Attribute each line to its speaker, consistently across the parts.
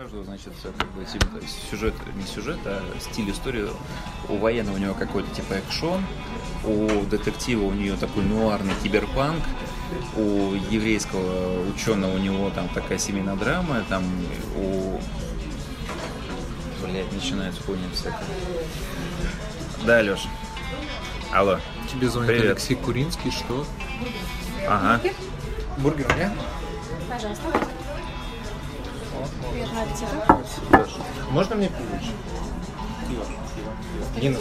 Speaker 1: каждого, значит, как бы, типа, сюжет, не сюжет, а стиль истории. У военного у него какой-то типа экшон, у детектива у нее такой нуарный киберпанк, у еврейского ученого у него там такая семейная драма, там у... Блять, начинается хуйня всякая. Да, Леш. Алло.
Speaker 2: Тебе звонит
Speaker 1: Привет.
Speaker 2: Алексей Куринский, что?
Speaker 1: Ага.
Speaker 2: Бургер, да?
Speaker 3: Пожалуйста. Приятного аппетита.
Speaker 2: Можно мне пиво? Пиво. Пиво. Гиннес.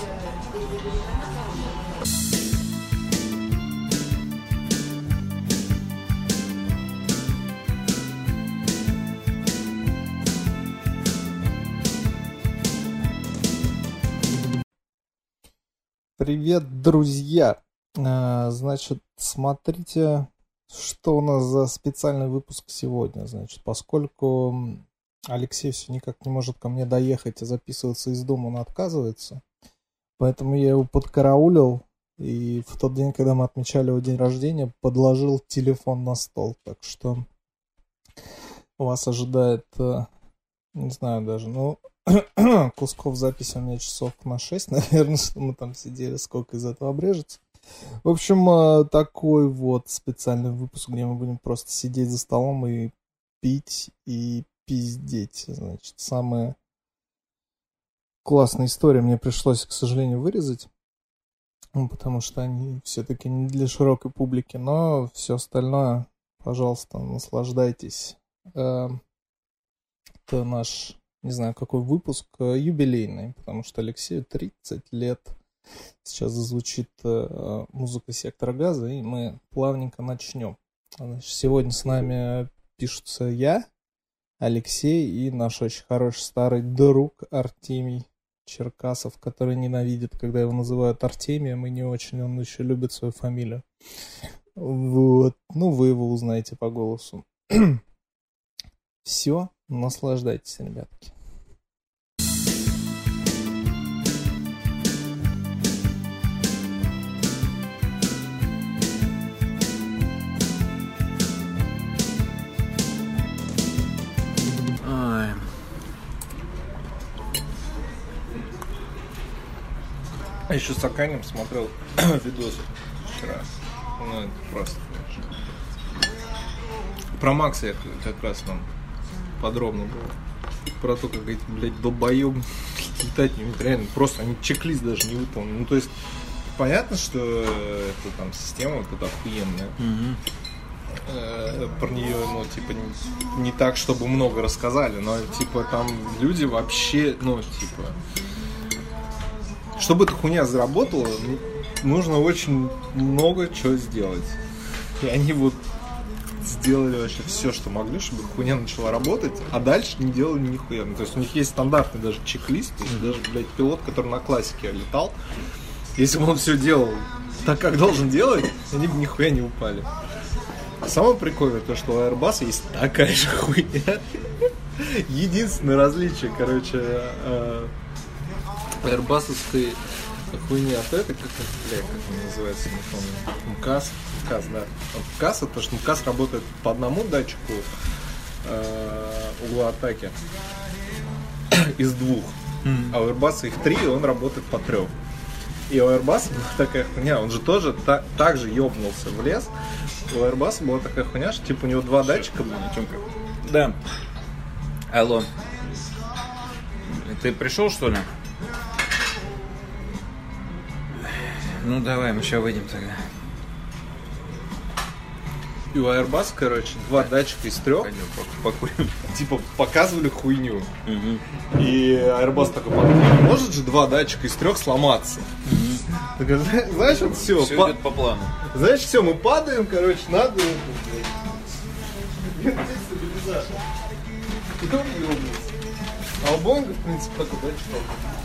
Speaker 4: Привет, друзья! А, Значит, смотрите, что у нас за специальный выпуск сегодня. Значит, поскольку Алексей все никак не может ко мне доехать и записываться из дома, он отказывается. Поэтому я его подкараулил и в тот день, когда мы отмечали его день рождения, подложил телефон на стол. Так что вас ожидает, э, не знаю даже, ну, кусков записи у меня часов на 6, наверное, что мы там сидели, сколько из этого обрежется. В общем, э, такой вот специальный выпуск, где мы будем просто сидеть за столом и пить и пиздеть. Значит, самая классная история мне пришлось, к сожалению, вырезать. ну, Потому что они все-таки не для широкой публики, но все остальное, пожалуйста, наслаждайтесь. Э, Это наш не знаю, какой выпуск, э, юбилейный, потому что Алексею 30 лет. Сейчас зазвучит э, музыка сектора газа, и мы плавненько начнем. Значит, сегодня с нами пишутся я, Алексей и наш очень хороший старый друг Артемий Черкасов, который ненавидит, когда его называют Артемием, и не очень он еще любит свою фамилию. Вот. Ну, вы его узнаете по голосу. Все, наслаждайтесь, ребятки.
Speaker 2: А еще с Аканем смотрел видос вчера. Ну, это просто. Про Макса я как- раз там подробно было. Про то, как эти, блядь, долбоеб летать не. Реально, просто они чек-лист даже не выполнили. Ну, то есть, понятно, что это там система вот эта охуенная. Э, про нее, ну, типа, не, не так, чтобы много рассказали, но, типа, там люди вообще, ну, типа, чтобы эта хуйня заработала, ну, нужно очень много чего сделать. И они вот сделали вообще все, что могли, чтобы хуйня начала работать, а дальше не делали нихуя. Ну, то есть у них есть стандартный даже чек-лист, то есть даже, блядь, пилот, который на классике летал, если бы он все делал так, как должен делать, они бы нихуя не упали. Самое прикольное то, что у Airbus есть такая же хуйня. Единственное различие, короче, э, Airbus'овской хуйни от этой, как, это, бля, как она называется, не помню. МКАС. МКАС, да. МКАС, это что МКАС работает по одному датчику э, угла атаки из двух. А у Airbus их три, и он работает по трех. И у Airbus была такая хуйня, он же тоже та- так же ёбнулся в лес. У Airbus была такая хуйня, что типа у него два датчика
Speaker 1: Тёмка. Да. Алло. Ты пришел, что ли? Ну давай, мы сейчас выйдем тогда.
Speaker 2: И у Airbus, короче, два датчика из трех,
Speaker 1: Пойдем пок- покурим.
Speaker 2: типа, показывали хуйню. И Airbus такой «Не может же два датчика из трех сломаться. Так, знаешь, вот все,
Speaker 1: Все идет по плану.
Speaker 2: знаешь, все, мы падаем, короче, надо... А у Боинга, в принципе, такой датчик.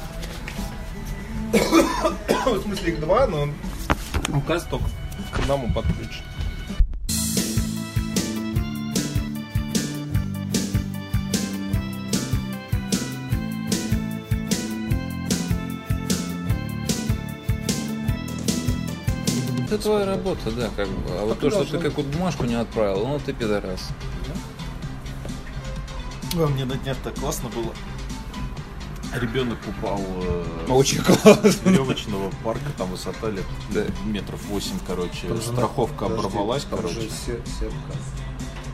Speaker 2: В смысле, их два, но указ только к одному подключен.
Speaker 1: Это твоя работа, да, как бы. А вот то, что ты какую-то бумажку не отправил, ну ты пидорас.
Speaker 5: Да, мне на днях так классно было. Ребенок упал э,
Speaker 1: Очень
Speaker 5: с
Speaker 1: классно.
Speaker 5: веревочного парка, там высота лет
Speaker 1: Да.
Speaker 5: метров 8, короче.
Speaker 2: Там же
Speaker 5: Страховка
Speaker 2: подожди,
Speaker 5: оборвалась,
Speaker 2: там
Speaker 5: короче.
Speaker 2: же се- сетка.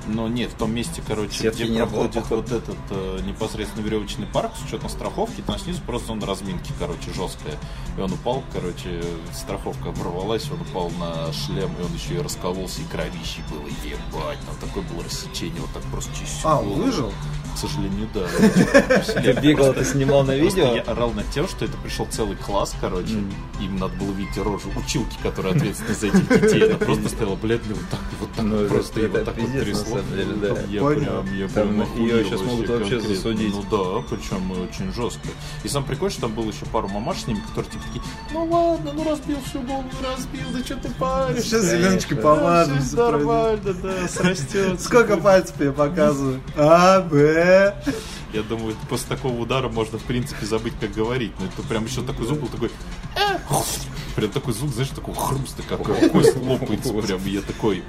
Speaker 5: Но нет, в том месте, короче,
Speaker 1: Сетки
Speaker 5: где
Speaker 1: не было,
Speaker 5: проходит
Speaker 1: походу.
Speaker 5: вот этот э, непосредственно веревочный парк с учетом страховки, там снизу просто зона разминки, короче, жесткая. И он упал, короче, страховка оборвалась, он упал на шлем, и он еще и раскололся, и кровищей было, ебать, там такое было рассечение, вот так просто всю
Speaker 2: А, он выжил?
Speaker 5: К сожалению, да.
Speaker 1: Ты бегал, ты снимал на видео?
Speaker 5: я орал над тем, что это пришел целый класс, короче. Им надо было видеть рожу училки, которая ответственна за этих детей. Она просто стояла вот так, вот так,
Speaker 1: Ну,
Speaker 5: вот
Speaker 1: это-
Speaker 5: просто и вот так вот трясло. Я прям, я прям охуел
Speaker 1: щас могут
Speaker 5: вообще
Speaker 1: засудить.
Speaker 5: Ну да, причем очень жестко. И сам прикол, что там было еще пару мамаш с ними, которые типа такие, ну ладно, ну разбил всю голову, разбил, да что ты паришь?
Speaker 2: Сейчас зеленочкой.
Speaker 5: Все нормально, да, срастется.
Speaker 2: Сколько пальцев я показываю? А, Б.
Speaker 5: Я думаю, после такого удара можно, в принципе, забыть, как говорить. Но это прям еще такой звук был такой... «Э». Прям такой звук, знаешь, такой хруст, как кость лопается прям. Я такой...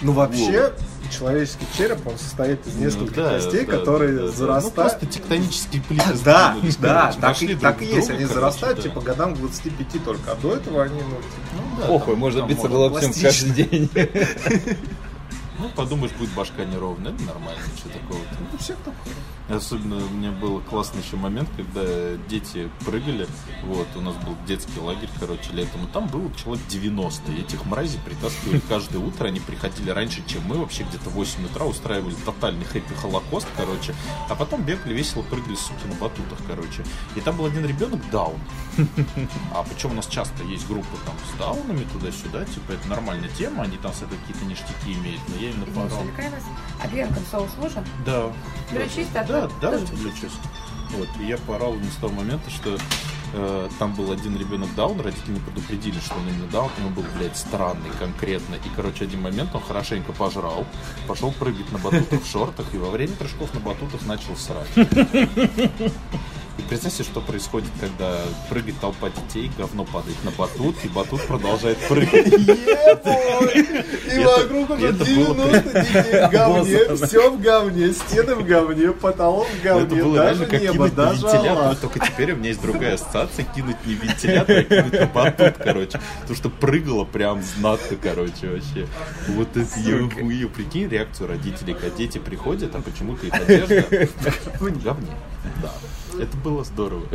Speaker 2: Ну вообще, человеческий череп, он состоит из нескольких
Speaker 5: ну да,
Speaker 2: костей,
Speaker 5: да,
Speaker 2: которые
Speaker 5: да, да. Ну,
Speaker 2: зарастают.
Speaker 5: просто тектонические плиты
Speaker 2: Да, да, так, и, так есть. Они зарастают типа годам к 25 только, а до этого они, ну, типа,
Speaker 5: Ну да,
Speaker 1: можно биться
Speaker 2: пластично.
Speaker 1: каждый день.
Speaker 5: Ну, подумаешь, будет башка неровная, это нормально, что такого-то.
Speaker 2: ну, у всех такое.
Speaker 5: Особенно у меня был классный еще момент, когда дети прыгали. Вот, у нас был детский лагерь, короче, летом. И там было человек 90. И этих мразей притаскивали каждое утро. Они приходили раньше, чем мы. Вообще где-то в 8 утра устраивали тотальный хэппи-холокост, короче. А потом бегали весело, прыгали, суки, на батутах, короче. И там был один ребенок даун. А причем у нас часто есть группы там с даунами туда-сюда. Типа это нормальная тема. Они там с этой какие-то ништяки имеют. Но я именно порал.
Speaker 3: А гренком соус можно?
Speaker 5: Да.
Speaker 3: Включись,
Speaker 5: да, да, давайте включусь. Вот, и я поорал не с того момента, что э, там был один ребенок даун, родители не предупредили, что он именно даун, ему был, блядь, странный конкретно. И, короче, один момент он хорошенько пожрал, пошел прыгать на батутах в шортах, и во время прыжков на батутах начал срать. И представьте, что происходит, когда прыгает толпа детей, говно падает на батут, и батут продолжает прыгать.
Speaker 2: И
Speaker 5: Это-
Speaker 2: вокруг уже
Speaker 5: это было
Speaker 2: 90 детей в говне, все в говне, стены в говне, потолок в
Speaker 5: Это
Speaker 2: говне, даже
Speaker 5: как
Speaker 2: небо, даже
Speaker 5: вентилятор, только теперь у меня есть другая ассоциация, кинуть не вентилятор, а кинуть на батут, короче. Потому что прыгало прям знатно, короче, вообще. Вот это я. Прикинь реакцию родителей, когда дети приходят, а почему-то их одежда в говне. Да. Это было здорово.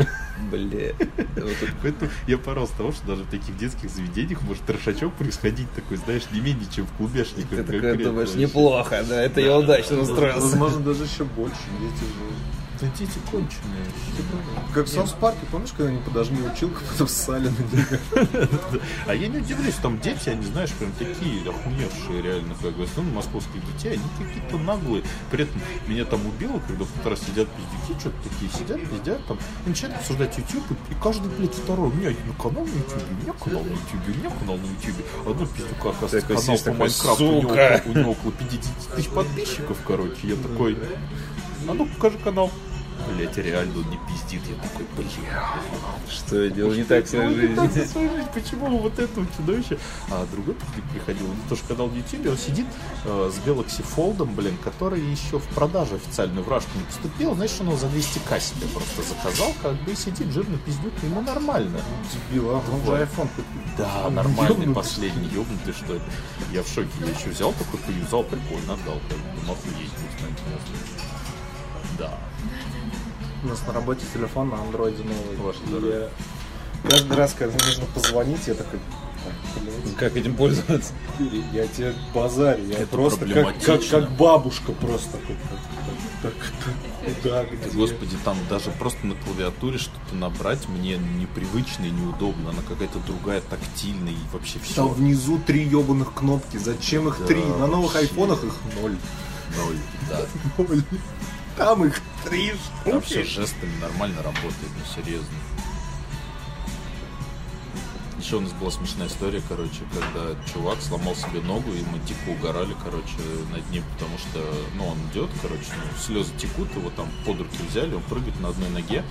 Speaker 1: Бля. Вот это-
Speaker 5: Поэтому я поржал с того, что даже в таких детских заведениях может трешачок происходить такой, знаешь, не менее, чем в клубешниках.
Speaker 1: Ты такой думаешь, неплохо, да, это я удачно устроился.
Speaker 2: Возможно, даже еще больше дети
Speaker 5: Да дети конченые.
Speaker 2: Как в Саус-парке, помнишь, когда они подожгли училку, потом ссали на нее?
Speaker 5: А я не удивлюсь, там дети, они, знаешь, прям такие охуевшие реально, как бы, ну, московских детей, они какие-то наглые. При этом меня там убило, когда в тот раз сидят пиздюки, что-то такие сидят, пиздят, там, и начинают обсуждать YouTube, и каждый, блядь, второй, у меня один канал на YouTube, у меня канал на YouTube, у меня канал на YouTube. Одно пиздюка, оказывается, канал по Майнкрафту, у него,
Speaker 1: «Сука!»
Speaker 5: у него около 50 тысяч подписчиков, короче. Я такой, а ну покажи канал. Блять, реально он не пиздит. Я такой, бля.
Speaker 1: Что я делал не так в своей
Speaker 5: Ну, не так
Speaker 1: жизни.
Speaker 5: в своей жизни. Почему вот этого чудовища? А другой пиздюк приходил, он тоже канал на YouTube, он сидит э, с Galaxy Fold, блин, который еще в продажу официальную в Рашку не поступил. Знаешь, он его за 200к себе просто заказал, как бы и сидит жирный пиздюк, ему нормально.
Speaker 2: Дебил, а он же iPhone купил.
Speaker 5: Да,
Speaker 2: Он
Speaker 5: нормальный,
Speaker 2: ёбнутый.
Speaker 5: последний, ёбнутый, что ли. Я в шоке, я еще взял такой, поюзал, прикольно отдал, как бы, охуеть. Да.
Speaker 2: У нас на работе телефон на андроиде новый.
Speaker 5: Ваш здоровье.
Speaker 2: я Каждый раз, когда нужно позвонить, я такой, «Так, блядь,
Speaker 1: Как этим пользоваться?
Speaker 2: я тебе базарю, я
Speaker 5: Это
Speaker 2: просто как, как, как бабушка просто так, так, так, где?
Speaker 5: Господи, там даже просто на клавиатуре что-то набрать мне непривычно и неудобно. Она какая-то другая, тактильная и вообще все.
Speaker 2: Там внизу три ебаных кнопки, зачем их
Speaker 5: Да,
Speaker 2: три? На новых
Speaker 5: вообще.
Speaker 2: айфонах их ноль.
Speaker 5: Ноль, да.
Speaker 2: Ноль. Там их три
Speaker 5: Там все
Speaker 2: штуки.
Speaker 5: жестами нормально работает, ну серьезно. Еще у нас была смешная история, короче, когда чувак сломал себе ногу, и мы дико угорали, короче, над ним, потому что, ну, он идет, короче, ну, слезы текут, его там под руки взяли, он прыгает на одной ноге,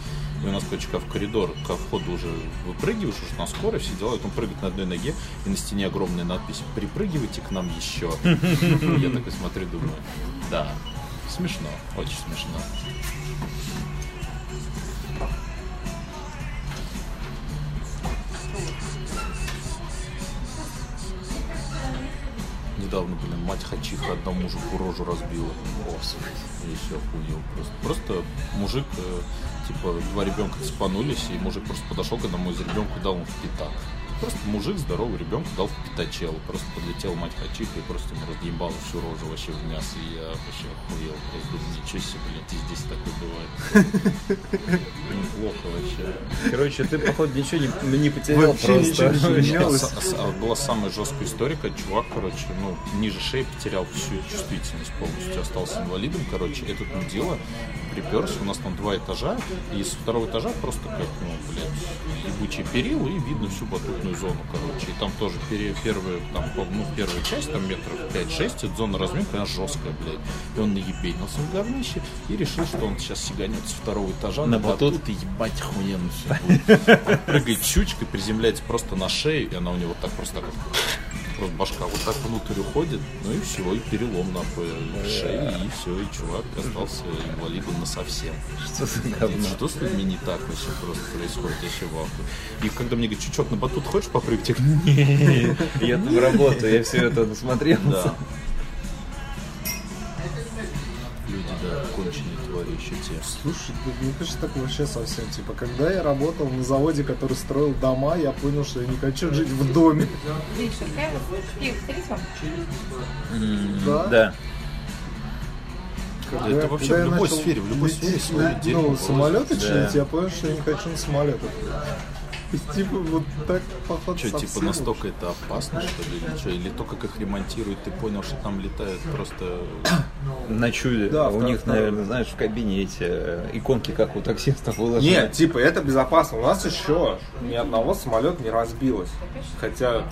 Speaker 5: и у нас, короче, в коридор, ко входу уже выпрыгиваешь, уже на скорой все делают, он прыгает на одной ноге, и на стене огромная надпись «Припрыгивайте к нам еще». Я такой смотрю, думаю, да, Смешно, очень смешно. Недавно, блин, мать хачиха одному мужику рожу разбила.
Speaker 1: Господи.
Speaker 5: И все охуел просто. Просто мужик, э, типа, два ребенка цепанулись, и мужик просто подошел к одному из ребенку дал ему в пятак. Просто мужик здоровый ребенку дал в пятачел. Просто подлетел мать хачиха и просто ему разъебал всю рожу вообще в мясо. И я вообще охуел. Я думаю, ничего себе, блядь, и здесь такое бывает. Неплохо вообще.
Speaker 1: Короче, ты, походу, ничего не, не потерял
Speaker 2: Вообще
Speaker 1: просто.
Speaker 2: ничего не
Speaker 5: с- а была самая жесткая история, когда чувак, короче, ну, ниже шеи потерял всю чувствительность полностью, остался инвалидом, короче, это ну, дело приперся, у нас там два этажа, и с второго этажа просто как, ну, блядь, ебучие перила, и видно всю батутную зону, короче, и там тоже первая, там, ну, первая часть, там метров 5-6, это зона разминки, она жесткая, блядь, и он наебенился в говнище, и решил, что он сейчас сиганет с второго этажа
Speaker 1: На
Speaker 5: на батут, и ебать охуенно все будет. Прыгает щучкой, приземляется просто на шею, и она у него так просто так вот, просто башка вот так внутрь уходит, ну и все, и перелом нахуй в шее, и все, и чувак остался инвалидом на совсем.
Speaker 1: Что за говно?
Speaker 5: Что с людьми не так вообще просто происходит, вообще в ахуе. И когда мне говорят, чучок, на батут хочешь попрыгать? Я.
Speaker 1: Я там работаю, я все это насмотрелся.
Speaker 5: Да. Еще те.
Speaker 2: Слушай, да мне кажется, так вообще совсем. Типа, когда я работал на заводе, который строил дома, я понял, что я не хочу жить в доме. Да?
Speaker 1: Да.
Speaker 2: Когда-
Speaker 5: это вообще
Speaker 2: когда
Speaker 5: в любой
Speaker 2: начал
Speaker 5: сфере, в любой
Speaker 2: лететь
Speaker 5: сфере дерьмо
Speaker 2: Ну, самолеты
Speaker 1: Да.
Speaker 2: чинить, я понял, что я не хочу на самолетах. И типа вот так походу
Speaker 5: Что, типа, настолько это опасно, что ли, или что? Или то, как их ремонтируют, ты понял, что там летают просто...
Speaker 1: На чуде.
Speaker 2: Да,
Speaker 1: у них, наверное, знаешь, в кабинете э, иконки, как у таксистов выложены.
Speaker 2: Нет, типа, это безопасно. У нас еще ни одного самолета не разбилось. Хотя...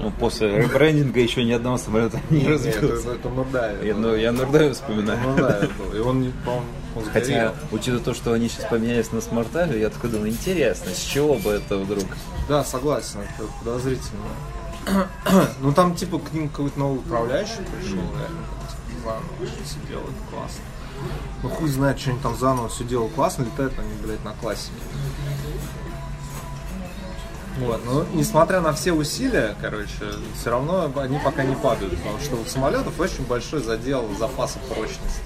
Speaker 1: Ну, после ребрендинга еще ни одного самолета не разбилось.
Speaker 2: это, это Нурдаев.
Speaker 1: Я, ну, я вспоминаю.
Speaker 2: Нурдаев был. И он, не- по-моему,
Speaker 1: Хотя, учитывая то, что они сейчас поменялись на смартаве, я такой думаю, интересно, с чего бы это вдруг?
Speaker 2: Да, согласен, это подозрительно. ну там типа к ним какой-то новый управляющий пришел, реально, типа, заново все делают классно. Ну хуй знает, что они там заново все делают классно, летают они, блядь, на классе. Вот, но несмотря на все усилия, короче, все равно они пока не падают, потому что у самолетов очень большой задел запаса прочности.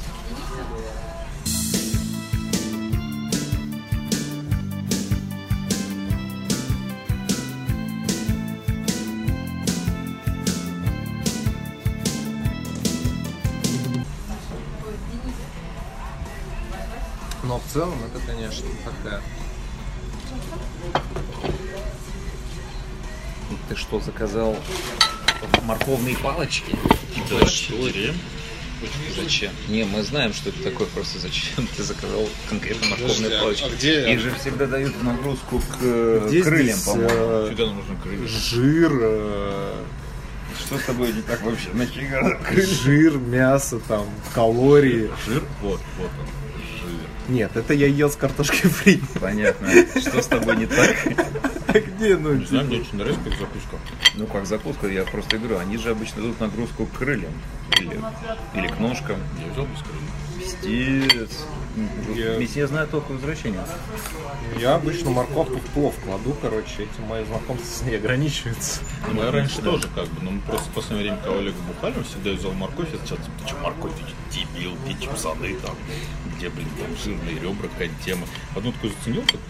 Speaker 2: Целом это, конечно, такая
Speaker 1: Ты что, заказал морковные палочки?
Speaker 5: Да, сельдереем.
Speaker 1: Зачем? Не, мы знаем, что это такое, просто зачем ты заказал конкретно морковные
Speaker 2: Подожди, а-
Speaker 1: палочки?
Speaker 2: а где-
Speaker 1: Их же всегда дают нагрузку к э,
Speaker 2: Здесь
Speaker 1: крыльям,
Speaker 2: здесь,
Speaker 1: по-моему.
Speaker 2: э,
Speaker 5: Всегда нам нужно крылья.
Speaker 2: жир, э,
Speaker 1: Что с тобой не так вообще? Нафига
Speaker 2: жир, мясо, там, калории.
Speaker 5: Жир, вот, вот он.
Speaker 2: Нет, это я ел с картошкой фри.
Speaker 1: Понятно. Что с тобой не так?
Speaker 2: А где, ну,
Speaker 5: Не знаю, мне очень нравится как закуска.
Speaker 1: Ну, как закуска, я просто говорю, они же обычно дают нагрузку к крыльям. Или, или к ножкам.
Speaker 5: Я взял без крыльев.
Speaker 1: Пиздец.
Speaker 2: Я-
Speaker 1: Ведь я знаю только возвращение.
Speaker 2: Я обычно морковку в плов кладу, короче, этим мои знакомства с ней ограничиваются.
Speaker 5: Ну, я раньше тоже как бы, но мы просто в последнее время, когда Олег бухали, он всегда взял морковь, я сначала, типа, ты что, морковь, ты дебил, где чипсаны там, где, блин, там жирные ребра, какая-то тема. Одну такую заценил, так,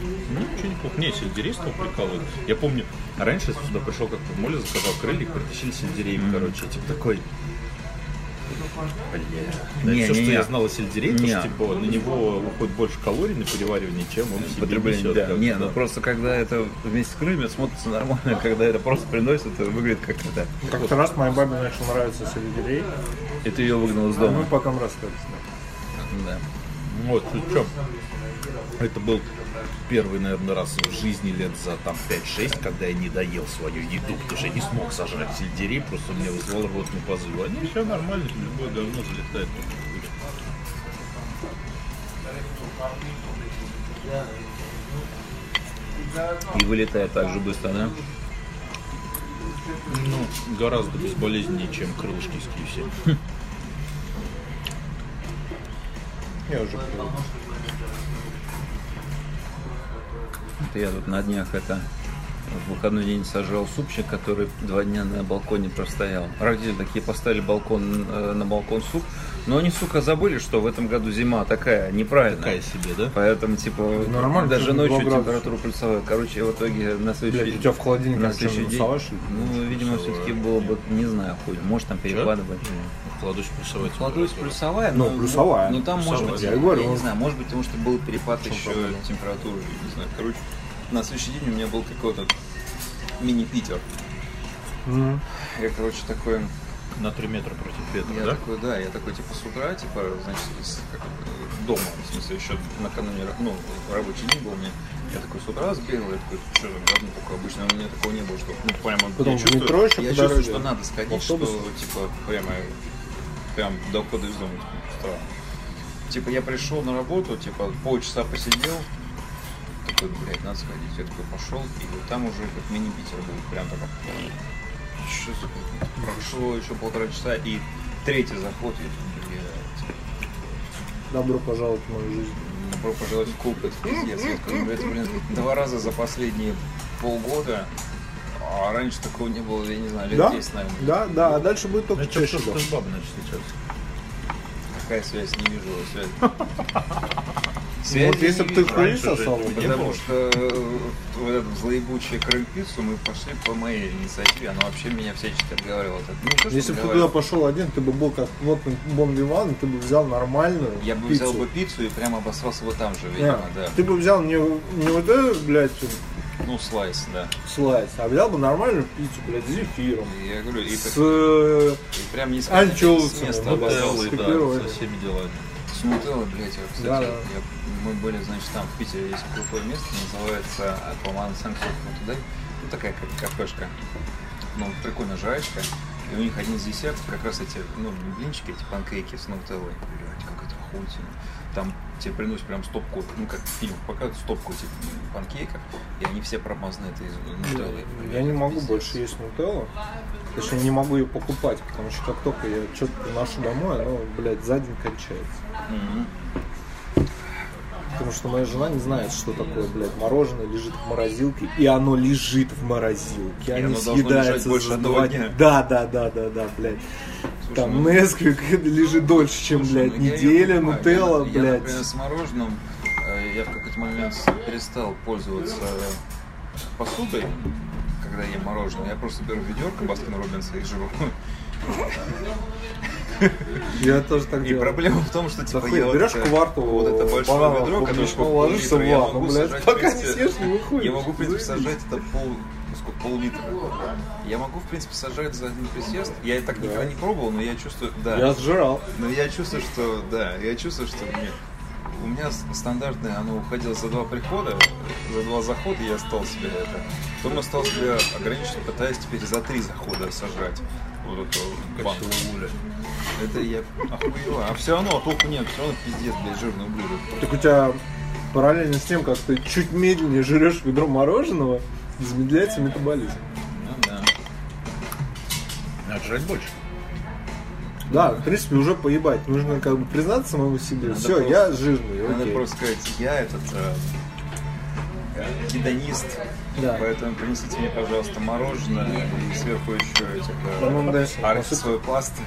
Speaker 5: ну, ничего неплохо. Не, сельдерей стал прикалывать. Я помню, раньше я сюда пришел как-то в моле, заказал крылья, притащили сельдерей, короче, я, типа такой, Бля.
Speaker 1: Не,
Speaker 5: все,
Speaker 1: не,
Speaker 5: что
Speaker 1: не.
Speaker 5: я знал о сельдерее, то,
Speaker 1: Не.
Speaker 5: что типа на него уходит больше калорий на переваривание, чем он себе
Speaker 1: Потребление,
Speaker 5: несет,
Speaker 1: да.
Speaker 5: как
Speaker 1: Не,
Speaker 5: да.
Speaker 1: ну просто когда это вместе с крыльями смотрится нормально, когда это просто приносит, это выглядит как это.
Speaker 2: Как-то раз моей бабе начал нравиться сельдерей,
Speaker 1: И ты ее выгнал из
Speaker 2: а мы
Speaker 1: дома.
Speaker 2: потом расстались.
Speaker 1: Да.
Speaker 5: Вот, ну чё, это был первый, наверное, раз в жизни лет за там 5-6, когда я не доел свою еду, потому что я не смог сожрать сельдерей, просто мне вызвал рвотный позыв. Они все нормально, любое говно залетает.
Speaker 1: И вылетает так же быстро, да?
Speaker 5: Ну, гораздо безболезненнее, чем крылышки из KFC.
Speaker 2: Я уже привык.
Speaker 1: Я тут на днях это в выходной день сожрал супчик, который два дня на балконе простоял. Родители такие поставили балкон, э, на балкон суп, но они, сука, забыли, что в этом году зима такая неправильная.
Speaker 5: Такая себе, да?
Speaker 1: Поэтому, типа,
Speaker 2: Нормально,
Speaker 1: даже ночью
Speaker 2: 2 градуса.
Speaker 1: температура плюсовая. Короче, в итоге на следующий
Speaker 2: Блядь, у тебя в холодильнике
Speaker 1: на следующий день,
Speaker 2: насовашь?
Speaker 1: ну, видимо, все-таки было бы, не знаю, хуй, может там перекладывать.
Speaker 5: Кладусь плюсовать.
Speaker 1: Кладусь плюсовая,
Speaker 2: Ну,
Speaker 1: но-
Speaker 2: плюсовая.
Speaker 1: Ну, там может
Speaker 5: Плюсовая,
Speaker 1: быть,
Speaker 2: я
Speaker 1: я,
Speaker 2: говорю,
Speaker 1: не
Speaker 2: ну,
Speaker 1: знаю, может быть, потому что был перепад еще температуры, не знаю, короче. На следующий день у меня был какой-то мини-Питер.
Speaker 2: Мгм.
Speaker 1: Я, короче, такой,
Speaker 5: На 3 метра против ветра,
Speaker 1: я
Speaker 5: да?
Speaker 1: такой, да, я такой, типа, с утра, типа, значит, из, как, дома, в смысле, еще накануне, ну, рабочий день был у меня, я такой с утра сбегал, я такой, что за говно такое, обычно у меня такого не было, что, ну, прямо,
Speaker 2: Потом
Speaker 1: я чувствую,
Speaker 2: метро еще
Speaker 1: я чувствую, что надо сходить,
Speaker 2: в
Speaker 1: что, типа, прямо, прям до ухода из дома, странно. Типа, я пришел на работу, типа, полчаса посидел, такой, блядь, надо сходить. Я такой пошел, и вот там уже как мини-Питер был, прям. Что за хуйня? Прошло еще полтора часа, и третий заход, я такой, блядь.
Speaker 2: Добро пожаловать в мою жизнь.
Speaker 1: Добро пожаловать в клуб, это пиздец. Я такой, блядь, блин, два раза за последние полгода, а раньше такого не было, я не знаю, лет
Speaker 2: Да?
Speaker 1: 10, наверное.
Speaker 2: Да, да, а дальше будет только
Speaker 5: Это
Speaker 2: чаще.
Speaker 5: что
Speaker 2: да.
Speaker 5: с бабой начали встречаться.
Speaker 1: Какая связь? Не вижу связи.
Speaker 2: Вот если бы ты
Speaker 5: же
Speaker 2: сосал?
Speaker 1: Потому что э, вот эту злоебучую крыльпиццу мы пошли по моей инициативе. Она вообще меня всячески отговаривала. Ну, то,
Speaker 2: Если бы ты туда пошел один, ты бы был как вот Бон Виван, ты бы взял нормальную
Speaker 1: Я бы
Speaker 2: пиццу.
Speaker 1: взял бы пиццу и прямо обосрался бы там же,
Speaker 2: Не,
Speaker 1: видимо, да.
Speaker 2: Ты бы взял не, не вот эту, блядь,
Speaker 1: Ну, слайс, да.
Speaker 2: слайс, а взял бы нормальную пиццу, блядь, с зефиром.
Speaker 1: Я говорю, и,
Speaker 2: С... э,
Speaker 1: и прям не с,
Speaker 2: анчоусами,
Speaker 1: с места
Speaker 2: да.
Speaker 5: Нутеллой, да, со всеми делами.
Speaker 1: С нутеллой, блядь, я, кстати,
Speaker 2: Да, да.
Speaker 1: я- мы были, значит, там в Питере есть крутое место, называется, по-моему, Санкт туда, ну, такая как кафешка, ну, прикольная жрачка, и у них один из десертов как раз эти, ну, не блинчики, эти панкейки с нутеллой, блядь, как это охуительно. Там тебе приносят прям стопку, ну, как в фильмах показывают, стопку этих панкейков, и они все промазаны этой нутеллой.
Speaker 2: Я
Speaker 1: блядь,
Speaker 2: не могу
Speaker 1: пиздец.
Speaker 2: больше есть нутеллу. Точнее, не могу ее покупать, потому что как только я что-то приношу домой, оно, блядь, за день кончается.
Speaker 1: Мгм.
Speaker 2: Потому что моя жена не знает, что такое, блядь, мороженое лежит в морозилке, и оно лежит в морозилке.
Speaker 1: И
Speaker 2: Они съедаются
Speaker 1: больше одного дня.
Speaker 2: Да, да, да, да, да, блядь.
Speaker 1: Слушай,
Speaker 2: Там
Speaker 1: ну-
Speaker 2: Несквик лежит дольше, чем,
Speaker 1: Слушай,
Speaker 2: блядь,
Speaker 1: ну,
Speaker 2: неделя, нутелла,
Speaker 1: я, Я,
Speaker 2: блядь.
Speaker 1: например, с мороженым, э, я в какой-то момент перестал пользоваться посудой, когда ем мороженое. Я просто беру ведерко Баскин Робинса и жру.
Speaker 2: Я тоже так
Speaker 1: И
Speaker 2: делаю.
Speaker 1: проблема в том, что типа я вот
Speaker 2: берешь
Speaker 1: это-
Speaker 2: кварту
Speaker 1: вот это большое ведро, которое
Speaker 2: ложишься в ванну,
Speaker 1: могу
Speaker 2: блядь,
Speaker 1: сажать, в
Speaker 2: пока не
Speaker 1: принципе,
Speaker 2: съешь, не выходишь.
Speaker 1: Я могу, в принципе, сажать это пол, сколько, пол-литра. Я могу, в принципе, сажать за один присест. Я так никогда не пробовал, но я чувствую, да.
Speaker 2: Я сжирал.
Speaker 1: Но я чувствую, что, да, я чувствую, что мне, у меня стандартное, оно уходило за два прихода, за два захода я стал себе это. Потом я стал себя ограничивать, пытаясь теперь за три захода сожрать вот эту банку. Это я охуела. А все равно толку нет, все равно пиздец, блядь, жирный ублюдок.
Speaker 2: Так у тебя параллельно с тем, как ты чуть медленнее жрешь ведро мороженого, замедляется метаболизм.
Speaker 1: Ну да.
Speaker 5: Надо жрать больше.
Speaker 2: Да, в принципе, уже поебать. Нужно как бы признаться самому себе.
Speaker 1: Надо
Speaker 2: Все,
Speaker 1: просто-
Speaker 2: я жирный,
Speaker 1: Надо
Speaker 2: окей.
Speaker 1: просто сказать, я этот э, э, гедонист,
Speaker 2: Да.
Speaker 1: поэтому принесите мне, пожалуйста, мороженое и сверху еще этих
Speaker 2: себе
Speaker 1: э, арахисовую пасту.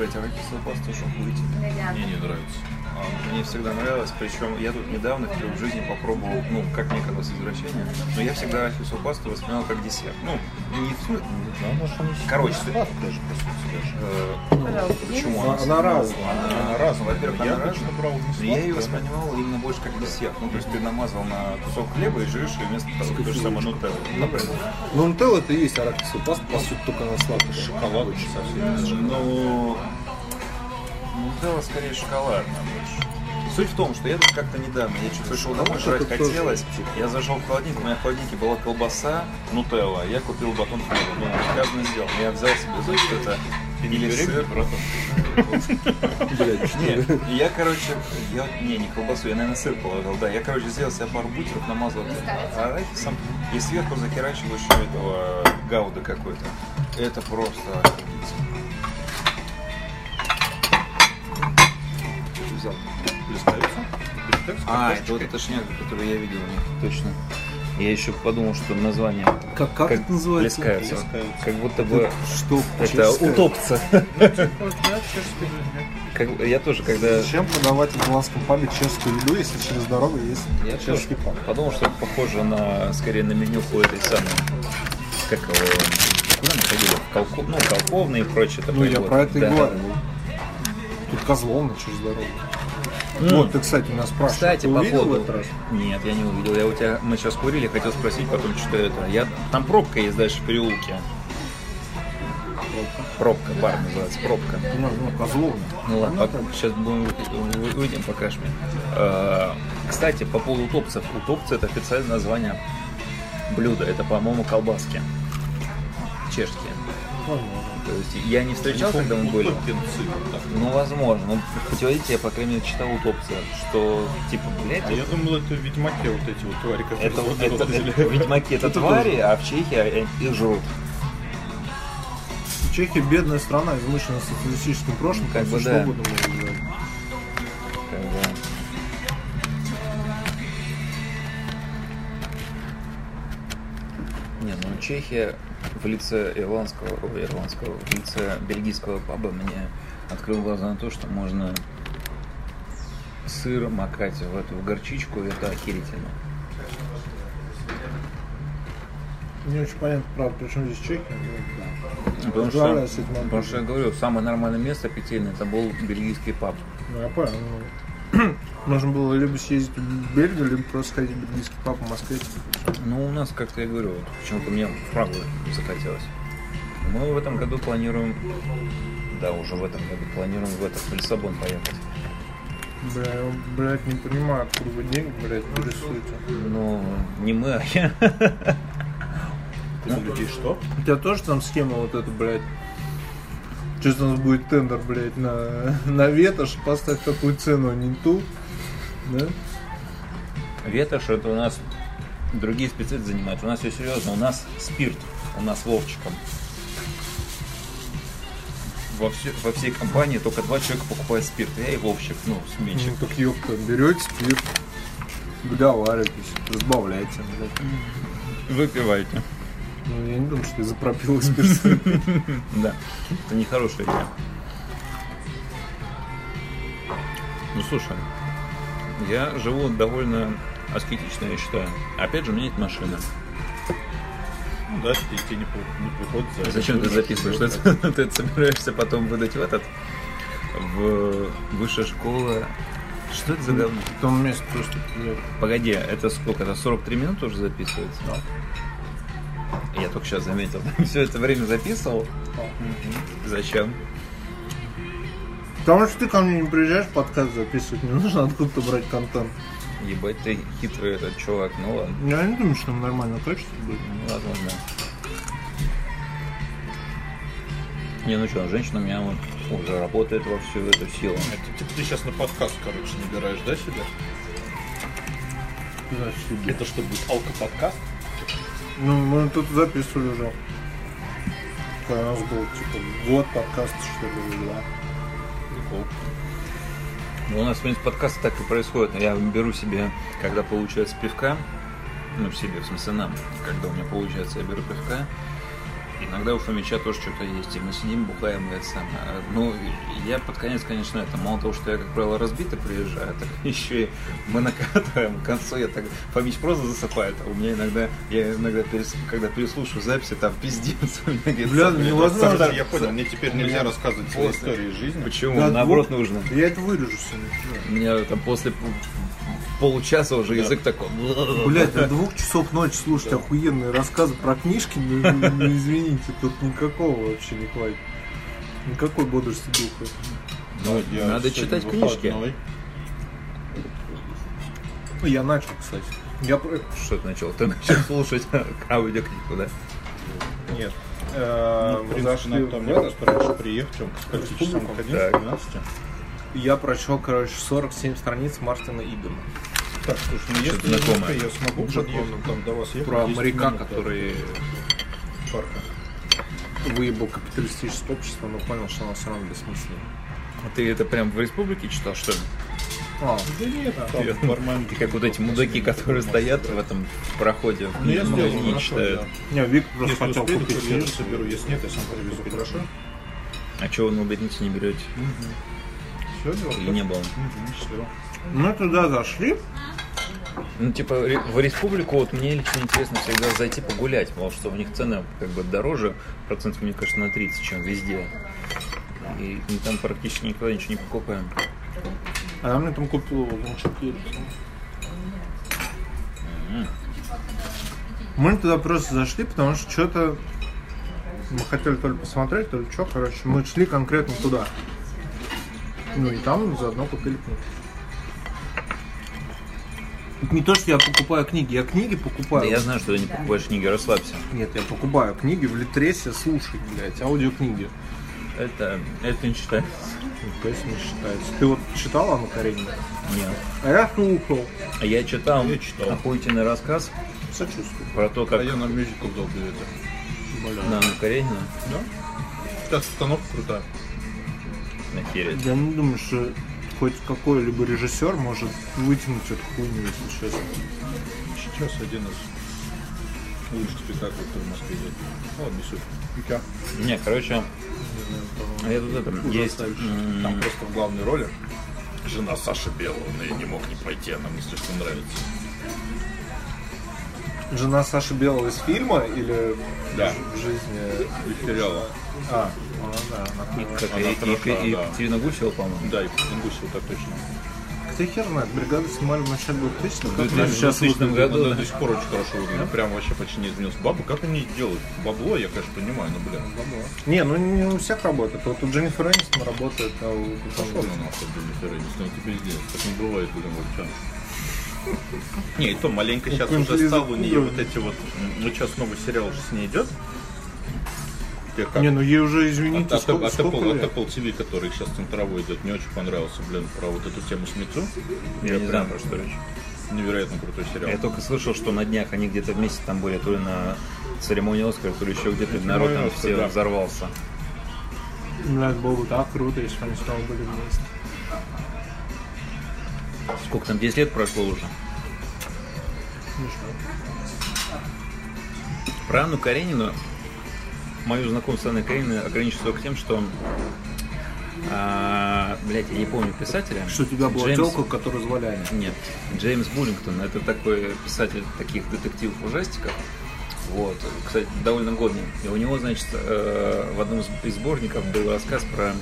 Speaker 1: Блять, арахисовая паста уж охуительно.
Speaker 5: Мне не нравится.
Speaker 1: Мне всегда нравилось, причем я тут недавно впервые в жизни попробовал, ну, как мне казалось, извращение, но я всегда арахисовую пасту воспринимал как десерт. Ну, не в смысле,
Speaker 5: Да, может, они
Speaker 1: Короче,
Speaker 5: сладкие даже, по сути, даже.
Speaker 1: э,
Speaker 3: Пожалуйста,
Speaker 1: почему
Speaker 2: Она- она разная.
Speaker 1: Она,
Speaker 5: Она разная.
Speaker 1: Во-первых,
Speaker 5: Я
Speaker 1: она разная.
Speaker 5: брал не
Speaker 1: Но я ее воспринимал именно больше как десерт. Ну, то есть ты намазал на кусок хлеба и жрешь ее вместо того, то же самое нутелла, например.
Speaker 2: Ну, нутелла это и есть арахисовая паста, по сути, только она сладкая.
Speaker 5: Шоколад совсем.
Speaker 1: Ну, нутелла скорее шоколадная больше. Суть в том, что я тут как-то недавно, я что-то пришел домой, жрать хотелось, я зашел в холодильник, у меня в холодильнике была колбаса, нутелла, я купил батон хлеба, ну, сказано сделано. Я взял себе, значит, это или сыр,
Speaker 2: Блядь, что ли?
Speaker 1: Не, я, короче, я, не, не колбасу, я, наверное, сыр положил, да. Я, короче, сделал себе пару бутеров, намазал арахисом и сверху захерачил еще этого гауда какой-то. Это просто взял?
Speaker 5: Листаются? Листаются
Speaker 1: А, это вот эта шняга, которую я видел у них, точно. Я еще подумал, что название
Speaker 2: Как, как, это называется?
Speaker 1: плескаются.
Speaker 5: Плескаются.
Speaker 1: Как будто бы
Speaker 2: Что?
Speaker 1: это
Speaker 5: да, чешский язык.
Speaker 1: Как- Я тоже, когда
Speaker 2: Зачем продавать в голландском пабе чешскую еду, если через дорогу есть
Speaker 1: Я
Speaker 2: чешский паб?
Speaker 1: подумал, что это похоже на, скорее, на менюху этой самой, как его, куда мы ходили? Колко- ну, Колковный и прочее.
Speaker 2: Ну,
Speaker 1: такое
Speaker 2: я
Speaker 1: вот.
Speaker 2: про это и
Speaker 1: Да.
Speaker 2: говорю. Тут Козловна через дорогу.
Speaker 1: М.
Speaker 2: Вот, ты, кстати, меня спрашивал.
Speaker 1: Кстати,
Speaker 2: ты
Speaker 1: по
Speaker 2: увидел
Speaker 1: поводу...
Speaker 2: этот раз?
Speaker 1: Нет, я не увидел. Я у тебя... Мы сейчас курили, хотел спросить потом, что это. Я... Там пробка есть дальше в переулке. Пробка, бар называется, пробка.
Speaker 2: Ну, ну, Козловна.
Speaker 1: Ну ладно, сейчас будем вы- выйдем, покажешь мне. Э, Кстати, по поводу утопцев. Утопцы это официальное название блюда. Это, по-моему, колбаски. Чешские. То есть я не встречал, когда мы были. Ну, возможно. Путеводителе я, по крайней мере, читал утопцы, что, типа, блядь,
Speaker 5: А я думал, это в Ведьмаке вот эти вот твари, которые
Speaker 1: это, это,
Speaker 5: вылазили.
Speaker 1: это- в Ведьмаке это твари, а в Чехии их жрут.
Speaker 2: Чехия бедная страна, измышленная социалистическим прошлым,
Speaker 1: Как бы да. Чехия в лице ирландского, ой, ирландского, в лице бельгийского паба мне открыл глаза на то, что можно сыр макать в эту в горчичку, и это охерительно.
Speaker 2: Не очень понятно, правда, причем здесь Чехия, ну, да.
Speaker 1: Потому что, потому что я говорю, самое нормальное место питейное это был бельгийский паб.
Speaker 2: Ну, я понял. Можно было либо съездить в Бельгию, либо просто сходить в бельгийский паб в Москве.
Speaker 1: Ну, у нас, как-то я говорю, вот почему-то мне в Прагу захотелось. Мы в этом году планируем, да, уже в этом году планируем в этот в Лиссабон поехать.
Speaker 2: Бля, я, блядь, не понимаю, откуда вы денег, блядь, рисуете.
Speaker 1: Ну, не мы, а я.
Speaker 5: Людей что?
Speaker 2: У тебя тоже там схема вот эта, блядь? Сейчас у нас будет тендер, блядь, на, на ветошь, поставь такую цену, не ту. Да?
Speaker 1: Ветошь, это у нас другие специалисты занимаются. У нас все серьезно, у нас спирт, у нас Вовчиком. Во, все- во всей компании только два человека покупают спирт. Я и Вовчик, ну, сменщик.
Speaker 2: Ну так ёпта, берете спирт, договаривайтесь, разбавляйте, блядь.
Speaker 1: Выпивайте.
Speaker 2: Ну, я не думаю, что из-за пропила.
Speaker 1: Да, это нехорошая идея. Ну слушай, я живу довольно аскетично, я считаю. Опять же, у меня нет машины.
Speaker 5: Ну да, тебе тебе не, не приходит за
Speaker 1: Зачем ты записываешь? Ты, ты собираешься потом выдать в этот в высшая школа. Что это за говно?
Speaker 2: В том месте просто,
Speaker 1: Погоди, это сколько? Это 43 минуты уже записывается? Я только сейчас заметил. Все это время записывал. Зачем?
Speaker 2: Потому что ты ко мне не приезжаешь подкаст записывать, не нужно откуда-то брать контент.
Speaker 1: Ебать ты хитрый этот чувак. Ну ладно.
Speaker 2: Я не думаю, что там нормальное качество будет.
Speaker 1: Ну, возможно. Не, ну что, женщина у меня вот уже работает во всю эту силу.
Speaker 5: Это типа ты сейчас на подкаст, короче, набираешь, да, себя? Это что будет, алкоподкаст?
Speaker 2: Ну, мы тут записывали уже. У нас был, типа, год подкаста, что ли, два.
Speaker 1: Ну, у нас, в принципе, подкасты так и происходит. Я беру себе, когда получается пивка, ну, себе, в смысле, нам, когда у меня получается, я беру пивка, Иногда у Фомича тоже что-то есть, и мы сидим, бухаем, и это самое. Ну, я под конец, конечно, это, мало того, что я, как правило, разбитый приезжаю, так еще и мы накатываем, к концу я так, Фомич просто засыпает, а у меня иногда, я иногда, перес- когда переслушаю записи, там пиздец. у меня какие-то
Speaker 2: Бля, невозможно.
Speaker 5: Я понял, мне теперь нельзя рассказывать истории из жизни.
Speaker 1: Почему? Наоборот, нужно.
Speaker 2: Я это вырежу сегодня.
Speaker 1: У меня там после п- получаса уже язык такой.
Speaker 2: Блять, до двух часов ночи слушать охуенные рассказы про книжки, ну, ну, ну, извините, тут никакого вообще не хватит. Никакой бодрости духа.
Speaker 1: Ну,
Speaker 5: Я
Speaker 1: надо читать книжки.
Speaker 5: выходной.
Speaker 2: Я начал, кстати. Я про-
Speaker 1: Что ты начал? Ты начал слушать аудиокнигу, да?
Speaker 2: Нет.
Speaker 5: Ну,
Speaker 2: Э,
Speaker 5: в
Speaker 2: Мы
Speaker 5: принципе,
Speaker 2: зашли
Speaker 5: нам
Speaker 2: в
Speaker 5: там не
Speaker 2: город.
Speaker 5: надо раньше к скольки часам ходил?
Speaker 1: Так.
Speaker 5: 12?
Speaker 2: Я прочел, короче, 47 страниц Мартина Идема.
Speaker 5: Так, слушай, ну
Speaker 1: Что-то
Speaker 5: если
Speaker 1: знакомое.
Speaker 5: я смогу подъехать там до вас ехать,
Speaker 2: Про
Speaker 5: 10
Speaker 2: моряка,
Speaker 5: минут,
Speaker 2: который
Speaker 5: парка.
Speaker 2: выебал капиталистическое общество, но понял, что оно все равно бессмысленно.
Speaker 1: А ты это прям в республике читал, что ли?
Speaker 2: А,
Speaker 5: Да нет, там нормально.
Speaker 1: Ты как вот эти мудаки, которые стоят в этом проходе
Speaker 5: Ну, я
Speaker 1: и
Speaker 5: хорошо,
Speaker 1: читают.
Speaker 5: да.
Speaker 2: не, Вик просто
Speaker 5: Если
Speaker 2: хотел
Speaker 5: успею,
Speaker 2: купить
Speaker 5: я соберу. Если нет, я сам привезу. Хорошо?
Speaker 1: А чего вы на Убедните не берете?
Speaker 5: Все, дело.
Speaker 1: Или не было?
Speaker 5: Угу, счастливо.
Speaker 2: Мы туда зашли,
Speaker 1: Ну, типа, в республику вот мне лично интересно всегда зайти погулять, потому что у них цены как бы дороже, процентов, мне кажется, на 30, чем везде. И мы там практически никогда ничего не покупаем.
Speaker 2: а я мне там купил лунчики. Мы туда просто зашли, потому что что-то мы хотели то ли посмотреть, то ли что, короче, мы шли конкретно туда. Ну и там заодно купили книги. Это не то, что я покупаю книги, я книги покупаю.
Speaker 1: Да я знаю, что ты не покупаешь книги, расслабься.
Speaker 2: Нет, я покупаю книги в Литресе, слушать, блядь, аудиокниги.
Speaker 1: Это, это не считается.
Speaker 2: Ну, Конечно, не считается. Ты вот читал Анну Каренину?
Speaker 1: Нет.
Speaker 2: А я слушал.
Speaker 1: А Я читал,
Speaker 5: Я читал.
Speaker 1: охуительный рассказ
Speaker 2: Сочувствую.
Speaker 1: про то, как
Speaker 5: А я на мюзикл дал билеты.
Speaker 1: на Анну Каренину
Speaker 5: Да? Сейчас установка крутая.
Speaker 1: нахерить.
Speaker 2: Я не думаю, что хоть какой-либо режиссер может вытянуть эту хуйню, если честно.
Speaker 5: Сейчас один из лучших спектаклей, который в Москве идет. Ну, ладно, не суть.
Speaker 1: Не, короче, я тут это, есть...
Speaker 5: Там просто в главной роли жена Саши Белого, но я не мог не пойти, она мне слишком нравится.
Speaker 2: Жена Саши Белого из фильма или
Speaker 5: Да.
Speaker 2: в жизни?
Speaker 5: Из сериала.
Speaker 2: А, ну да, она
Speaker 1: и как
Speaker 5: Она
Speaker 1: и- и-
Speaker 5: хороша,
Speaker 1: и-
Speaker 5: да.
Speaker 1: Екатерина Гусева, по-моему.
Speaker 5: Да, и Гусева так точно.
Speaker 2: Хотя хер знает, бригаду снимали в начале 2000-х.
Speaker 1: В
Speaker 2: как
Speaker 1: 2000
Speaker 2: она сейчас
Speaker 1: 2000
Speaker 2: выглядит?
Speaker 1: году.
Speaker 5: Она до сих пор очень хорошо выглядит. Прям вообще почти не изменился. Бабы, как они делают? Бабло, я, конечно, понимаю, но, блин,
Speaker 2: Не, ну не у всех работает. Вот у Дженнифер Энистон работает, а у...
Speaker 5: пошел на нахуй, Дженнифер Энистон, он тебе сделает. Так не бывает, блин, вот что. Не, и то маленько сейчас
Speaker 2: Какой-нибудь
Speaker 5: уже стал у нее вот эти вот... Ну, сейчас новый сериал уже с ней идет. Как?
Speaker 2: Не, ну ей уже, извините,
Speaker 5: от,
Speaker 2: сколько,
Speaker 5: от
Speaker 2: сколько
Speaker 5: Apple, от? Apple TV, который сейчас центровой идет, мне очень понравился, блин, про вот эту тему с Митцу.
Speaker 1: Я не знаю,
Speaker 5: прям
Speaker 1: про что речь.
Speaker 5: Невероятно крутой сериал.
Speaker 1: Я только слышал, что на днях они где-то вместе там были, то ли на церемонии Оскара, то ли еще где-то народ там все
Speaker 5: да.
Speaker 1: взорвался.
Speaker 2: Блядь, было бы так круто, если бы они снова были вместе.
Speaker 1: Сколько там, 10 лет прошло уже? Про Анну Каренину, мое знакомство с Анной Карениной ограничится только тем, что а, блять, я не помню писателя.
Speaker 2: Что у тебя была
Speaker 1: Джеймс-
Speaker 2: телка, которую звали Аня.
Speaker 1: Нет, Джеймс Буллингтон, это такой писатель таких детективов ужастиков. Вот, кстати, довольно годный. И у него, значит, э, в одном из- из сборников был рассказ про...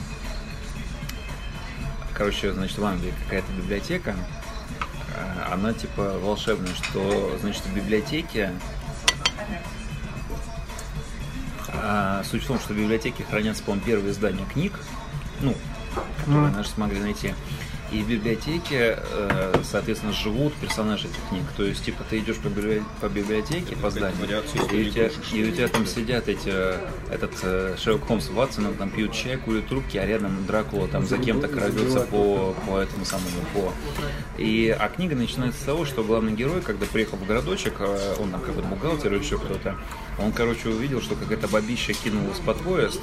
Speaker 1: Короче, значит, в Англии какая-то библиотека, э, она типа волшебная, что, значит, в библиотеке... а, суть в том, что в библиотеке хранятся, по-моему, первые издания книг, ну, которые наши смогли найти. И в библиотеке, э, соответственно, живут персонажи этих книг. То есть, типа, ты идешь по, библи- по библиотеке, по зданию, и у, тебя, и у тебя там сидят эти, э, этот э, Шерлок Холмс с Ватсоном, там пьют чай, курят трубки, а рядом Дракула там за кем-то крадется по, по этому самому, по... И, а книга начинается с того, что главный герой, когда приехал в городочек, он там какой-то бухгалтер или еще кто-то, он, короче, увидел, что какая-то бабища кинулась под поезд,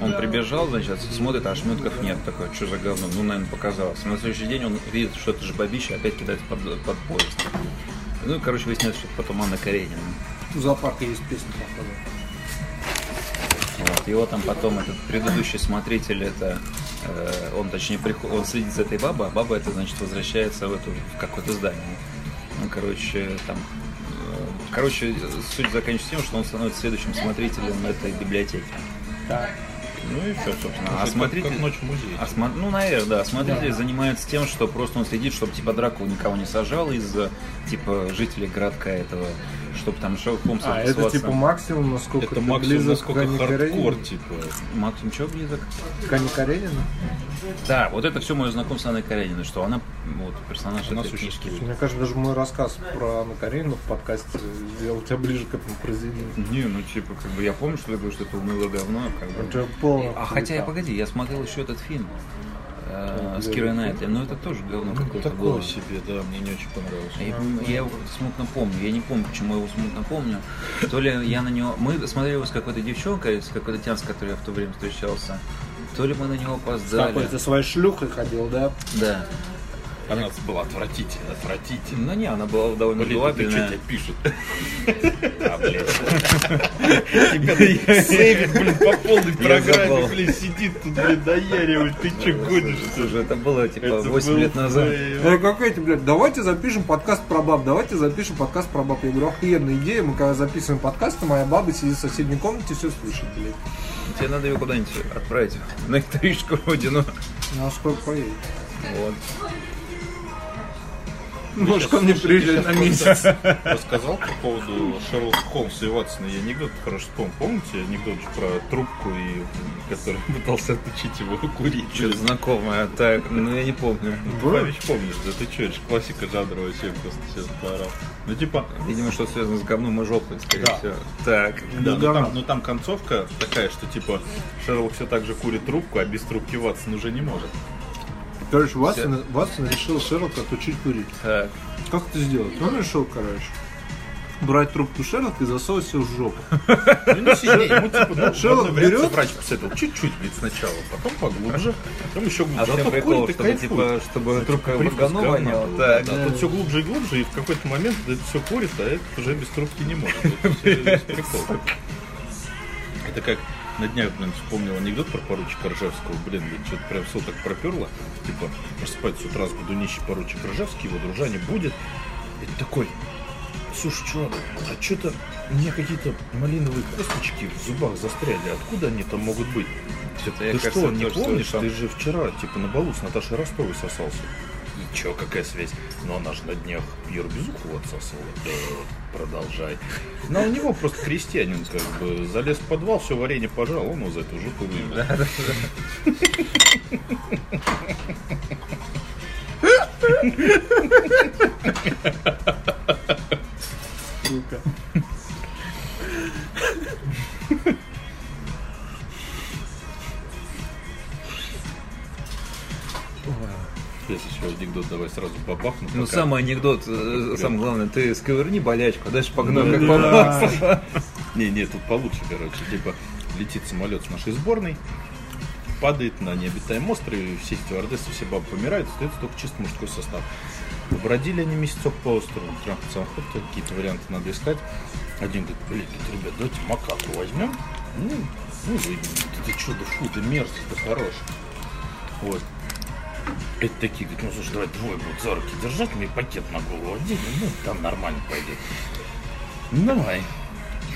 Speaker 1: он прибежал, значит, смотрит, а ошметков нет, такой, что за говно, ну, наверное, показалось. На следующий день он видит, что это же бабища опять кидается под, под поезд. Ну, и, короче, выясняется, что это потом Анна Каренина.
Speaker 2: В зоопарке есть песня, походу.
Speaker 1: Вот. Его там потом этот предыдущий смотритель, это э, он точнее приход, он следит за этой бабой, а баба это значит возвращается в эту в какое-то здание. Ну, короче, там. Э, короче, суть заканчивается тем, что он становится следующим смотрителем этой библиотеки.
Speaker 2: Так.
Speaker 1: Ну и все, собственно. А
Speaker 5: Как-
Speaker 1: смотритель.
Speaker 5: как ночь в музее.
Speaker 1: а смо- Ну, наверное, да. Смотритель занимается тем, что просто он следит, чтобы типа Дракула никого не сожрал из типа жителей городка этого, чтобы там Шерлок Холмс
Speaker 2: А, это типа максимум, насколько
Speaker 5: Это максимум,
Speaker 2: близок
Speaker 5: насколько хардкор, типа.
Speaker 1: Максим чё близок?
Speaker 2: К Ане Карениной?
Speaker 1: Да, вот это все мое знакомство с Анной Карениной, что она вот персонаж
Speaker 5: Она существует.
Speaker 2: Мне кажется, даже мой рассказ про Анну Каренину в подкасте сделал тебя ближе к этому произведению.
Speaker 1: Не, ну типа, как бы я помню, что ты говоришь, что это унылое говно, как бы. А хотя, я погоди, я смотрел еще этот фильм э, с Кирой Найтли, но это тоже говно какое-то было.
Speaker 5: Такое себе, да, мне не очень понравилось.
Speaker 1: Я, я его смутно помню, я не помню, почему я его смутно помню. То ли я на него... Мы смотрели его с какой-то девчонкой, с какой-то тян, с которой я в то время встречался. То ли мы на него
Speaker 2: С
Speaker 1: опоздали.
Speaker 2: ты своей шлюхой ходил, да?
Speaker 1: Да.
Speaker 5: Она была отвратительно, отвратительно.
Speaker 1: Ну не, она была довольно
Speaker 5: Блин, ты что тебе пишут?
Speaker 1: А, блядь.
Speaker 5: Сейвит, блин, по полной программе, блин, сидит тут, блин, наяривает. Ты что гонишь?
Speaker 1: Слушай, это было типа
Speaker 5: Это
Speaker 1: 8
Speaker 5: был
Speaker 1: лет назад.
Speaker 5: fail.
Speaker 2: Э, как эти, блядь, давайте запишем подкаст про баб, давайте запишем подкаст про баб. Я говорю, охуенная идея, мы когда записываем подкаст, моя баба сидит в соседней комнате, все слышит, блядь.
Speaker 1: Тебе надо ее куда-нибудь отправить на историческую родину.
Speaker 2: Ну, а сколько поедет?
Speaker 1: Вот.
Speaker 2: Может, ко мне приезжать на месяц.
Speaker 5: Рассказал по поводу Шерлока Холмса и Ватсона. Я анекдот хорошо вспомнил. Помните анекдот про трубку, и который пытался отучить его курить?
Speaker 1: Что-то знакомое. Так, ну я не помню.
Speaker 5: Павич помнишь, да ты что, это классика жанра вообще просто сейчас поорал. Ну типа,
Speaker 1: Видимо, что связано с говном и жопой, скорее
Speaker 5: Да.
Speaker 1: всего. Так.
Speaker 5: да, ну, там, ну там концовка такая, что типа Шерлок все так же курит трубку, а без трубки Ватсон уже не может.
Speaker 2: Короче, Ватсон, Ватсон решил Шерлока отучить курить.
Speaker 1: Так.
Speaker 2: Как это сделать? Он решил, короче, брать трубку Шерлока и засовывать ее в жопу.
Speaker 5: Ну не сильнее, ему типа, ну, в
Speaker 2: Шерлок берет?
Speaker 5: врач посоветовал чуть-чуть, блин, сначала, потом поглубже, потом еще глубже.
Speaker 1: А в чем прикол,
Speaker 5: и
Speaker 1: чтобы,
Speaker 5: кайфует.
Speaker 1: типа, чтобы трубка
Speaker 5: Привкус
Speaker 1: говно
Speaker 5: говна
Speaker 1: воняла?
Speaker 5: был,
Speaker 1: Так.
Speaker 5: да, тут все глубже и глубже, и в какой-то момент это все курит, а это уже без трубки не может. Всё весь прикол. Это как на днях, блин, вспомнил анекдот про поручика Ржевского. Блин, блин, что-то прям все так проперло. Типа, просыпается с утра с гудунищий поручик Ржевский, его дружа не будет. И такой, слушай, чувак, а что-то у меня какие-то малиновые косточки в зубах застряли. Откуда они там могут быть?
Speaker 1: Что-то я,
Speaker 5: Ты
Speaker 1: кажется,
Speaker 5: что, не помнишь? Ты же вчера, типа, на балу с Наташей Ростовой сосался. Чё, какая связь? Ну, она же на днях Пьер Безухову отсосала. Да, продолжай. Ну, а у него просто крестьянин, как бы, залез в подвал, все варенье пожал, он его за эту жопу вывел.
Speaker 2: Сука.
Speaker 5: Если еще анекдот, давай сразу бабахну.
Speaker 1: Ну,
Speaker 5: пока.
Speaker 1: самый анекдот, э, самое главное, ты сковырни болячку, а дальше погнал, как попал.
Speaker 5: Не, не, тут получше, короче. Типа, летит самолет с нашей сборной, падает на необитаемый остров, и все стюардессы, все бабы помирают, остается только чисто мужской состав. Бродили они месяцок по острову, транспорт самоход, какие-то варианты надо искать. Один говорит, блин, ребят, давайте макаку возьмем. Ну, ну, вы, ты, ты что, да фу, да мерзкий, да хорош. Вот. Это такие, говорят, ну слушай, давай двое будут за руки держать, мне пакет на голову одели, ну там нормально пойдет. Давай.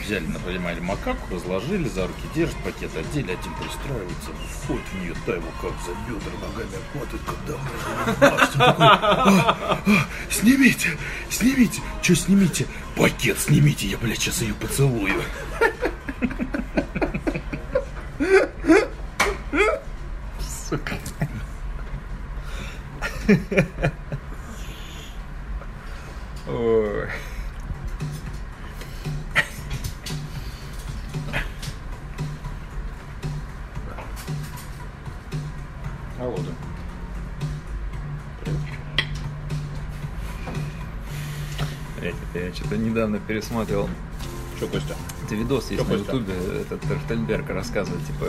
Speaker 5: Взяли, например, макаку, разложили, за руки держат, пакет одели, один пристраивается, входит в нее, та его как за бедра ногами обхватывает, когда же такой, «А, а, снимите, снимите, что снимите? Пакет снимите, я, блядь, сейчас ее поцелую.
Speaker 1: Ой.
Speaker 5: Алло, да.
Speaker 1: Блядь, это я что-то недавно пересматривал.
Speaker 5: Что, Костя?
Speaker 1: Это видос есть
Speaker 5: Чё,
Speaker 1: на ютубе, этот Трахтенберг рассказывает, типа,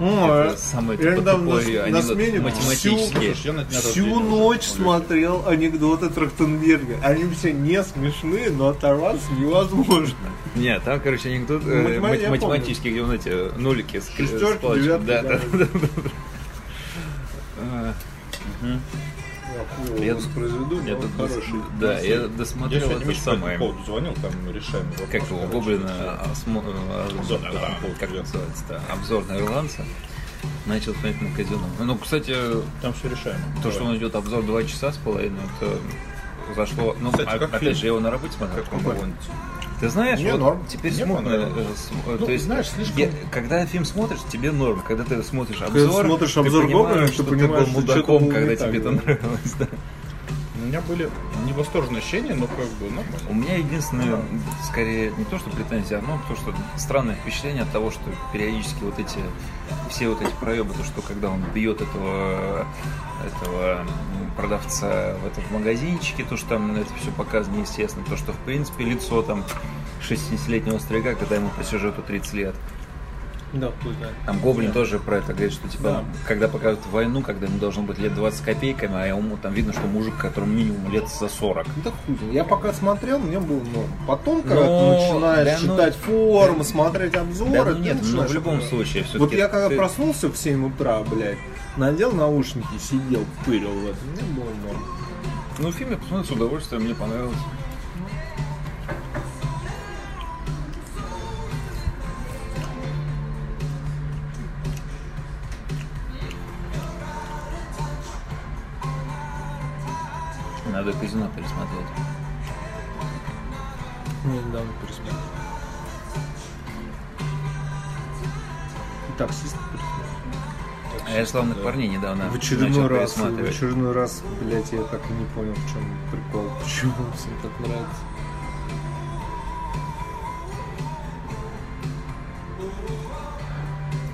Speaker 2: О,
Speaker 1: это самый
Speaker 2: я
Speaker 1: типа,
Speaker 2: недавно
Speaker 1: тупой
Speaker 2: на- на
Speaker 1: анекдот математический.
Speaker 5: На
Speaker 2: Всю
Speaker 5: рождения уже
Speaker 2: ночь смотрел анекдоты Трахтенберга. Они все не смешные, но оторваться невозможно.
Speaker 1: Нет, там, короче, анекдот э, мат- математический, где он эти нулики с
Speaker 2: Шестерки,
Speaker 1: с палочкой.
Speaker 2: девятки,
Speaker 1: Да,
Speaker 2: да.
Speaker 1: да, да, да. А, Я-
Speaker 2: воспроизведу,
Speaker 1: Я дос-
Speaker 2: хороший.
Speaker 1: Да, я
Speaker 5: Я
Speaker 1: досмотрел
Speaker 5: сегодня
Speaker 1: это
Speaker 5: по
Speaker 1: самое.
Speaker 5: поводу звонил, там решаем вопрос.
Speaker 1: Как его, Гоблина,
Speaker 5: всё.
Speaker 1: осмо- э,
Speaker 5: Обзор,
Speaker 1: да,
Speaker 5: да,
Speaker 1: как называется обзор на ирландца. Начал смотреть на казино. Ну, кстати,
Speaker 5: Там все решаем.
Speaker 1: то, что он идет обзор 2 часа с половиной, это зашло. Ну,
Speaker 5: Кстати,
Speaker 1: а-
Speaker 5: как
Speaker 1: опять
Speaker 5: фильм?
Speaker 1: же, я его на работе смотрел.
Speaker 5: Как он
Speaker 1: Ты знаешь,
Speaker 2: Не,
Speaker 1: вот
Speaker 2: норм.
Speaker 1: теперь
Speaker 5: Мне
Speaker 1: смутно. э, с- э,
Speaker 5: Ну,
Speaker 1: то есть,
Speaker 5: знаешь, слишком-
Speaker 1: я- когда фильм смотришь, тебе норм. Когда ты смотришь
Speaker 2: Когда
Speaker 1: обзор,
Speaker 2: смотришь
Speaker 1: ты
Speaker 2: обзор
Speaker 1: понимаешь,
Speaker 2: Гоблина,
Speaker 1: что
Speaker 2: ты
Speaker 1: ты
Speaker 2: понимаешь,
Speaker 1: был мудаком, когда тебе это нравилось. Да.
Speaker 5: У меня были невосторженные ощущения, но как бы
Speaker 1: У
Speaker 5: нормально.
Speaker 1: меня единственное, скорее, не то что претензия, но то, что странное впечатление от того, что периодически вот эти, все вот эти проебы, то, что когда он бьет этого, этого продавца в этом магазинчике, то, что там это все показано, естественно, то, что, в принципе, лицо там 60-летнего старика, когда ему по сюжету 30 лет.
Speaker 2: Да, хуй знает.
Speaker 1: Там Гоблин тоже про это говорит, что типа,
Speaker 2: Да.
Speaker 1: когда показывают войну, когда ему должно быть лет 20 с копейками, а ему там видно, что мужик, которому минимум лет за 40.
Speaker 2: Да хуй. Я пока смотрел, мне было норм. Потом, когда
Speaker 1: Но-
Speaker 2: ты начинаешь
Speaker 1: да ну-
Speaker 2: читать форумы, смотреть обзоры,
Speaker 1: Да, ну
Speaker 2: ты
Speaker 1: нет, ну в любом случае, все
Speaker 2: Вот я когда проснулся в 7 утра, блядь, надел наушники, сидел, пырил в этом, мне было норм.
Speaker 1: Ну, фильм я посмотрел с удовольствием, мне понравилось. Надо казино пересмотреть.
Speaker 2: Мне недавно пересмотрел. И таксист пересмотрел.
Speaker 1: А я славных парней недавно
Speaker 2: В очередной раз, в очередной раз, блядь, я так и не понял, в чем прикол, почему всем так нравится.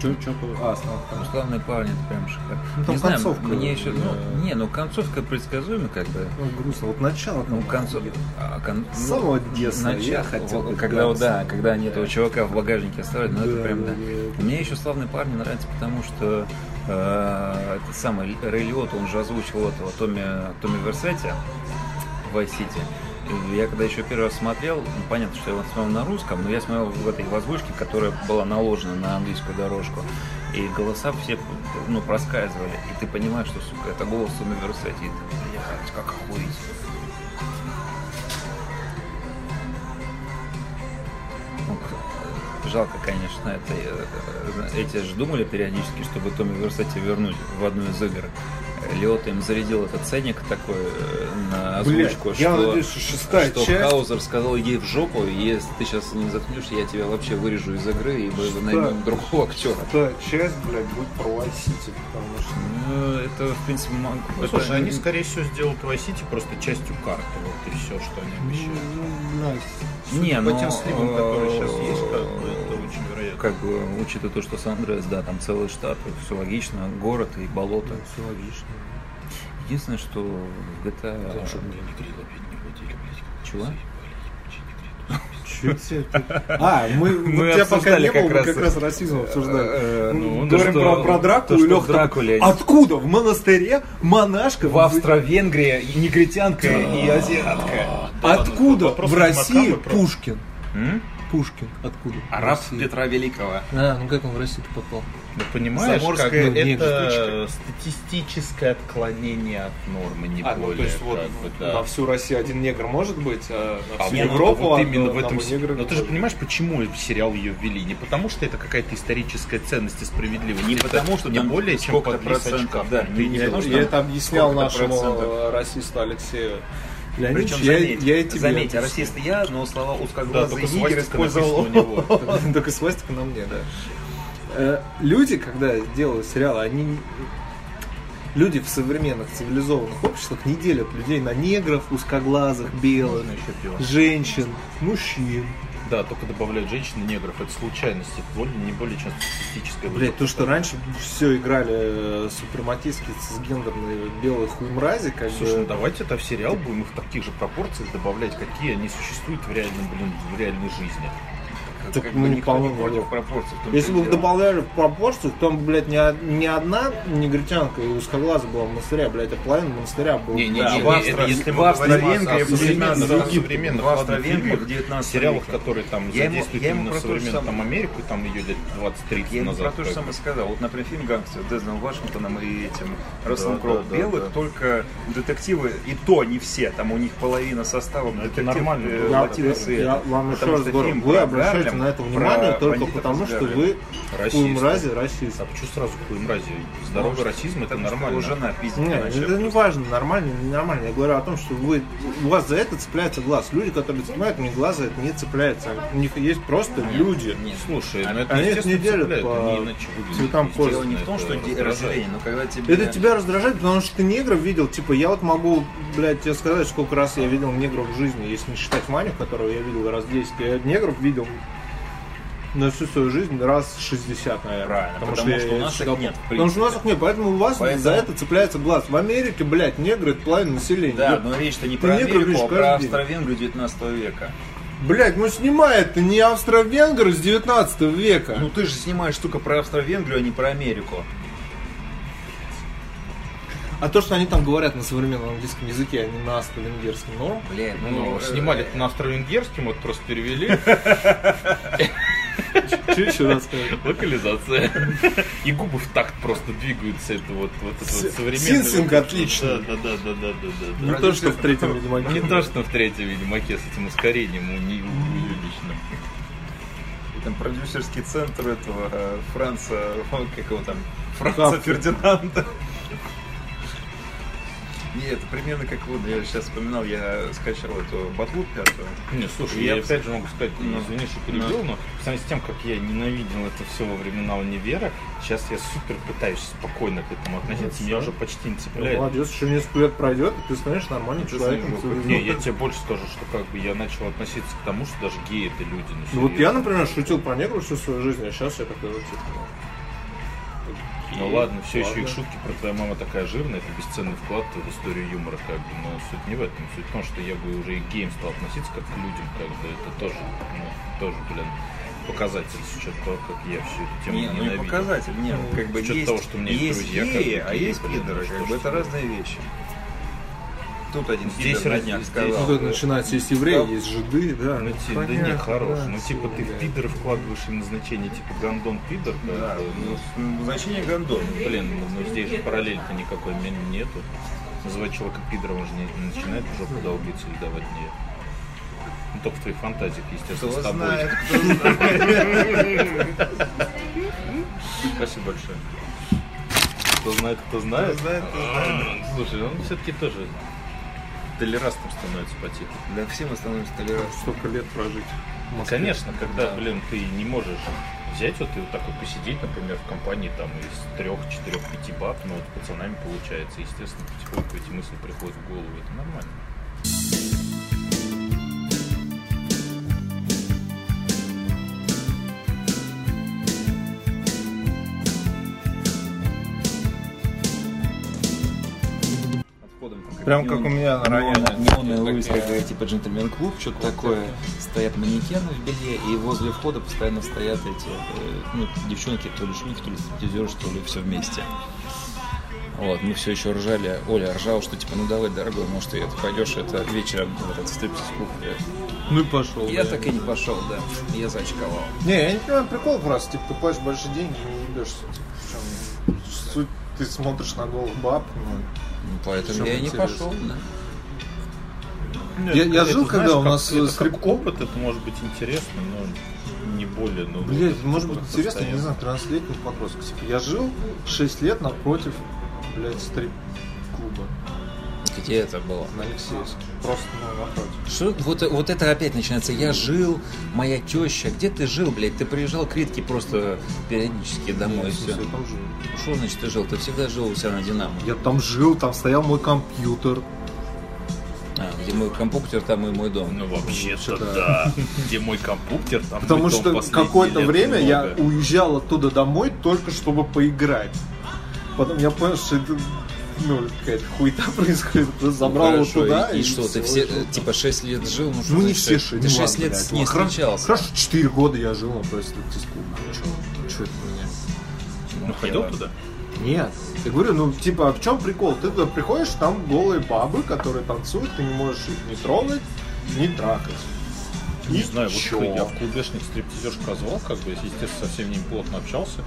Speaker 2: Че, че, а, снова
Speaker 1: Ну, славные парни, это прям шикарно.
Speaker 2: Ну, там
Speaker 1: не знаю,
Speaker 2: концовка,
Speaker 1: мне еще, ну, не, ну концовка предсказуема, как бы.
Speaker 2: Ну, грустно. Вот начало.
Speaker 1: Ну,
Speaker 2: там,
Speaker 1: концов... а, кон-
Speaker 2: С
Speaker 1: ну,
Speaker 2: самого детства
Speaker 1: начало-
Speaker 2: я хотел быть
Speaker 1: когда, вот, да, когда они этого чувака в багажнике оставили, ну это
Speaker 2: Да,
Speaker 1: прям, да.
Speaker 2: да.
Speaker 1: Мне еще славные парни нравятся, потому что э, этот самый Рэй Лиотта, он же озвучил этого Томми, Томми Версетти в Vice City. Я когда еще первый раз смотрел, ну, понятно, что я его смотрел на русском, но я смотрел в этой в озвучке, которая была наложена на английскую дорожку. И голоса все ну, проскальзывали. И ты понимаешь, что, сука, это голос Версетти. И ты, как охуеть. Ну, Жалко, конечно, это, э, эти же думали периодически, чтобы Томми Версетти вернуть в одну из игр. Леота им зарядил этот ценник такой э, на
Speaker 2: Блядь,
Speaker 1: озвучку,
Speaker 2: я
Speaker 1: что,
Speaker 2: надеюсь, что шестая
Speaker 1: что
Speaker 2: часть...
Speaker 1: Хаузер сказал, иди в жопу, если ты сейчас не заткнешься, я тебя вообще вырежу из игры и мы наймем другого актера.
Speaker 2: Шестая часть, блядь, будет про City, потому что...
Speaker 1: Ну, это, в принципе, мог-
Speaker 5: Ну,
Speaker 1: это-
Speaker 5: слушай, они, скорее всего, сделают City просто частью карты. Вот и все, что они обещают.
Speaker 2: Ну, блядь,
Speaker 1: Не,
Speaker 5: По
Speaker 1: ну,
Speaker 5: тем сливам, которые сейчас есть, как
Speaker 1: э,
Speaker 5: бы.
Speaker 1: Как бы, учитывая то, что Сан-Андреас, да, там целый штат, все логично, город и болото.
Speaker 2: все логично.
Speaker 1: Единственное, что в GTA...
Speaker 5: Чтобы мне не грило опять не хватили, блядь.
Speaker 1: Чего?
Speaker 2: А, мы,
Speaker 1: Мы
Speaker 2: тебя пока не было,
Speaker 1: как
Speaker 2: мы
Speaker 1: раз-
Speaker 2: как раз расизм обсуждали.
Speaker 1: Э, ну,
Speaker 2: Говорим про, про Дракулу,
Speaker 1: то,
Speaker 2: и
Speaker 1: что
Speaker 2: Лёха
Speaker 1: в Дракуле
Speaker 2: Откуда? В монастыре монашка?
Speaker 1: В Австро-Венгрии негритянка, и азиатка.
Speaker 2: Откуда?
Speaker 5: Вопрос
Speaker 2: в России. Пушкин. Пушкин. Откуда?
Speaker 1: Араб. Петра Великого.
Speaker 2: А, ну как он в Россию попал?
Speaker 5: Ну, понимаешь,
Speaker 2: Заморская,
Speaker 5: как бы
Speaker 2: ну, негр,
Speaker 5: это статистическое отклонение от нормы, не
Speaker 2: А, ну
Speaker 5: более.
Speaker 2: то есть вот
Speaker 5: бы, да.
Speaker 2: на всю Россию один негр может быть, а на
Speaker 5: А
Speaker 2: всю
Speaker 5: вот-
Speaker 2: Европу
Speaker 5: вот именно в этом
Speaker 2: негру
Speaker 5: Но ты же понимаешь, почему сериал ее ввели? Не потому, что это какая-то историческая ценность и справедливость.
Speaker 1: Не
Speaker 5: Это
Speaker 1: потому, что
Speaker 5: не более чем под
Speaker 1: процентов, да,
Speaker 5: Ты
Speaker 1: не
Speaker 5: не
Speaker 1: потому,
Speaker 2: Я,
Speaker 1: что
Speaker 2: я
Speaker 1: там
Speaker 2: это объяснял нашему
Speaker 1: процентов.
Speaker 2: э, расисту Алексею Леонидовичу.
Speaker 1: Причем,
Speaker 2: я,
Speaker 1: заметь,
Speaker 2: я и тебе
Speaker 1: заметь, расист я, но слова
Speaker 5: Да,
Speaker 1: узкоглазый
Speaker 5: только
Speaker 1: нигер использовал.
Speaker 5: него.
Speaker 2: Только свастика на мне, да. Э, Люди, когда делают сериалы, они люди в современных цивилизованных обществах не делят людей на негров, узкоглазых, белых, женщин, мужчин.
Speaker 5: Да, только добавляют женщин и негров. Это случайность. Это более, не более чем статистическая
Speaker 2: Блять, то, что раньше все играли э, супрематистские цисгендерные белые хуймрази, как
Speaker 5: Слушай, ну
Speaker 2: бы...
Speaker 5: давайте это в сериал будем их в таких же пропорциях добавлять, какие они существуют в реальном, блин, в реальной жизни.
Speaker 2: Так
Speaker 1: Как
Speaker 2: мы
Speaker 1: бы
Speaker 2: не
Speaker 1: никто не против пропорций.
Speaker 2: Если бы добавляли в пропорциях, то, блядь, не, не одна негритянка и узкоглаза была в монастыре, а, блядь, а половина монастыря была.
Speaker 1: Не, не,
Speaker 5: Да,
Speaker 1: не,
Speaker 5: в
Speaker 1: не,
Speaker 5: Австро- если
Speaker 1: в
Speaker 5: мы говорим о-
Speaker 1: Австро-Венгрии
Speaker 5: о
Speaker 1: в 19
Speaker 5: современных-
Speaker 1: да,
Speaker 5: современных
Speaker 1: в 19
Speaker 5: сериалах, которые там
Speaker 1: Я
Speaker 5: задействуют
Speaker 1: я
Speaker 5: именно современную там Америку, там ее лет 20-30
Speaker 1: Я ему
Speaker 5: назад.
Speaker 1: про то же самое сказал. Вот, например, фильм «Гангстер» с Дезном Вашингтоном и этим Расселом Кроу. Белых, только детективы, и то не все. Там у них половина состава
Speaker 5: это
Speaker 1: детектив,
Speaker 5: нормально
Speaker 1: э.
Speaker 2: Я,
Speaker 1: латиносы.
Speaker 2: я вам еще раз говорю, вы обращаете
Speaker 1: Гарлем,
Speaker 2: на это
Speaker 1: про
Speaker 2: внимание только
Speaker 1: бандитов
Speaker 2: потому, что вы хуемрази расист.
Speaker 5: А почему сразу хуй мрази? Здоровый расизм это нормально.
Speaker 1: его жена пиздит
Speaker 2: Не,
Speaker 1: иначе.
Speaker 2: это не важно, нормально, не нормально. Я говорю о том, что вы, у вас за это цепляется глаз. Люди, которые цепляют мне глаза, это не цепляется. У них есть просто люди.
Speaker 1: Нет.
Speaker 5: Слушай, ну это
Speaker 2: Они
Speaker 5: естественно
Speaker 2: не делят по
Speaker 5: выглядят.
Speaker 2: цветам кожи.
Speaker 1: Дело не в
Speaker 5: Это
Speaker 1: том, что разделение, но когда тебе...
Speaker 2: Это тебя раздражает, потому что ты негров видел. Типа, я вот могу, блядь, тебе сказать, сколько раз я видел негров в жизни, если не считать Маню, которого я видел раз 10. Я негров видел на всю свою жизнь раз 60, наверное.
Speaker 1: Правильно, потому
Speaker 2: я-
Speaker 1: что у
Speaker 2: я
Speaker 1: нас их нет,
Speaker 2: Потому что у нас их нет, поэтому у вас
Speaker 1: Поэтому-
Speaker 2: за это цепляется глаз. В Америке, блядь, негры это половина населения.
Speaker 1: Да, но речь-то не
Speaker 2: Ты
Speaker 1: про
Speaker 2: негров
Speaker 1: Америку, а про. Австро-Венгрию 19 века.
Speaker 2: Блять, ну снимает-то не австро-венгр из 19 века.
Speaker 1: Ну ты же снимаешь штука про Австро-Венгрию, а не про Америку.
Speaker 2: а то, что они там говорят на современном английском языке, а не на австро-венгерском норм.
Speaker 1: Блин,
Speaker 5: Ну, снимали на австро-венгерском, вот просто перевели.
Speaker 2: Что еще раз сказать?
Speaker 5: Локализация. И губы в такт просто двигаются. Это вот, вот это вот современное.
Speaker 2: синсинг отличный.
Speaker 5: Да, да, да, да, да, да,
Speaker 2: Не то, что в третьем Ведьмаке.
Speaker 5: Не то, что в третьем Ведьмаке с этим ускорением у не- у Юлична.
Speaker 1: Там продюсерский центр этого э, Франца, как его там, Франца. Фердинанда. Не, это примерно как вот, я сейчас вспоминал, я скачал эту батлу пятую.
Speaker 5: Не, слушай,
Speaker 1: Я
Speaker 5: я, опять же могу сказать,
Speaker 1: Ну,
Speaker 5: извини, что перебил, но по сравнению с тем, как я ненавидел это все во времена универа, сейчас я супер пытаюсь спокойно к этому относиться, меня уже почти не цепляет.
Speaker 2: Молодец, еще несколько лет пройдет, и ты станешь нормальным
Speaker 1: Ты
Speaker 2: человеком.
Speaker 5: Не, я тебе больше скажу, что как бы я начал относиться к тому, что даже геи это люди. Ну,
Speaker 2: Ну вот я, например, шутил про негров всю свою жизнь, а сейчас я такой, вот, типа,
Speaker 5: Ну ладно, все еще
Speaker 2: Ладно.
Speaker 5: их шутки про твоя мама такая жирная, это бесценный вклад в историю юмора, как бы, но суть не в этом. Суть в том, что я бы уже и к геям стал относиться как к людям, как бы это тоже, ну, тоже, блин, показатель с учетом того, как я всю эту тему
Speaker 1: Не, ну
Speaker 5: ненавидел.
Speaker 1: показатель, не, ну, как бы есть,
Speaker 5: того, что у меня есть
Speaker 1: есть
Speaker 5: друзья, как
Speaker 1: геи,
Speaker 5: бы,
Speaker 1: а есть пидоры,
Speaker 5: ну
Speaker 1: как бы это разные вещи. Тут один
Speaker 5: Здесь
Speaker 1: пидор на
Speaker 5: раз-
Speaker 1: днях
Speaker 5: здесь-
Speaker 1: сказал.
Speaker 2: Ну, тут начинается, есть евреи,
Speaker 1: Да.
Speaker 2: есть жиды, да.
Speaker 5: Ну, да
Speaker 2: понятно,
Speaker 5: не, хорош.
Speaker 2: да,
Speaker 5: ну, типа, ты в
Speaker 2: да.
Speaker 5: пидоры вкладываешь именно значение, типа, гандон пидор, как
Speaker 1: Да,
Speaker 5: бы, ну,
Speaker 1: ну, значение гондон.
Speaker 5: Блин, ну здесь же параллель-то никакой нету. Называть человека пидором, он же не, не начинает в жопу долбиться или давать мне. Ну, только в твоих фантазиях, естественно,
Speaker 1: Кто
Speaker 5: с тобой.
Speaker 1: знает, кто знает.
Speaker 5: Спасибо большое. Кто знает, кто знает.
Speaker 1: Кто знает, кто знает.
Speaker 5: Слушай, он все-таки тоже толерастным становится потихоньку.
Speaker 1: Да все мы становимся толерантными.
Speaker 2: Столько лет прожить.
Speaker 5: Конечно, когда, блин, ты не можешь взять вот и вот так вот посидеть, например, в компании там из трех, четырех, пяти баб, но вот с пацанами получается, естественно, потихоньку эти мысли приходят в голову, это нормально.
Speaker 2: Прям как у меня на районе.
Speaker 1: Неонная вывеска, говорит, типа джентльмен-клуб, что-то такое. Стоят манекены в белье, и возле входа постоянно стоят эти, э, ну, девчонки, то ли шлюхи, то ли стриптизеры, что ли, все вместе. Вот, мы все еще ржали, Оля ржала, что типа, ну давай, дорогой, может, ты это пойдешь это вечером в этот стриптиз-клуб.
Speaker 2: Ну и пошел.
Speaker 1: Я
Speaker 2: да.
Speaker 1: так и не пошел, да. Я зачковал.
Speaker 2: Не, я не понимаю прикол просто, типа, ты платишь большие деньги и не ебешься. Типа, в чем суть? Ты смотришь на голых баб, ну,
Speaker 1: Ну, поэтому
Speaker 2: Чем
Speaker 1: я и не
Speaker 2: интересно?
Speaker 1: пошел, да.
Speaker 2: Я- я жил, когда у
Speaker 5: как-
Speaker 2: нас,
Speaker 5: это как
Speaker 2: стрип-
Speaker 5: опыт, это может быть интересно, но не более, ну...
Speaker 2: Блять,
Speaker 5: вот,
Speaker 2: может быть интересно, я не
Speaker 5: постоянно.
Speaker 2: знаю, 13-летний подросток. Типа, я жил 6 лет напротив, блядь, стрип-клуба
Speaker 1: Где это было?
Speaker 2: на Алексеевске. Просто, ну, напротив.
Speaker 1: Что, вот, вот это опять начинается. Я жил, моя теща. Где ты жил, блядь? Ты приезжал к Ритке просто периодически домой. и все.
Speaker 2: я там жил.
Speaker 1: Что значит ты жил? Ты всегда жил у себя на Динамо.
Speaker 2: Я там жил, там стоял мой компьютер.
Speaker 1: А, где мой компьютер, там и мой дом.
Speaker 5: Ну, вообще-то,
Speaker 2: Вообще-то.
Speaker 5: да. Где мой компьютер, там
Speaker 2: Потому
Speaker 5: мой дом
Speaker 2: что какое-то время я
Speaker 5: много.
Speaker 2: уезжал оттуда домой только чтобы поиграть. Потом я понял, что это ну, какая-то хуйта происходит. Просто забрал его
Speaker 1: Хорошо,
Speaker 2: туда
Speaker 1: и, и что, ты все,
Speaker 2: и
Speaker 1: э, типа, 6 лет жил? Ну, что
Speaker 2: Ну не
Speaker 1: значит,
Speaker 2: все
Speaker 1: шесть?
Speaker 2: шесть.
Speaker 1: Ты
Speaker 2: ну
Speaker 1: 6
Speaker 2: ладно,
Speaker 1: лет
Speaker 2: блядь,
Speaker 1: с ней
Speaker 2: ну, хорошо-
Speaker 1: встречался.
Speaker 2: Хорошо, 4 года я жил на стриптиз-клубе. Что это?
Speaker 5: Ну, ходил туда?
Speaker 2: Нет. Я говорю, ну, типа, а в чем прикол? Ты туда приходишь, там голые бабы, которые танцуют, ты не можешь их не трогать, не трахать.
Speaker 5: Не
Speaker 2: И
Speaker 5: знаю,
Speaker 2: чё?
Speaker 5: вот я в клубешных стриптизерш позвал, как бы, естественно, со всеми ними плотно общался.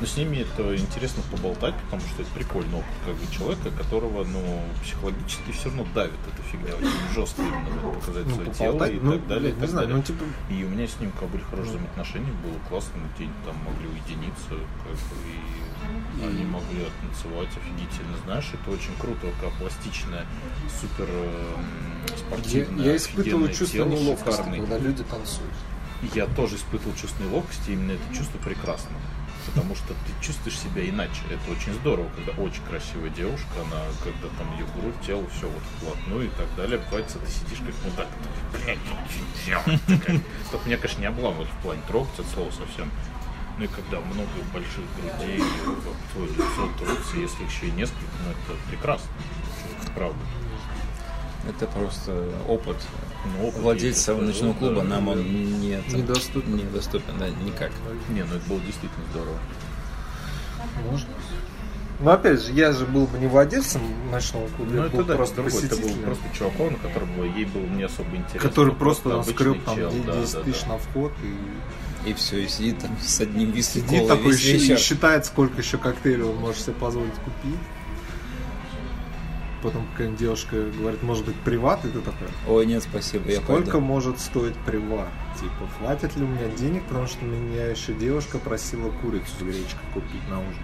Speaker 5: Но с ними это интересно поболтать, потому что это прикольный опыт как бы человека, которого, ну, психологически все равно давит эта фигня очень жестко именно вот, показать
Speaker 2: Ну,
Speaker 5: свое тело и
Speaker 2: ну,
Speaker 5: так далее. и
Speaker 2: не
Speaker 5: так
Speaker 2: знаю,
Speaker 5: далее.
Speaker 2: ну, типа,
Speaker 5: И у меня с ним как бы были хорошие взаимоотношения, было классно, мы день там могли уединиться, как бы, и они могли танцевать офигительно. Знаешь, это очень круто, как пластичная, супер эм,
Speaker 2: я,
Speaker 5: спортивная,
Speaker 2: я испытываю чувство
Speaker 5: тело,
Speaker 2: неловкости,
Speaker 5: шикарный.
Speaker 2: когда люди танцуют.
Speaker 5: Я тоже испытывал чувство неловкости, именно это чувство прекрасно. Потому что ты чувствуешь себя иначе. Это очень здорово, когда очень красивая девушка, она, когда там ее грудь, тело, все вот вплотную и так далее, бывает, ты сидишь как мудак. «Блядь, ну, такая. Только меня, конечно, не обламывают в плане трогать от слова совсем. Ну и когда много больших грудей, в твое лицо трутся, если еще и несколько, ну это прекрасно. Правда.
Speaker 1: Это просто опыт.
Speaker 5: Ну,
Speaker 1: Владельца ночного клуба нам он не, там,
Speaker 2: Недоступен.
Speaker 1: недоступен, да, никак.
Speaker 5: Не, ну это было действительно здорово.
Speaker 2: Можно. Но опять же, я же был бы не владельцем ночного клуба,
Speaker 5: Ну
Speaker 2: я
Speaker 5: это
Speaker 2: был
Speaker 5: да,
Speaker 2: просто
Speaker 5: другой. Это был просто чуваком, на которого ей было не особо интересно.
Speaker 2: который просто
Speaker 5: обычный
Speaker 2: скрып там
Speaker 5: чел,
Speaker 2: 10
Speaker 5: да, да,
Speaker 2: тысяч
Speaker 5: да.
Speaker 2: на вход и
Speaker 1: И все, и сидит там с одним виски
Speaker 2: сидит такой и считает, сколько еще коктейлей он может себе позволить купить. Потом какая-нибудь девушка говорит, может быть, приват, и ты такой,
Speaker 1: Ой, нет, спасибо, я
Speaker 2: сколько
Speaker 1: пойду.
Speaker 2: может стоить приват? Типа, хватит ли у меня денег, потому что меня еще девушка просила курицу с гречкой купить на ужин.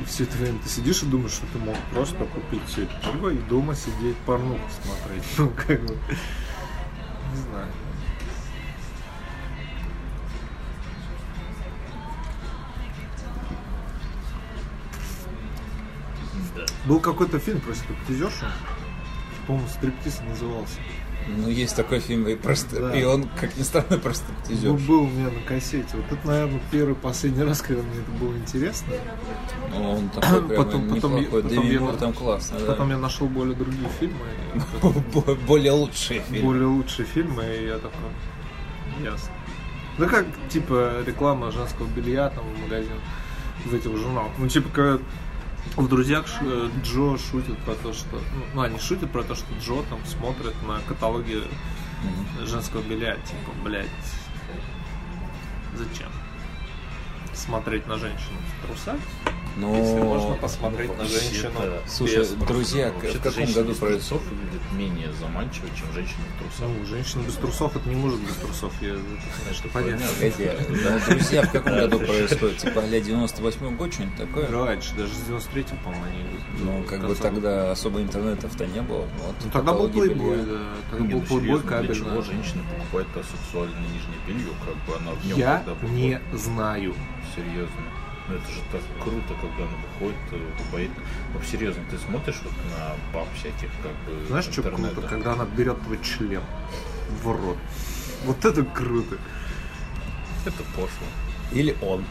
Speaker 2: И все это время ты сидишь и думаешь, что ты мог просто купить все это пиво и дома сидеть порнуху смотреть. Ну, как бы, не знаю. Был какой-то фильм про стриптизершу. По-моему, стриптиз назывался.
Speaker 1: Ну, есть такой фильм, и просто,
Speaker 2: Да.
Speaker 1: и он, как ни странно,
Speaker 2: Ну,
Speaker 1: стриптизер.
Speaker 2: был у меня на кассете. Вот это, наверное, первый, последний раз, когда мне это было интересно.
Speaker 1: Ну, он такой прямо
Speaker 2: Потом- потом я-
Speaker 1: неплохой.
Speaker 2: потом я-
Speaker 1: Мур там классно, да.
Speaker 2: Потом я нашел более другие фильмы,
Speaker 1: Более лучшие фильмы.
Speaker 2: более лучшие фильмы, и я такой, ясно. Ну как, типа, реклама женского белья там в магазин, в этих журналах. Ну, типа, когда в «Друзьях» э, Джо шутит про то, что... Ну, ну, они шутят про то, что Джо там смотрит на каталоги женского белья, типа, блядь, зачем? Смотреть на женщину в трусах?
Speaker 1: Но...
Speaker 2: Если можно посмотреть на женщину.
Speaker 1: Слушай,
Speaker 2: без
Speaker 1: друзья, в каком году
Speaker 5: без трусов выглядит менее заманчиво, чем женщина в трусах.
Speaker 2: Ну, женщина без трусов, это не может без трусов, я это, конечно, понятно.
Speaker 1: Погоди, ну, друзья, в каком году происходит? Типа, а 98 год, что-нибудь такое?
Speaker 2: Раньше, даже с 93 по-моему, они
Speaker 1: Ну, как бы тогда особо интернетов-то не было. Вот,
Speaker 2: Ну, тогда был плейбой, да. Тогда был
Speaker 5: ну,
Speaker 2: плейбой
Speaker 5: серьезно, для чего женщина покупает то сексуальное нижнее белье, как бы она в нем
Speaker 2: Я не знаю.
Speaker 5: Серьезно. Ну это же так круто, когда она выходит, э, убоит. Ну серьезно, ты смотришь вот на баб всяких, как бы,
Speaker 2: Знаешь, что круто? Когда она берет твой член в рот. Вот это круто.
Speaker 5: Это пошло.
Speaker 1: Или он.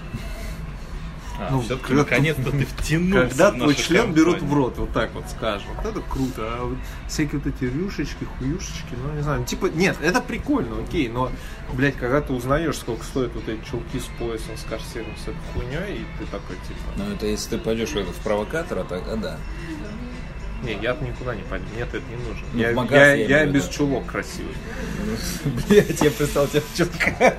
Speaker 5: А,
Speaker 2: Ну,
Speaker 5: все-таки наконец-то ты втянулся
Speaker 2: Когда твой член берут в рот, вот так вот скажем. Вот это круто. А вот всякие вот эти рюшечки, хуюшечки, ну не знаю. ну, Типа, нет, это прикольно, окей, но, блядь, когда ты узнаешь, сколько стоят вот эти чулки с поясом, с корсетом, с этой хуйней, и ты такой, типа,
Speaker 1: Ну, это если ты пойдешь в провокатора, тогда да.
Speaker 2: Не, я никуда не пойду, мне это не нужно.
Speaker 1: Ну,
Speaker 2: я,
Speaker 1: в магаз
Speaker 2: я,
Speaker 1: я
Speaker 2: я
Speaker 1: в
Speaker 2: без чулок красивый.
Speaker 1: Блять, я представил тебя четко.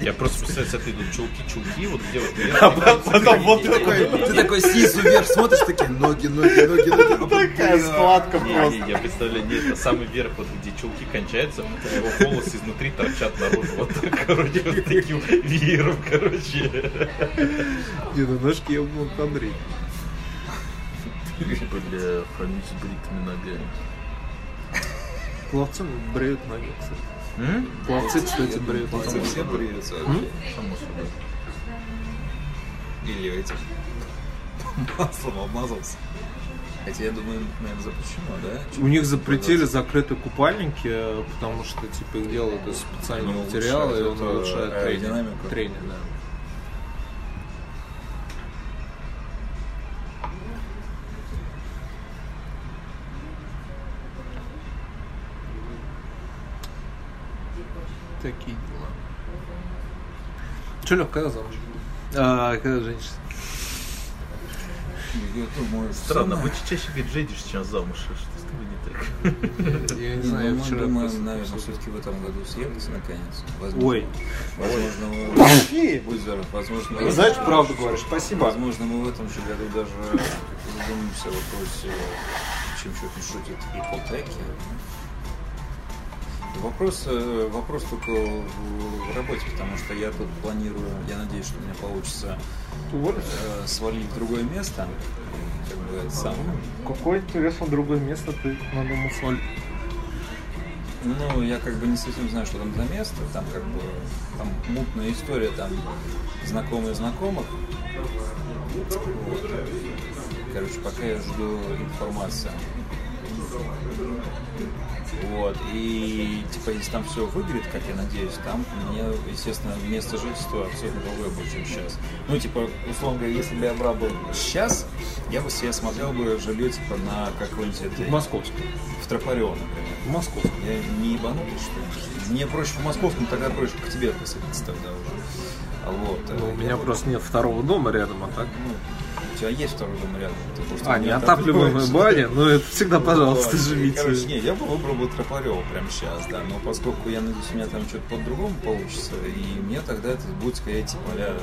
Speaker 5: Я просто представляю, если ты идут чулки-чулки, вот где вот
Speaker 2: А потом вот такой,
Speaker 1: Ты такой снизу вверх смотришь, такие ноги, ноги, ноги, ноги.
Speaker 2: такая складка
Speaker 5: Не,
Speaker 2: просто.
Speaker 5: не, я представляю, нет, это самый верх, вот где чулки кончаются, его волосы изнутри торчат наружу. Вот так, короче, вот таким веером, короче.
Speaker 2: Не, ну ножки я мог побрить.
Speaker 5: Бля, ходить с бритыми ногами.
Speaker 2: Пловцы бреют ноги, кстати. Пловцы, кстати, бреют
Speaker 1: Пловцы
Speaker 2: ноги.
Speaker 1: все бреются.
Speaker 5: Само собой.
Speaker 1: Или этим маслом обмазался. Хотя я думаю, наверное, запрещено, да?
Speaker 2: У них запретили закрытые купальники, э, потому что типа их делают из специального
Speaker 1: Они
Speaker 2: материала, и он
Speaker 1: улучшают, э,
Speaker 2: улучшает тренинг. Тренинг, да. Такие дела. Че, Лёх, когда замуж? А, когда женишься?
Speaker 1: Думаю,
Speaker 5: Странно, вы чаще говорит, женишься, чем замуж. Что с тобой не так?
Speaker 2: Я не
Speaker 1: Не,
Speaker 2: знаю,
Speaker 1: ну,
Speaker 2: я вчера
Speaker 1: думаем,
Speaker 2: просто-
Speaker 1: наверное, все-таки в этом году съехаться наконец. Возможно,
Speaker 2: Ой.
Speaker 1: Возможно. Будь здоров, возможно, мы-
Speaker 2: Знаешь, правду говоришь, спасибо.
Speaker 1: Возможно, мы в этом же году даже задумаемся о вопросе, чем что-то шутит ипотеки. Вопрос, э, вопрос только в работе, потому что я тут планирую, я надеюсь, что у меня получится э, свалить в другое место. Как бы это самое.
Speaker 2: Какое интересно другое место ты надумал свалить?
Speaker 1: Ну, я как бы не совсем знаю, что там за место. Там как бы там мутная история, там знакомые знакомых. Вот. Короче, пока я жду информации. Вот, и типа если там все выгорит, как я надеюсь, там мне, естественно, место жительства абсолютно другое будет, чем сейчас. Ну, типа, условно говоря, если бы я брал бы сейчас, я бы себе смотрел бы жилье, типа, на какой-нибудь этой...
Speaker 2: Московский.
Speaker 1: В Тропарево, например.
Speaker 2: В Московский.
Speaker 1: Я не ебанутый, что ли? Мне проще в московском, тогда проще к тебе поселиться тогда уже. А вот.
Speaker 2: Ну,
Speaker 1: э,
Speaker 2: у меня
Speaker 1: я-
Speaker 2: просто нет второго дома рядом, а так.
Speaker 1: Ну, у тебя есть второй дом рядом. просто
Speaker 2: А,
Speaker 1: не
Speaker 2: отапливаемая баня, ну это всегда, пожалуйста,
Speaker 1: Вот, и,
Speaker 2: живите.
Speaker 1: Короче, не, я бы выбрал бы Тропарева прямо сейчас, да. Но поскольку я надеюсь, у меня там что-то по-другому получится, и мне тогда это будет скорее типа а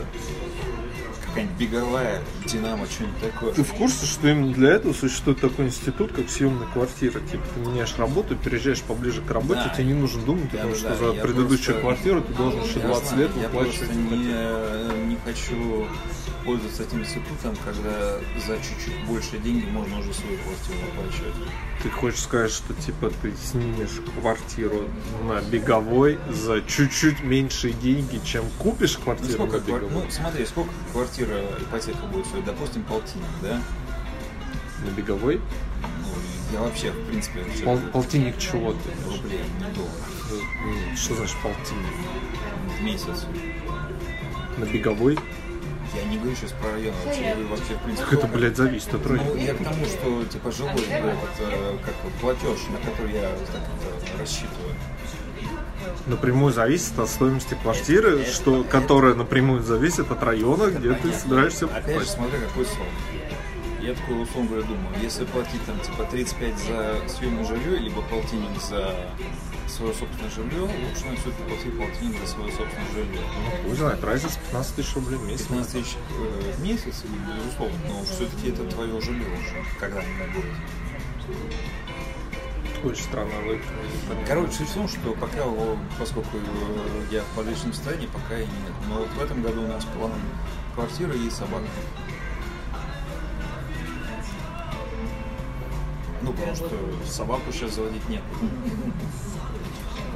Speaker 1: какая-нибудь беговая Динамо, что-нибудь такое.
Speaker 2: Ты в курсе, что именно для этого существует такой институт, как съемная квартира? Типа, ты меняешь работу, переезжаешь поближе к работе,
Speaker 1: Да.
Speaker 2: тебе не нужно думать,
Speaker 1: Да,
Speaker 2: потому
Speaker 1: да,
Speaker 2: что
Speaker 1: да,
Speaker 2: за
Speaker 1: я
Speaker 2: предыдущую
Speaker 1: просто-
Speaker 2: квартиру ты должен еще
Speaker 1: Я
Speaker 2: 20
Speaker 1: знаю,
Speaker 2: лет
Speaker 1: Я
Speaker 2: выплачивать.
Speaker 1: просто не, не хочу пользоваться этим институтом, когда за чуть-чуть больше деньги можно уже свою квартиру оплачивать.
Speaker 2: Ты хочешь сказать, что типа ты снимешь квартиру на беговой за чуть-чуть меньшие деньги, чем купишь
Speaker 1: Ну,
Speaker 2: квартиру
Speaker 1: сколько,
Speaker 2: на беговой?
Speaker 1: ну, смотри, сколько квартира ипотека будет стоить? Допустим, полтинник, да?
Speaker 2: На беговой?
Speaker 1: Ну, я вообще, в принципе,
Speaker 2: Пол- полтинник чего ты?
Speaker 1: рублей, не долларов
Speaker 2: Ну, Что значит полтинник?
Speaker 1: в месяц.
Speaker 2: На беговой?
Speaker 1: Я не говорю сейчас про район, вообще, вообще в принципе.
Speaker 2: Как это, блядь, зависит от
Speaker 1: Ну,
Speaker 2: района?
Speaker 1: я к тому, что, типа, жилой, этот, э, как платеж, на который я так это рассчитываю.
Speaker 2: Напрямую зависит от стоимости квартиры, что, которая напрямую зависит от района, где ты
Speaker 1: Понятно.
Speaker 2: собираешься
Speaker 1: Опять же,
Speaker 2: покупать.
Speaker 1: смотря какой срок. Я такой, условно говоря, думаю, если платить там типа 35 за съемное жилье, либо полтинник за свое собственное жилье, лучше на все-таки платить полтинник за свое собственное жилье.
Speaker 2: Не знаю, разница 15 тысяч рублей в месяц.
Speaker 1: 15 тысяч э, в месяц, безусловно, но все-таки это твое жилье уже когда-нибудь будет.
Speaker 2: Очень странно.
Speaker 1: Короче, суть в том, что пока, поскольку э, я в подвешенном состоянии, пока и нет. Но вот в этом году у нас план квартиры и собака. Ну, потому что собаку сейчас заводить нет.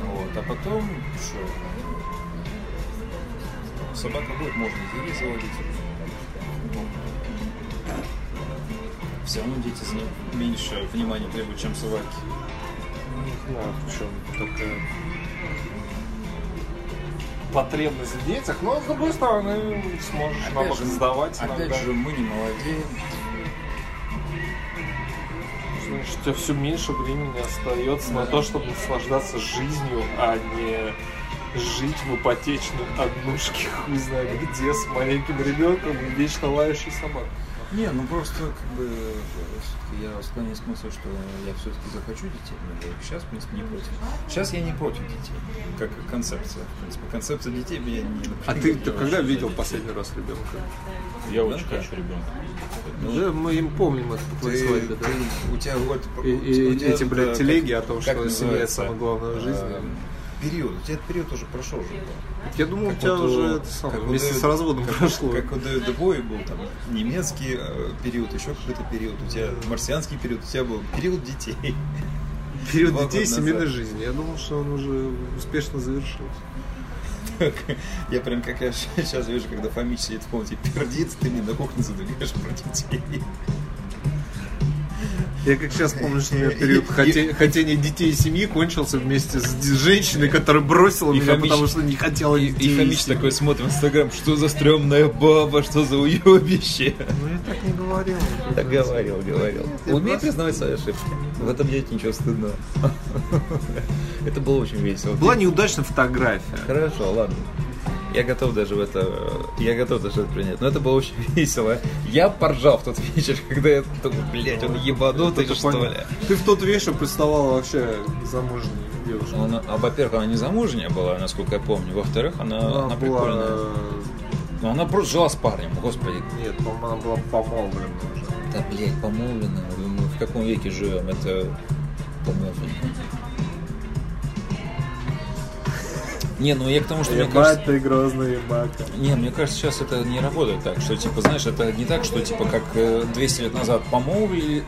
Speaker 1: Вот, а потом, что, собака будет, можно и заводить. Все равно дети меньше внимания требуют, чем собаки.
Speaker 2: Знаю, в чем такая потребность в детях, но с другой стороны сможешь навык сдавать
Speaker 1: опять
Speaker 2: иногда.
Speaker 1: же, мы не молодеем.
Speaker 2: Значит, у тебя все меньше времени остается на то, чтобы наслаждаться жизнью, а не жить в ипотечной однушке, хуй знает где, с маленьким ребенком и вечно лающей собакой.
Speaker 1: Не, ну просто как бы все-таки я склоняюсь к мысли, что я все-таки захочу детей, но я сейчас, в принципе, не против. Сейчас я не против детей, как концепция. В принципе, концепция детей меня не
Speaker 2: А ты, ты когда видел последний раз ребенка?
Speaker 1: Я очень хочу ребенка.
Speaker 2: Да, мы им помним это по твоей свадьбе, да?
Speaker 1: ты- у тебя вот
Speaker 2: И- и
Speaker 1: у тебя
Speaker 2: эти, блядь,
Speaker 1: э,
Speaker 2: телеги
Speaker 1: как-
Speaker 2: о том,
Speaker 1: как
Speaker 2: что семья самое главное в жизни.
Speaker 1: Период. У тебя этот период уже прошел же.
Speaker 2: Я думал, у
Speaker 1: Как
Speaker 2: тебя
Speaker 1: вот у-
Speaker 2: уже это самое, вместе
Speaker 1: Дэвида-
Speaker 2: с разводом
Speaker 1: как-
Speaker 2: прошло.
Speaker 1: Как у Дэвида Боя был там немецкий э, период, еще какой-то период, у тебя марсианский период, у тебя был период детей.
Speaker 2: Период
Speaker 1: Два
Speaker 2: детей и семейной жизни. Я думал, что он уже успешно завершился.
Speaker 1: Я прям как я сейчас вижу, когда Фомич сидит в комнате пердит, ты мне на кухне задвигаешь про детей.
Speaker 2: Я как сейчас помню, что у меня период хоте- хотения детей и семьи кончился вместе с женщиной, которая бросила
Speaker 1: И
Speaker 2: меня, потому что не хотела
Speaker 1: И,
Speaker 2: детей.
Speaker 1: и
Speaker 2: семьи.
Speaker 1: такой смотрит в Инстаграм, что за стрёмная баба, что за уебище.
Speaker 2: Ну я так не говорил.
Speaker 1: Так говорил, говорил. Умей признавать свои ошибки. В этом нет ничего стыдного. Это было очень весело.
Speaker 2: Была неудачная фотография.
Speaker 1: Хорошо, ладно. Я готов даже в это, я готов даже это принять. Но это было очень весело. Я поржал в тот вечер, когда я думаю, блядь, он ебанутый,
Speaker 2: Это
Speaker 1: что ли?
Speaker 2: понятно. Ты в тот вечер представала вообще замужней девушкой.
Speaker 1: Она, а во-первых, она не замужняя была, насколько я помню. Во-вторых, она, она,
Speaker 2: Она была...
Speaker 1: прикольная. Ну, она просто жила с парнем, господи.
Speaker 2: Нет, по-моему, она была помолвлена уже.
Speaker 1: Да, блядь, помолвлена. Мы в каком веке живем? Это помолвлена. Не, ну я к тому, что мне кажется...
Speaker 2: ты грозный ебака.
Speaker 1: Не, мне кажется, сейчас это не работает так, что, типа, знаешь, это не так, что, типа, как э, 200 лет назад помолвили,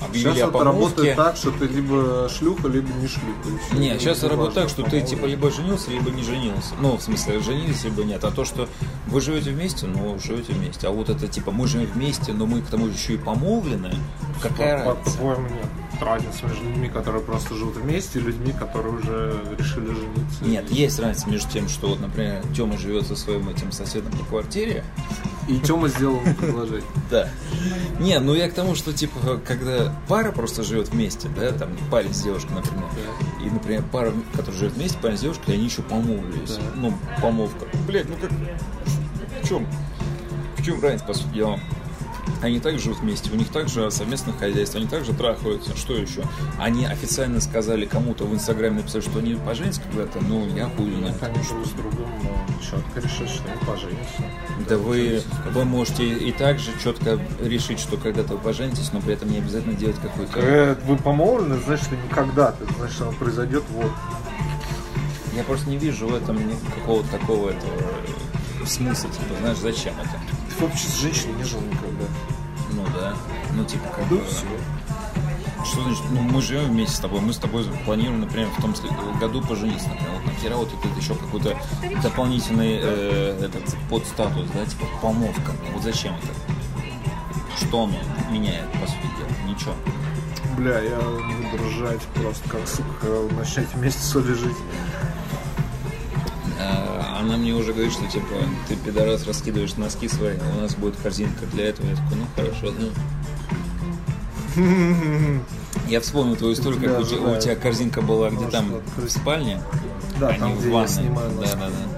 Speaker 1: объявили
Speaker 2: Сейчас
Speaker 1: о
Speaker 2: это
Speaker 1: помолвке.
Speaker 2: работает так, что ты либо шлюха, либо не шлюха.
Speaker 1: Не, сейчас это работает так, что ты,
Speaker 2: помолвлена.
Speaker 1: типа, либо женился, либо не женился. Ну, в смысле, женились, либо нет. А то, что вы живете вместе, ну, живете вместе. А вот это, типа, мы живем вместе, но мы к тому же еще и помолвлены. Какая
Speaker 2: По-
Speaker 1: разница?
Speaker 2: По-твоему, нет. Может разница между людьми, которые просто живут вместе, и людьми, которые уже решили жениться.
Speaker 1: Нет, есть разница между тем, что вот, например, Тёма живет со своим этим соседом по квартире.
Speaker 2: И Тёма сделал предложение.
Speaker 1: Да. Не, ну я к тому, что типа, когда пара просто живет вместе, да, там парень с девушкой, например, и, например, пара, которая живет вместе, парень с девушкой, они еще помолвились. Ну, помолвка. Блять, ну как. В чем? В чем разница, по сути дела? Они также живут вместе, у них также совместное хозяйство, они также трахаются. Что еще? Они официально сказали кому-то в Инстаграме, написали, что они поженятся когда-то, ну, я хуй знаю.
Speaker 2: Они друг с другом ну, четко решили, что они поженятся.
Speaker 1: Да вы, вы можете и так же четко решить, что когда-то вы поженитесь, но при этом не обязательно делать какую-то...
Speaker 2: Когда вы помолвлены, значит, что никогда, это значит, оно произойдет вот.
Speaker 1: Я просто не вижу в этом ни- какого-то такого этого э, смысла, типа, знаешь, зачем это?
Speaker 2: Ты вообще с женщиной не жил никогда.
Speaker 1: Да, ну типа как бы...
Speaker 2: все.
Speaker 1: Что значит, ну мы живем вместе с тобой, мы с тобой планируем, например, в том след- году пожениться, например, вот нахера вот это еще какой-то дополнительный э, этот подстатус, да, типа помолвка, вот зачем это? Что оно меняет, по сути дела? Ничего.
Speaker 2: Бля, я буду ржать просто как, сука, начать вместе с Олей жить.
Speaker 1: А, Она мне уже говорит, что типа ты пидорас раскидываешь носки свои, а у нас будет корзинка для этого. Я такой, ну хорошо, ну. Я вспомнил твою историю, как у, тебя- корзинка была где
Speaker 2: Может,
Speaker 1: там в спальне, а не в ванной. да, да, да.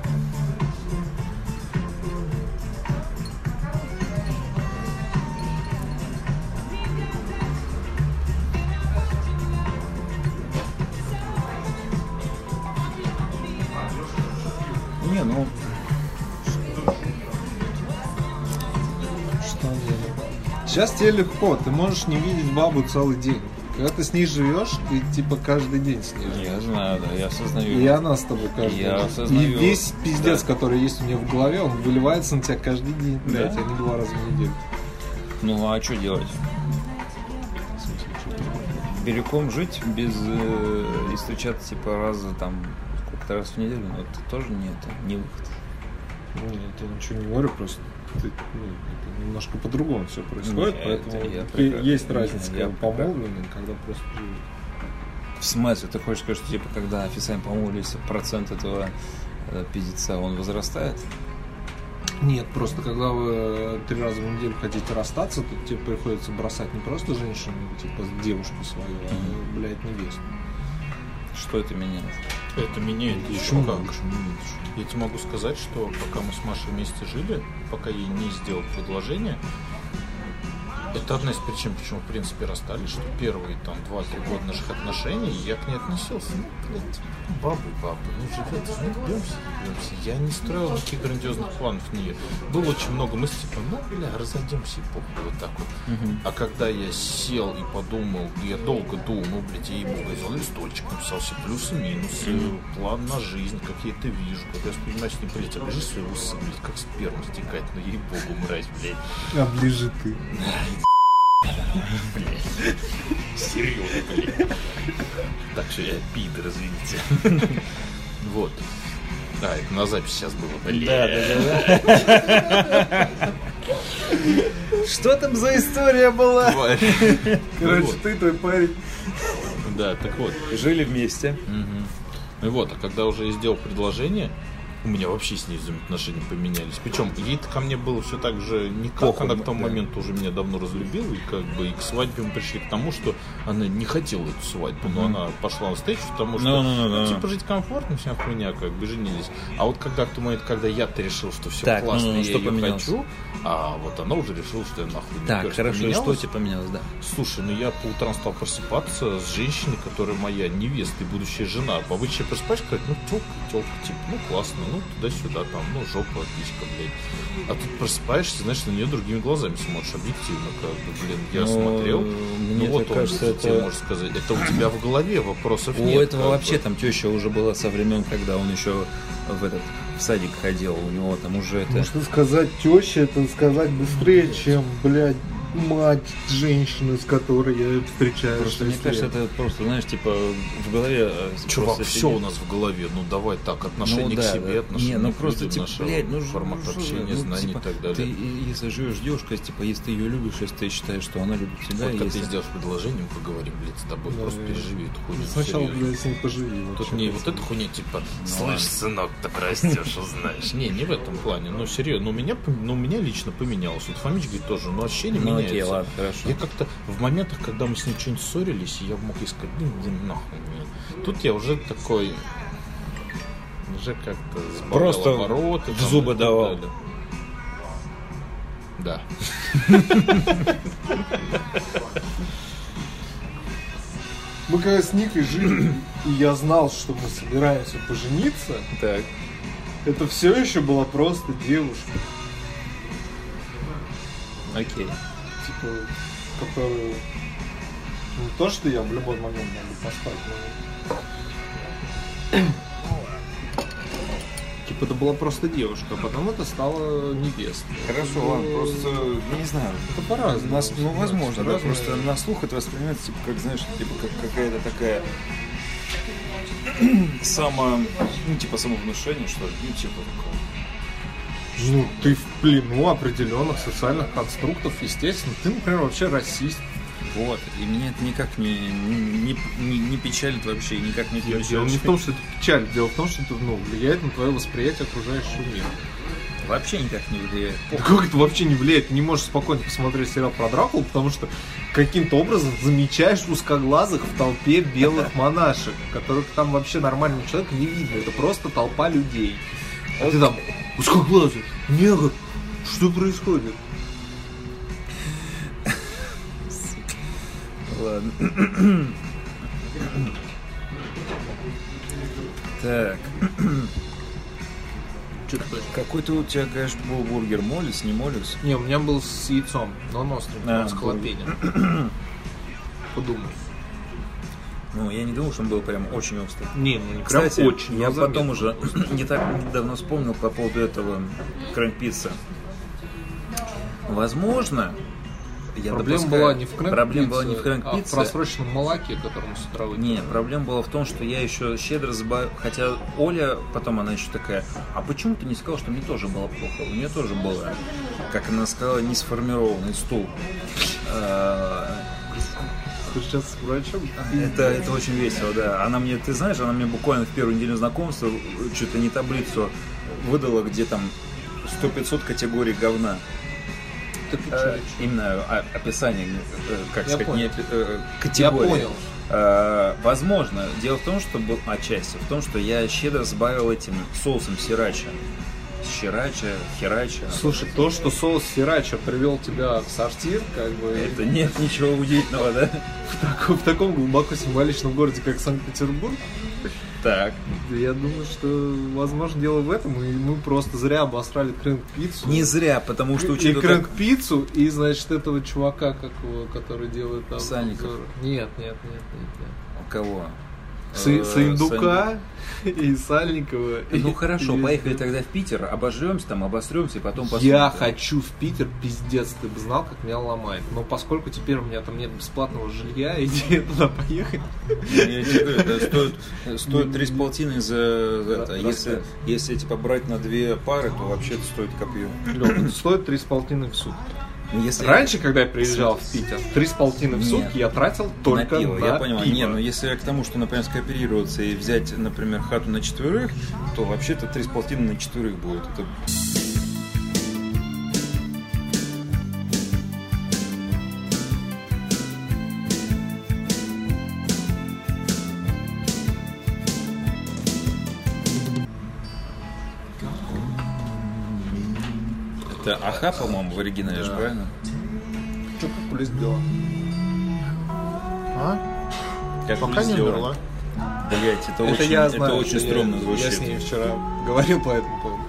Speaker 2: Сейчас тебе легко, ты можешь не видеть бабу целый день. Когда ты с ней живешь, ты типа каждый день с ней живешь.
Speaker 1: я знаю, да, я осознаю.
Speaker 2: И она с тобой каждый
Speaker 1: Я
Speaker 2: день.
Speaker 1: осознаю.
Speaker 2: И весь пиздец,
Speaker 1: Да.
Speaker 2: который есть у нее в голове, он выливается на тебя каждый день, блядь,
Speaker 1: Да.
Speaker 2: а не два раза в неделю.
Speaker 1: Ну а что делать? Бирюком жить без э, и встречаться типа раза там сколько-то раз в неделю, ну это тоже не это, не выход.
Speaker 2: Ну, нет, я ничего не говорю, просто ты, ну, это немножко по-другому все происходит,
Speaker 1: Не,
Speaker 2: поэтому
Speaker 1: это я прекрасно-
Speaker 2: есть разница,
Speaker 1: я
Speaker 2: когда помолвлены, когда просто.
Speaker 1: В смысле, ты хочешь сказать, что типа когда официально помолвились, процент этого э, пиздеца он возрастает?
Speaker 2: Нет, просто когда вы э, три раза в неделю хотите расстаться, то тебе приходится бросать не просто женщину, типа девушку свою, а, блядь, невесту.
Speaker 1: Что это меняет?
Speaker 5: Это меняет еще
Speaker 2: Почему?
Speaker 5: как. Я тебе могу сказать, что пока мы с Машей вместе жили, пока я ей не сделал предложение, это одна из причин, почему, в принципе, расстались, что первые там 2-3 года наших отношений я к ней относился, ну, блядь, бабы, бабы, ну, живет, ну, любимся, любимся. Я не строил никаких грандиозных планов в нее. Было очень много мыслей, типа, ну, бля, разойдемся и похуй, вот так вот. А когда я сел и подумал, я долго думал, блядь, я ему взял листочек, написал все плюсы, минусы, план на жизнь, как я это вижу, как я с ним, блядь, оближи свои усы, блядь, как сперма стекает, ну ей-богу, мразь, блядь.
Speaker 2: Оближи ты.
Speaker 5: Серьезно, блядь. Так что я пидор, извините. Вот. Да, это на запись сейчас было, блядь.
Speaker 1: Что там за история была?
Speaker 2: Короче,
Speaker 5: Вот.
Speaker 2: ты твой парень.
Speaker 5: Да, так вот.
Speaker 1: Жили вместе.
Speaker 5: Ну вот, а когда уже я сделал предложение, у меня вообще с ней взаимоотношения поменялись. Причем ей-то ко мне было все так же никак.
Speaker 1: Похуй,
Speaker 5: она к тому
Speaker 1: да.
Speaker 5: моменту уже меня давно разлюбила. И как бы и к свадьбе мы пришли к тому, что она не хотела эту свадьбу, но она пошла на встречу, потому что
Speaker 1: Ну, ну, ну, ну.
Speaker 5: типа жить комфортно, вся хуйня, как бы женились. А вот когда к тому моменту, когда я-то решил, что все
Speaker 1: Так,
Speaker 5: классно,
Speaker 1: ну, ну,
Speaker 5: я
Speaker 1: что
Speaker 5: ее
Speaker 1: поменялось?
Speaker 5: хочу, а вот она уже решила, что я нахуй не
Speaker 1: Так, хорошо, и что тебе поменялось, да?
Speaker 5: Слушай, ну я по утрам стал просыпаться с женщиной, которая моя невеста и будущая жена. Обычно просыпаешься, сказать, ну тёлка, тёлка, типа, ну классно, ну туда-сюда, там, ну жопа, писька, блядь. А тут просыпаешься, знаешь, на нее другими глазами смотришь, объективно, как бы, блин, я
Speaker 1: Ну,
Speaker 5: смотрел.
Speaker 1: мне
Speaker 5: ну вот он,
Speaker 1: кажется,
Speaker 5: тебе
Speaker 1: это-
Speaker 5: можно сказать, это у тебя в голове вопросов
Speaker 1: У
Speaker 5: нет.
Speaker 1: этого
Speaker 5: как
Speaker 1: вообще
Speaker 5: бы.
Speaker 1: там теща уже была со времен, когда он еще в этот в садик ходил. У него там уже это.
Speaker 2: Можно сказать теща, это сказать быстрее, чем, блядь, мать женщины, с которой я встречаюсь.
Speaker 1: Просто мне кажется, это просто, знаешь, типа в голове... э,
Speaker 5: Чувак,
Speaker 1: просто
Speaker 5: все
Speaker 1: сидит.
Speaker 5: у нас в голове. Ну давай так, отношение
Speaker 1: Ну,
Speaker 5: к
Speaker 1: да,
Speaker 5: себе,
Speaker 1: да.
Speaker 5: отношение
Speaker 1: Не, ну
Speaker 5: к
Speaker 1: просто,
Speaker 5: людям,
Speaker 1: типа, блядь, ну,
Speaker 5: формат
Speaker 1: ну,
Speaker 5: общения,
Speaker 1: ну,
Speaker 5: знаний
Speaker 1: типа,
Speaker 5: и так далее.
Speaker 1: Ты, если живешь девушкой, типа, если ты ее любишь, если ты считаешь, что она любит тебя,
Speaker 5: Вот когда
Speaker 1: если...
Speaker 5: ты сделаешь предложение, мы поговорим, блядь, с тобой,
Speaker 2: Да,
Speaker 5: просто
Speaker 2: да.
Speaker 5: переживи эту хуйню.
Speaker 2: Сначала, блядь, с ней поживи. вот
Speaker 5: Тут не вот эта хуйня, типа, слышь,
Speaker 1: ладно.
Speaker 5: сынок, ты растешь, узнаешь. Не, не в этом плане, ну, серьезно, ну, меня, ну, меня лично поменялось. Вот Фомич говорит тоже, ну, ощущение
Speaker 1: Ну,
Speaker 5: меняется.
Speaker 1: Окей, ладно, хорошо.
Speaker 5: Я как-то в моментах, когда мы с ним что-нибудь ссорились, я мог ей сказать, ну, иди нахуй. мне». Тут я уже такой, уже как-то
Speaker 1: Просто
Speaker 5: обороты.
Speaker 1: в
Speaker 5: там
Speaker 1: зубы давал.
Speaker 5: далее. Да.
Speaker 2: Мы когда с Никой жили, и я знал, что мы собираемся пожениться,
Speaker 1: Так.
Speaker 2: это все еще была просто девушка,
Speaker 1: Окей.
Speaker 2: типа, которую не то, что я в любой момент могу поспать, но Типа это была просто девушка, а потом это стало невеста.
Speaker 1: Хорошо, ладно, просто, ну, не знаю.
Speaker 2: Это по-разному.
Speaker 1: Нас, ну, возможно, да, просто на слух это воспринимается, типа, как, знаешь, типа, как какая-то такая само, ну, типа, самовнушение, что ли, ну, типа.
Speaker 2: Ну, ты в плену определенных социальных конструктов, естественно. Ты, например, вообще расист.
Speaker 1: Вот, и меня это никак не, не, не, не печалит вообще, никак не
Speaker 2: Дело
Speaker 1: печалит.
Speaker 2: не в том, что это печаль, дело в том, что это ну, влияет на твое восприятие окружающего мира.
Speaker 1: Вообще никак не влияет.
Speaker 2: Да как это вообще не влияет? Ты не можешь спокойно посмотреть сериал про Дракулу, потому что каким-то образом замечаешь узкоглазых в толпе белых монашек, которых там вообще нормального человека не видно. Это просто толпа людей. А ты там, узкоглазый, негр, что происходит?
Speaker 1: Ладно. Так. Какой-то у тебя, конечно, был бургер. Молис, не молис?
Speaker 2: Не, у меня был с яйцом, но он острый,
Speaker 1: А,
Speaker 2: он с халапеньо. Подумай.
Speaker 1: Ну, я не думал, что он был прям очень острый.
Speaker 2: Не, ну не прям
Speaker 1: Кстати,
Speaker 2: очень.
Speaker 1: я потом
Speaker 2: заметно.
Speaker 1: уже не так недавно вспомнил по поводу этого крэмпицца. Возможно, я
Speaker 2: Проблема
Speaker 1: допускаю-
Speaker 2: была не в крэнк
Speaker 1: Проблема была не в крэнк
Speaker 2: а в просроченном молоке, которому с утра выпили.
Speaker 1: Не, проблема была в том, что я еще щедро забавил. Хотя Оля, потом она еще такая, а почему ты не сказал, что мне тоже было плохо? У нее тоже было, как она сказала, не сформированный стул. А,
Speaker 2: сейчас с врачом?
Speaker 1: Это, это очень весело, да. Она мне, ты знаешь, она мне буквально в первую неделю знакомства что-то не таблицу выдала, где там 100-500 категорий говна.
Speaker 2: Чё,
Speaker 1: именно описание, э, как
Speaker 2: Я
Speaker 1: сказать,
Speaker 2: понял.
Speaker 1: не э,
Speaker 2: Я понял.
Speaker 1: Э, возможно. Дело в том, что был отчасти в том, что я щедро сбавил этим соусом сирача. Сирача, херача.
Speaker 2: Слушай, то, что соус сирача привел тебя в сортир, как бы
Speaker 1: Это нет ничего удивительного, да?
Speaker 2: в, таком, в таком глубоко символичном городе, как Санкт-Петербург,
Speaker 1: Так.
Speaker 2: я думаю, что, возможно, дело в этом, и мы просто зря обосрали крэнк-пиццу.
Speaker 1: Не зря, потому что
Speaker 2: и
Speaker 1: учитывая, как-
Speaker 2: крэнк-пиццу, и, значит, этого чувака, как его, который делает.
Speaker 1: Сальников.
Speaker 2: Нет, нет, нет, нет. нет.
Speaker 1: У кого?
Speaker 2: С-
Speaker 1: Э,
Speaker 2: Саиндука и Сальникова.
Speaker 1: Ну хорошо, поехали тогда в Питер, обожремся там, обосремся и потом посмотрим.
Speaker 2: Я хочу в Питер, пиздец, ты бы знал, как меня ломает. Но поскольку теперь у меня там нет бесплатного жилья, идея туда поехать.
Speaker 1: Стоит, три с полтиной за, это. Если, типа брать на две пары, то вообще это стоит копье.
Speaker 2: Стоит три с полтиной в сутки.
Speaker 1: Ну, Если
Speaker 2: Раньше, когда я приезжал в Питер, три с полтиной в сутки я тратил только
Speaker 1: на пиво,
Speaker 2: на
Speaker 1: я понял.
Speaker 2: пиво.
Speaker 1: Не, ну если я к тому, что, например, скооперироваться и взять, например, хату на четверых, то вообще-то три с полтиной на четверых будет. Это Это Аха, по-моему, в оригинале же,
Speaker 2: Да.
Speaker 1: правильно?
Speaker 2: Что кукуля сделала? А?
Speaker 1: Как
Speaker 2: Пока не
Speaker 1: сделали?
Speaker 2: умерла.
Speaker 1: Блять, это,
Speaker 2: Это
Speaker 1: очень,
Speaker 2: я
Speaker 1: это
Speaker 2: знаю.
Speaker 1: очень
Speaker 2: что
Speaker 1: стрёмно
Speaker 2: я,
Speaker 1: звучит.
Speaker 2: Я с ней вчера говорил по этому поводу.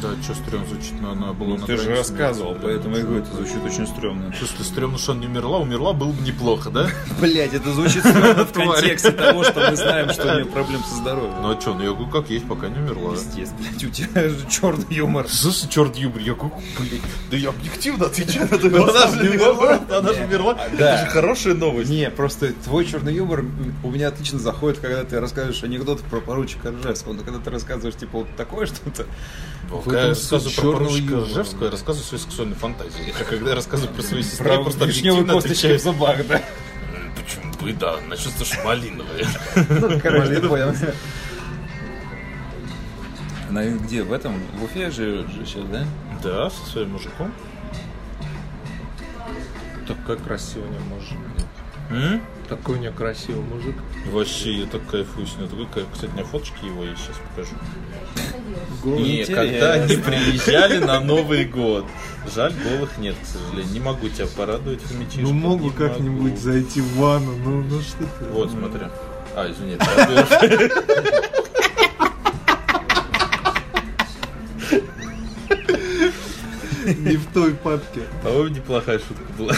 Speaker 5: Да, что стрёмно звучит, но она была
Speaker 1: Ну,
Speaker 5: на
Speaker 1: ты же рассказывал,
Speaker 5: смерти,
Speaker 1: поэтому я говорю, это звучит очень стрёмно.
Speaker 5: В смысле, стрёмно, что она не умерла? Умерла было бы неплохо, да?
Speaker 1: Блять, это звучит стрёмно в контексте того, что мы знаем, что у нее проблем со здоровьем.
Speaker 5: Ну а что, ну я говорю, как есть, пока не умерла.
Speaker 1: Пиздец, блядь, у тебя же черный юмор.
Speaker 5: Слушай, черт юмор, я говорю, блин, да я объективно отвечаю на вопрос. Она же не умерла, она же умерла. Это же хорошая новость.
Speaker 1: Не, просто твой черный юмор у меня отлично заходит, когда ты рассказываешь анекдоты про поручика Ржевского. Но когда ты рассказываешь, типа, вот такое что-то,
Speaker 5: Когда я рассказываю про поручика Ржевского, я рассказываю свои сексуальные фантазии. А когда я рассказываю про свои сестры,
Speaker 1: про
Speaker 5: я просто объективно отвечаю.
Speaker 1: в зубах, да?
Speaker 5: «М, Почему бы, да, начнется что малиновые.
Speaker 1: Ну, короче, ты понял. Она где? В этом? В Уфе живет же сейчас, да?
Speaker 5: Да, со своим мужиком.
Speaker 2: Такой красивый не мужик.
Speaker 5: М?
Speaker 2: Такой у нее красивый мужик.
Speaker 5: Вообще, я так кайфую с ним. Кстати, у меня фоточки его есть, сейчас покажу.
Speaker 2: Голый.
Speaker 5: Не, когда они приезжали на Новый год. Жаль, голых нет, к сожалению. Не могу тебя порадовать, хомячишка.
Speaker 2: Ну могу как-нибудь зайти в ванну, ну, ну что ты.
Speaker 5: Вот, смотри. А, извини,
Speaker 2: Не в той папке.
Speaker 5: По-моему, неплохая шутка была.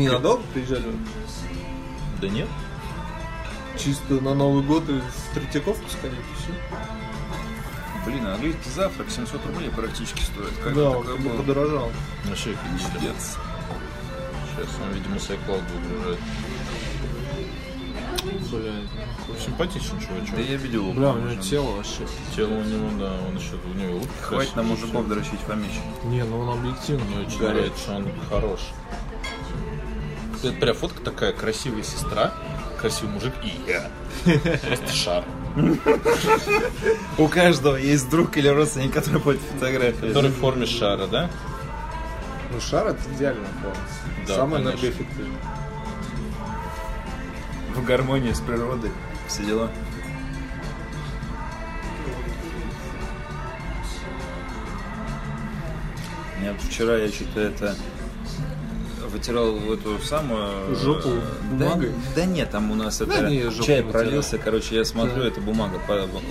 Speaker 2: Они надолго приезжали?
Speaker 5: Да нет?
Speaker 2: Чисто на Новый год и в Третьяковку сходить и все.
Speaker 1: Блин, а английский завтрак 700 рублей практически стоит. Как
Speaker 2: Да, он
Speaker 1: было?
Speaker 2: подорожал.
Speaker 5: Вообще офигели.
Speaker 1: Пиздец.
Speaker 5: Сейчас он, видимо, с iCloud выгружает.
Speaker 2: Блядь.
Speaker 5: Симпатичный чувачок.
Speaker 1: Да я видел его.
Speaker 2: Бля, у него тело вообще.
Speaker 5: Тело у него, да, он еще, у него утка
Speaker 1: Хватит на мужиков дрочить Фомич.
Speaker 2: Не, ну он объективно. Горячий.
Speaker 5: нравится, что он хорош. Это прям фотка такая, красивая сестра, красивый мужик и я. Просто шар.
Speaker 1: У каждого есть друг или родственник, который будет фотографии.
Speaker 5: Который в форме шара, да?
Speaker 2: Ну шар это идеально форма.
Speaker 5: Да,
Speaker 2: Самый энергоэффективный.
Speaker 1: В гармонии с природой. Все дела. Вот вчера я что-то это вытирал в эту самую
Speaker 2: Жопу
Speaker 1: э,
Speaker 2: бумагой?
Speaker 1: Да, да нет, там у нас это
Speaker 2: не, жопу
Speaker 1: чай
Speaker 2: вытирал.
Speaker 1: пролился, короче, я смотрю,
Speaker 2: Да.
Speaker 1: это бумага,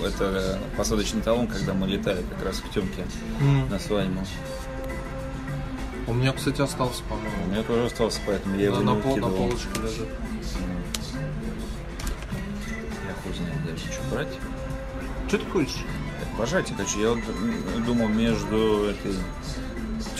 Speaker 1: это посадочный талон, когда мы летали как раз в Темке на свадьбу.
Speaker 2: У меня, кстати, остался,
Speaker 1: У
Speaker 2: по-моему.
Speaker 1: меня тоже остался, поэтому я его
Speaker 2: На,
Speaker 1: не
Speaker 2: пол- на полочке лежит.
Speaker 1: Я хуй знает даже, что брать.
Speaker 2: Что ты хочешь?
Speaker 1: Так, пожать хочу. Я вот думал между этой...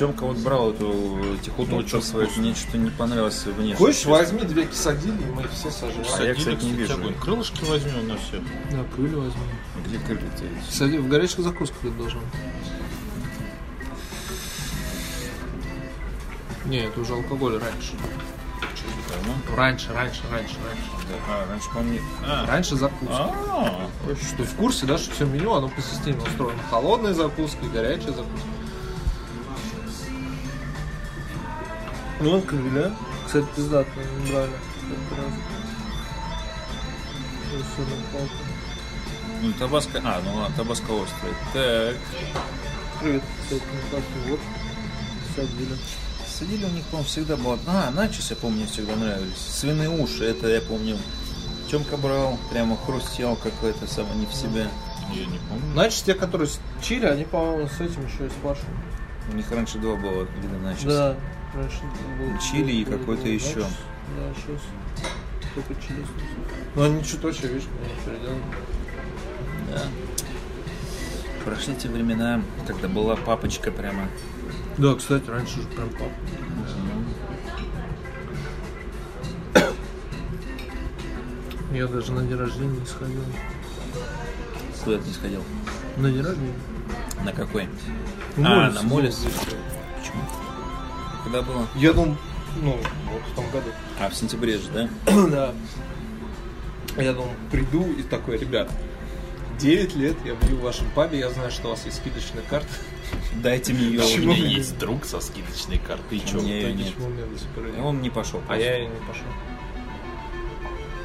Speaker 1: Тёмка вот брал эту тихуточку
Speaker 5: Ну,
Speaker 1: свою, мне что-то не понравилось внешне.
Speaker 2: Хочешь, возьми две кисадили, и мы их все сожрем.
Speaker 1: А я, кстати, не вижу.
Speaker 5: Крылышки возьмем на все.
Speaker 2: Да, крылья возьми.
Speaker 1: Где крылья-то есть?
Speaker 2: Кисадили, в горячих закусках это должно быть. Не, это уже алкоголь раньше.
Speaker 1: Давно?
Speaker 2: Раньше, раньше, раньше, раньше.
Speaker 1: Да. А, раньше, не- А,
Speaker 2: Раньше закуска.
Speaker 5: А,
Speaker 2: Ты в курсе, да, что все меню, оно по системе устроено. Холодная закуска и горячая Ну, крылья. Кстати, пиздато, брали.
Speaker 1: ну, табаско... А, ну ладно, табаско острый. Так.
Speaker 2: Привет, кстати, не вот. Садили.
Speaker 1: Садили у них, по-моему, всегда было... А, начос, я помню, мне всегда нравились. Свиные уши, это я помню. Тёмка брал, прямо хрустел какой-то, сам не в себя.
Speaker 5: я не помню.
Speaker 2: Значит, те, которые с чили, они, по-моему, с этим еще и с фаршем.
Speaker 1: У них раньше два было вида начос.
Speaker 2: Да.
Speaker 1: Чили и какой-то еще.
Speaker 2: Да, сейчас. Только чили. Ну, они что-то вообще, видишь, не переделали.
Speaker 1: Да. Прошли те времена, когда была папочка прямо.
Speaker 2: Да, кстати, раньше же прям пап. Я даже на день рождения не сходил.
Speaker 1: Куда ты не сходил?
Speaker 2: На день рождения?
Speaker 1: На какой?
Speaker 2: Ну,
Speaker 1: а,
Speaker 2: Молис,
Speaker 1: на Молис? Когда было?
Speaker 2: Я думал, ну, вот в том году.
Speaker 1: А, в сентябре же, да?
Speaker 2: да. Я думал, приду и такой, ребят, 9 лет я бью в вашем пабе, я знаю, что у вас есть скидочная карта.
Speaker 1: Дайте мне ее.
Speaker 5: У
Speaker 2: Почему?
Speaker 5: меня есть друг со скидочной картой. И
Speaker 1: У.
Speaker 2: Почему у меня до сих пор нет?
Speaker 1: Он не пошел.
Speaker 2: А я и не пошел.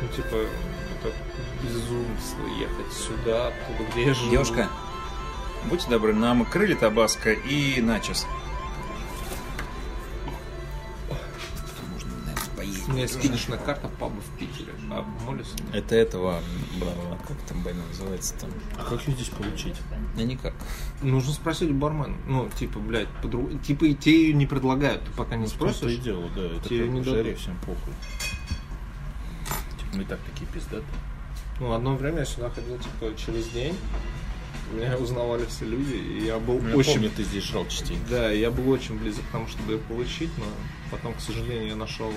Speaker 2: Ну, типа, это безумство ехать сюда, оттуда, где я живу.
Speaker 1: Девушка, будьте добры, нам крылья табаско и начос.
Speaker 2: У меня есть скидочная карта паба в Питере. А нет.
Speaker 1: Это этого, бла, как там байна называется там?
Speaker 5: А как ее здесь получить?
Speaker 1: Да никак.
Speaker 2: Нужно спросить у бармена. Ну, типа, блядь, по-друг- типа и те ее не предлагают. Ты пока не
Speaker 5: В том-то и
Speaker 2: спросишь.
Speaker 5: дело, да. Это
Speaker 2: тебе не
Speaker 5: жаре всем похуй. Типа мы и так такие пиздаты.
Speaker 2: Ну, одно время я сюда ходил, типа, через день. Меня узнавали все люди, и я был
Speaker 5: Я
Speaker 2: очень...
Speaker 5: помню, ты здесь жрал частенько.
Speaker 2: Да, я был очень близок к тому, чтобы ее получить, но потом, к сожалению, я нашел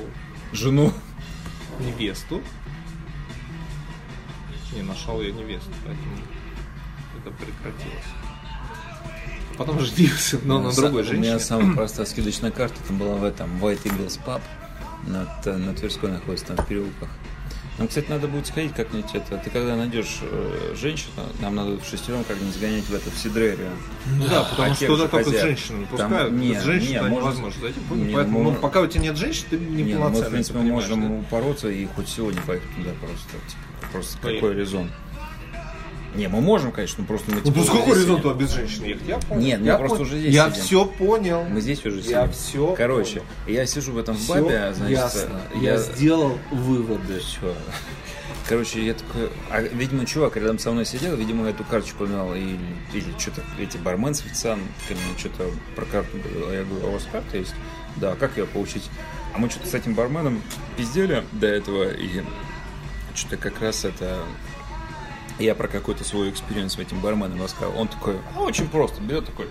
Speaker 1: Жену.
Speaker 2: невесту. Не нашел я невесту, поэтому это прекратилось. Потом женился, но на
Speaker 1: Са-
Speaker 2: другой
Speaker 1: У меня
Speaker 2: женщине.
Speaker 1: самая простая скидочная карта там была в этом White Eagles Pub на, Т- на Тверской находится, там в переулках. Нам, кстати, надо будет сходить как-нибудь это. Ты когда найдешь э, женщину, нам надо в шестером как-нибудь сгонять в эту в Сидрерию.
Speaker 2: Ну да, потому что туда только с женщинами
Speaker 1: Там-
Speaker 2: пускают.
Speaker 1: не,
Speaker 2: Без женщин
Speaker 1: не,
Speaker 2: туда
Speaker 1: можно-
Speaker 2: невозможно зайти.
Speaker 1: не,
Speaker 2: Поэтому,
Speaker 1: ну,
Speaker 2: ну, пока у тебя нет женщин, ты не
Speaker 1: Не, ну, мы,
Speaker 2: полноценный,
Speaker 1: в принципе, можем
Speaker 2: да?
Speaker 1: упороться и хоть сегодня поехать туда просто. Типа, просто
Speaker 2: Поехать.
Speaker 1: какой резон? Не, мы можем, конечно, но просто мы... Типа,
Speaker 2: ну,
Speaker 1: сидим.
Speaker 2: туда без женщин ехать? Я понял.
Speaker 1: Нет, мы
Speaker 2: я
Speaker 1: просто
Speaker 2: понял.
Speaker 1: уже здесь
Speaker 2: Я
Speaker 1: сидим.
Speaker 2: все понял.
Speaker 1: Мы здесь уже
Speaker 2: Я
Speaker 1: сидим.
Speaker 2: все
Speaker 1: Короче, я сижу в этом
Speaker 2: Всё
Speaker 1: бабе, значит,
Speaker 2: ясно.
Speaker 1: я,
Speaker 2: Я сделал выводы.
Speaker 1: Все. Короче, я такой... А, видимо, чувак рядом со мной сидел, видимо, эту карточку дал, или, или что-то, эти бармен с официантом мне что-то про карту. А я говорю, а у вас карта есть? Да, как ее получить? А мы что-то с этим барменом пиздели до этого, и что-то как раз это... Я про какой-то свой experience с этим барменом рассказал. Он такой, а очень просто, берет такой,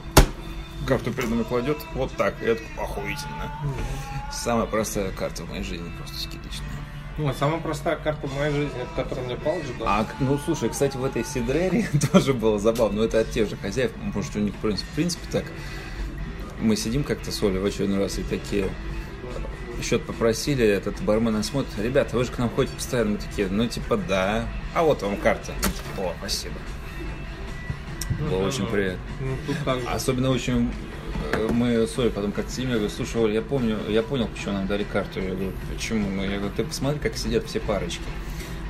Speaker 1: карту передо мной кладет, вот так. И я такой, охуительно. Самая простая карта в моей жизни, просто скидочная.
Speaker 2: Ну, самая простая карта в моей жизни, это которую мне Павлович дал.
Speaker 1: А, ну, слушай, кстати, в этой Сидрере тоже было забавно, но это от тех же хозяев, может, у них, в принципе, в принципе так. Мы сидим как-то с Олей в очередной раз и такие счет попросили, этот бармен нас смотрит, ребята, вы же к нам ходите постоянно, мы такие, ну, типа, да, а вот вам карта. Мы такие, О, спасибо. Было очень приятно.
Speaker 2: Ну, так же.
Speaker 1: Особенно очень э, мы с Олей потом как-то сидим, я говорю, слушай, Оля, я помню, я понял, почему нам дали карту. Я говорю, почему? Ну, я говорю, ты посмотри, как сидят все парочки.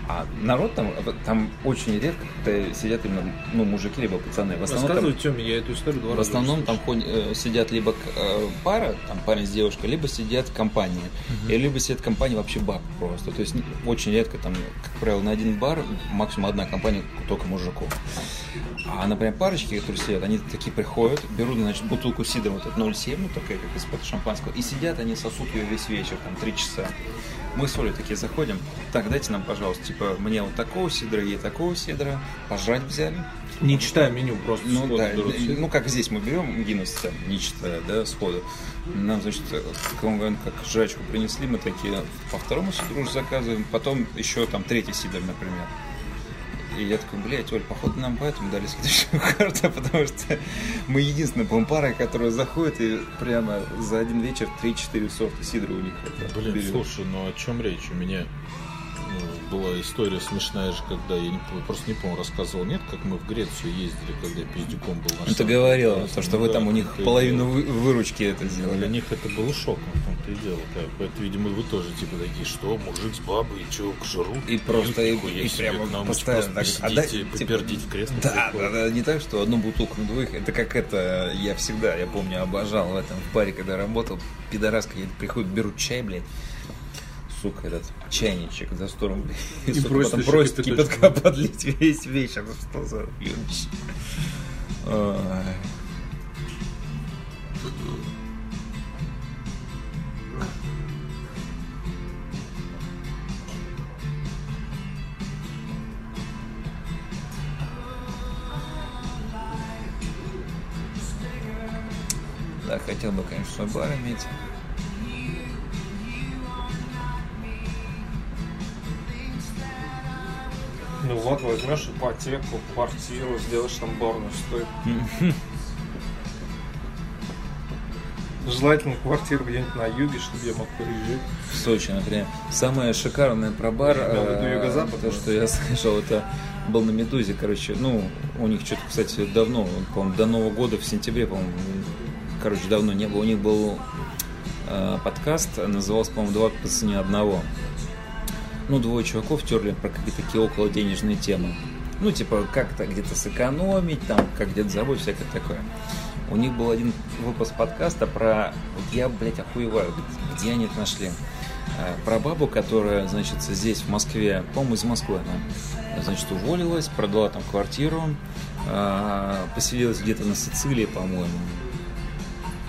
Speaker 1: А народ там, там очень редко, сидят именно, ну, мужики, либо пацаны. В основном там,
Speaker 2: Тёме, я эту историю два
Speaker 1: в основном там э, сидят либо э, пара, там парень с девушкой, либо сидят компании. И либо сидят компании вообще баб просто. То есть очень редко там, как правило, на один бар максимум одна компания только мужиков. А, например, парочки, которые сидят, они такие приходят, берут, значит, бутылку сидра, вот этот 0,7, ну, такая, как из-под шампанского, и сидят, они сосут ее весь вечер, там, три часа. Мы с Олей такие заходим, так, дайте нам, пожалуйста, типа, мне вот такого сидра, ей такого сидра, пожрать взяли.
Speaker 2: Не читая меню, просто
Speaker 1: Ну,
Speaker 2: сходу
Speaker 1: да,
Speaker 2: берут
Speaker 1: ну, как здесь мы берем Гиннес, не читая, да, сходу. Нам, значит, как, как жрачку принесли, мы такие по второму сидру уже заказываем, потом еще там третий сидр, например. И я такой, блядь, Оль, походу нам поэтому дали следующую карту, потому что мы единственная, по пара, которая заходит и прямо за один вечер 3-4 сорта сидра у них это
Speaker 5: Блин,
Speaker 1: берет.
Speaker 5: слушай, ну о чем речь? У меня была история смешная же, когда я не, просто не помню, рассказывал, нет, как мы в Грецию ездили, когда пиздюком был. на
Speaker 1: Ну, ты
Speaker 5: деле.
Speaker 1: то, что вы там у них
Speaker 5: и
Speaker 1: половину выручки это
Speaker 5: Для
Speaker 1: сделали.
Speaker 5: них это было шоком, в том-то и дело. Так. Это, видимо, вы тоже типа такие, что, мужик с бабой, что, жрут?
Speaker 1: И просто, и- и прямо постоянно так,
Speaker 5: посидите,
Speaker 1: отдай, типа,
Speaker 5: попердить в кресло.
Speaker 1: Да,
Speaker 5: приходят.
Speaker 1: да, да, не так, что одну бутылку на двоих. Это как это, я всегда, я помню, обожал в этом в баре, когда работал, пидораска приходит, берут чай, блядь, сука, этот чайничек за 100 рублей. И, сука,
Speaker 2: просит
Speaker 1: потом просит кипятка подлить весь вечер. Ну, Что за ёбище. Да, хотел бы, конечно, бар иметь.
Speaker 2: Ну вот, возьмешь ипотеку, квартиру, сделаешь там барную стойку. Желательно квартиру где-нибудь на юге, чтобы я мог приезжать.
Speaker 1: В Сочи, например. Самое шикарное про бар,
Speaker 2: виду
Speaker 1: э, то,
Speaker 2: да.
Speaker 1: что я слышал, это был на Медузе, короче, ну, у них что-то, кстати, давно, по-моему, до Нового года, в сентябре, по-моему, короче, давно не было. У них был э, подкаст, назывался, по-моему, «Два по цене одного». Ну, двое чуваков терли про какие-то такие около денежные темы. Ну, типа, как-то где-то сэкономить, там, как где-то забыть, всякое такое. У них был один выпуск подкаста про... Вот я, блядь, охуеваю, где они это нашли. э, про бабу, которая, значит, здесь, в Москве, по-моему, из Москвы она, значит, уволилась, продала там квартиру, э, поселилась где-то на Сицилии, по-моему.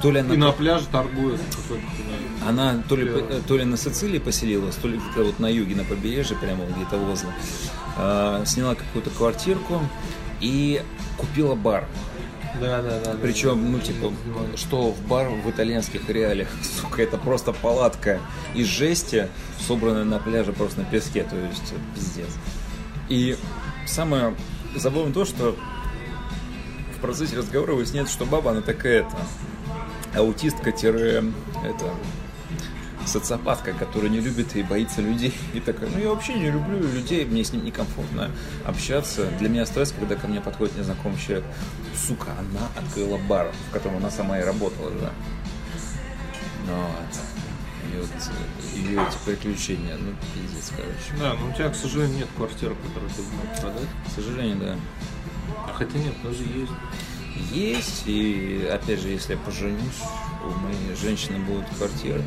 Speaker 1: То ли она
Speaker 2: И на пляже торгует.
Speaker 1: Она то ли, по- то ли на Сицилии поселилась, то ли где-то вот на юге, на побережье, прямо где-то возле. А, сняла какую-то квартирку и купила бар.
Speaker 2: Да, да, да.
Speaker 1: Причем, ну, типа, что в бар в итальянских реалиях, сука, это просто палатка из жести, собранная на пляже просто на песке, то есть э, пиздец. И самое забавное то, что в процессе разговора выясняется, что баба, она такая это аутистка-это социопатка, которая не любит и боится людей. И такая, ну я вообще не люблю людей, мне с ним некомфортно общаться. Для меня стресс, когда ко мне подходит незнакомый человек. Сука, она открыла бар, в котором она сама и работала, да. Но ее, вот, э, ее эти приключения, ну пиздец, короче.
Speaker 2: Да, но у тебя, к сожалению, нет квартиры, которую ты мог продать.
Speaker 1: К сожалению, да.
Speaker 2: А хотя нет, даже есть.
Speaker 1: Есть, и опять же, если я поженюсь, у моей женщины будут квартиры.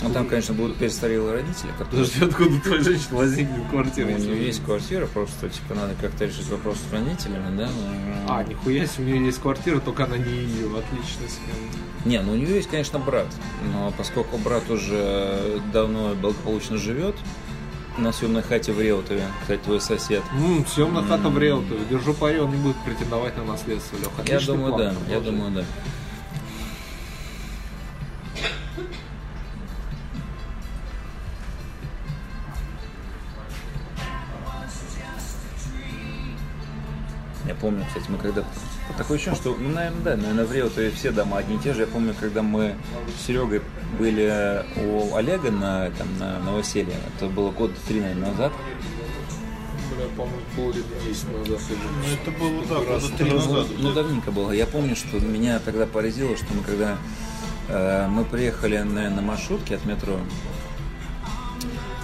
Speaker 1: Ну, там, конечно, будут престарелые родители, которые...
Speaker 2: Подожди, откуда у твоей женщины возникнет
Speaker 1: У
Speaker 2: квартира? если
Speaker 1: нее
Speaker 2: у
Speaker 1: есть квартира, просто, типа, надо как-то решить вопрос с родителями, да?
Speaker 2: А, нихуя себе, у нее есть квартира, только она не ее, отлично.
Speaker 1: Не, ну у нее есть, конечно, брат, но поскольку брат уже давно благополучно живет на съемной хате в Реутове, кстати, твой сосед,
Speaker 2: Ммм, съемная хата в Реутове. Держу пари, он не будет претендовать на наследство, Леха.
Speaker 1: я думаю,
Speaker 2: план,
Speaker 1: да, я думаю, да. Помню, кстати, мы когда... Такое ощущение, что, ну, наверное, да, наверное, в Реутове все дома одни и те же. Я помню, когда мы с Серегой были у Олега на, там, на новоселье, это было года три, наверное, назад.
Speaker 2: Бля, по-моему, лет 10 назад.
Speaker 5: Ну, это было, да,
Speaker 2: Раз,
Speaker 5: года три
Speaker 2: раз,
Speaker 5: назад.
Speaker 1: Ну, давненько было. Я помню, что меня тогда поразило, что мы когда э, мы приехали на, на маршрутке от метро,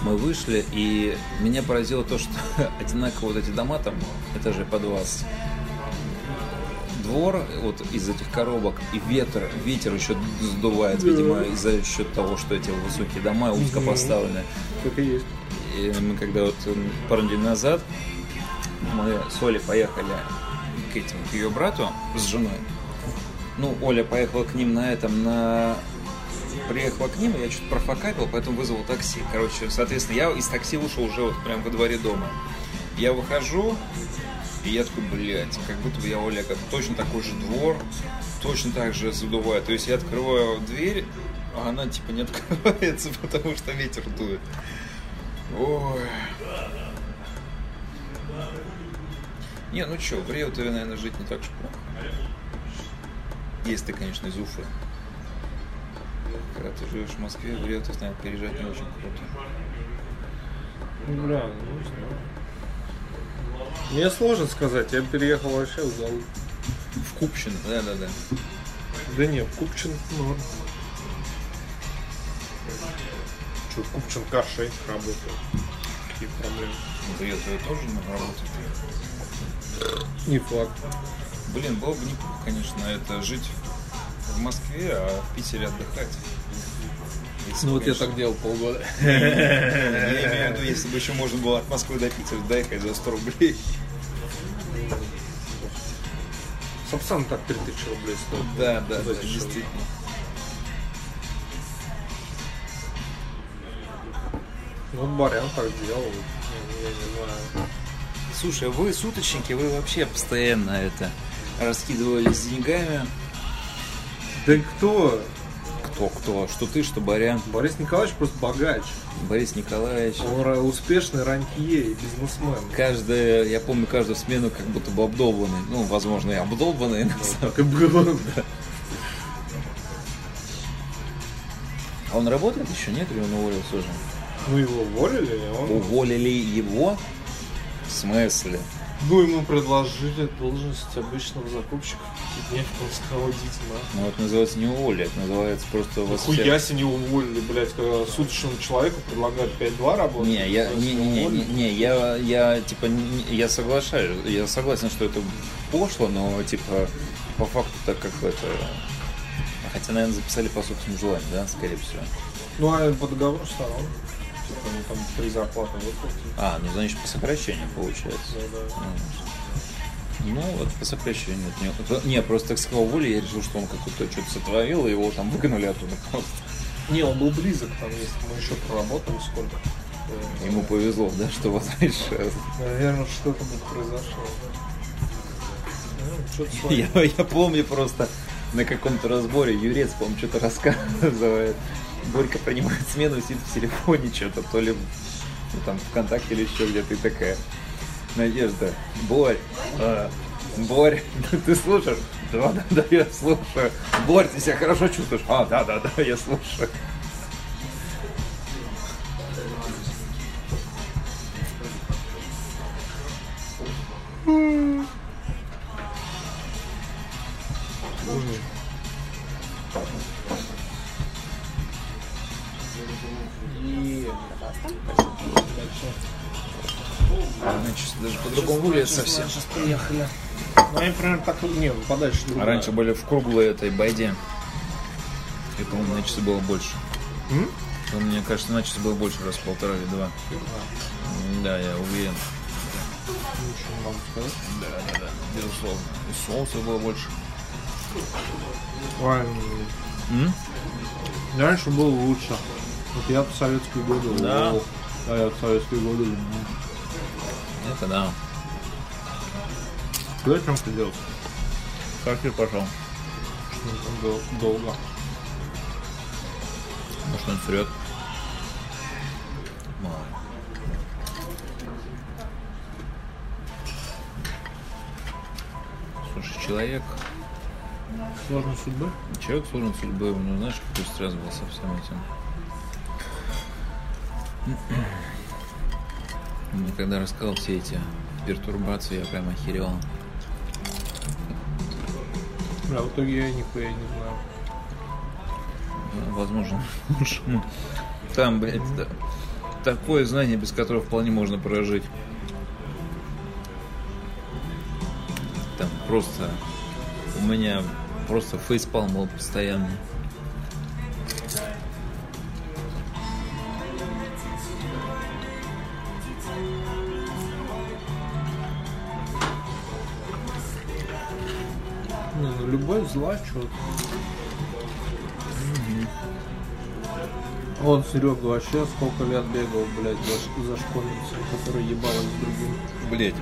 Speaker 1: мы вышли, и меня поразило то, что одинаково вот эти дома там, этажей по 20. Двор вот из этих коробок и ветер, ветер еще сдувает, видимо, из-за счет того, что эти высокие дома узко поставлены.
Speaker 2: Так и есть.
Speaker 1: И мы когда вот м, пару недель назад мы с Олей поехали к этим, к ее брату с женой. Ну, Оля поехала к ним на этом, на... Приехала к ним, и я что-то профокапил, поэтому вызвал такси. Короче, соответственно, я из такси ушел уже вот прям во дворе дома. Я выхожу, и я такой, блядь, как будто бы я у Олега точно такой же двор, точно так же задувает. То есть я открываю дверь, а она типа не открывается, потому что ветер дует. Ой. Не, ну чё, в Реутове, наверное, жить не так уж плохо. Если ты, конечно, из Уфы. Когда ты живешь в Москве, в Реутов, наверное, переезжать не очень круто.
Speaker 2: Ну, Бля, ну, знаю. Мне сложно сказать, я переехал вообще в зал.
Speaker 1: В Купчино, да-да-да.
Speaker 2: Да не, в Купчин норм. Че, в Купчин К6 работает. Какие проблемы?
Speaker 1: В Реутове тоже не работает.
Speaker 2: Не факт.
Speaker 1: Блин, было бы неплохо, конечно, это жить в Москве, а в Питере отдыхать. Если
Speaker 2: Ну вот я
Speaker 1: конечно,
Speaker 2: так делал полгода.
Speaker 1: Я имею в виду, если бы еще можно было от Москвы до Питера доехать за 100 рублей.
Speaker 2: Сапсан так 3000 рублей стоит.
Speaker 1: Да, да, да, действительно.
Speaker 2: Ну, Барян так делал. Я, я не знаю.
Speaker 1: Слушай, вы суточники, вы вообще постоянно это раскидывались деньгами.
Speaker 2: Да кто?
Speaker 1: Кто, кто? Что ты, что Барян,
Speaker 2: Борис Николаевич просто богач.
Speaker 1: Борис Николаевич.
Speaker 2: Он успешный рантье и бизнесмен.
Speaker 1: Каждая, я помню каждую смену как будто бы обдолбанный. Ну, возможно, и обдолбанный. самом-
Speaker 2: Так и было.
Speaker 1: А он работает еще, нет? Или он уволился уже?
Speaker 2: Ну, его уволили, он...
Speaker 1: Уволили его? В смысле?
Speaker 2: Ну, ему предложили должность обычного закупщика пятидневного, на.
Speaker 1: Ну, это называется не уволили, это называется просто вас
Speaker 2: Хуя себе не уволили, блядь, когда суточному человеку предлагают 5-2 работать.
Speaker 1: Не, я, не, не, не, не, не, я, я, типа, не- я соглашаюсь, я согласен, что это пошло, но, типа, по факту так как это, Хотя, наверное, записали по собственному желанию, да, скорее всего.
Speaker 2: Ну, а по договору сторон. Ну, там три зарплаты выплатили.
Speaker 1: А, ну, значит, по сокращению получается.
Speaker 2: Да, да.
Speaker 1: Ну, вот по сокращению. Не, не, просто так сказал воли, я решил, что он какой-то что-то сотворил, и его там выгнали оттуда просто.
Speaker 2: Не, он был близок, там, если мы еще проработали сколько.
Speaker 1: Ему повезло, да, что вот знаешь,
Speaker 2: Наверное, что-то бы произошло. да. Ну,
Speaker 1: я, я помню просто на каком-то разборе Юрец, по-моему, что-то рассказывает. Борька принимает смену, сидит в телефоне что-то, то ли ну, там ВКонтакте или еще где-то и такая. Надежда, Борь, а, Борь, ты слушаешь? Да, да, да, я слушаю. Борь, ты себя хорошо чувствуешь? А, да, да, да, я слушаю. Выглядит совсем.
Speaker 2: Сейчас приехали. Ну, они примерно так, не, подальше
Speaker 1: А раньше были в круглой этой байде. И, по-моему, на часы было больше.
Speaker 2: М?
Speaker 1: То, мне кажется, на часы было больше, раз полтора или два. Да, я уверен.
Speaker 2: Ничего сказать.
Speaker 1: Да, да, да, безусловно. И соуса было больше.
Speaker 2: Ой,
Speaker 1: М?
Speaker 2: раньше было лучше. Вот я в советские годы.
Speaker 1: Да.
Speaker 2: о, А я в советские годы.
Speaker 1: Это да.
Speaker 2: Зачем ты делал?
Speaker 1: Харьков пошел.
Speaker 2: Что там дол- долго.
Speaker 1: Может, он срет. Мало. Слушай, человек,
Speaker 2: Сложной судьбы?
Speaker 1: человек сложной судьбы, у него, знаешь, какой стресс был со всем этим. Мне когда рассказал все эти пертурбации, я прям охерел.
Speaker 2: Да, в итоге я нихуя не знаю.
Speaker 1: Возможно. Там, блядь, да, такое знание, без которого вполне можно прожить. Там просто у меня просто фейспалм был постоянно.
Speaker 2: Не, ну любовь зла, что Он, Серега, вообще сколько лет бегал, блядь, за, за школьницей, которая ебалась с другим.
Speaker 1: Блять.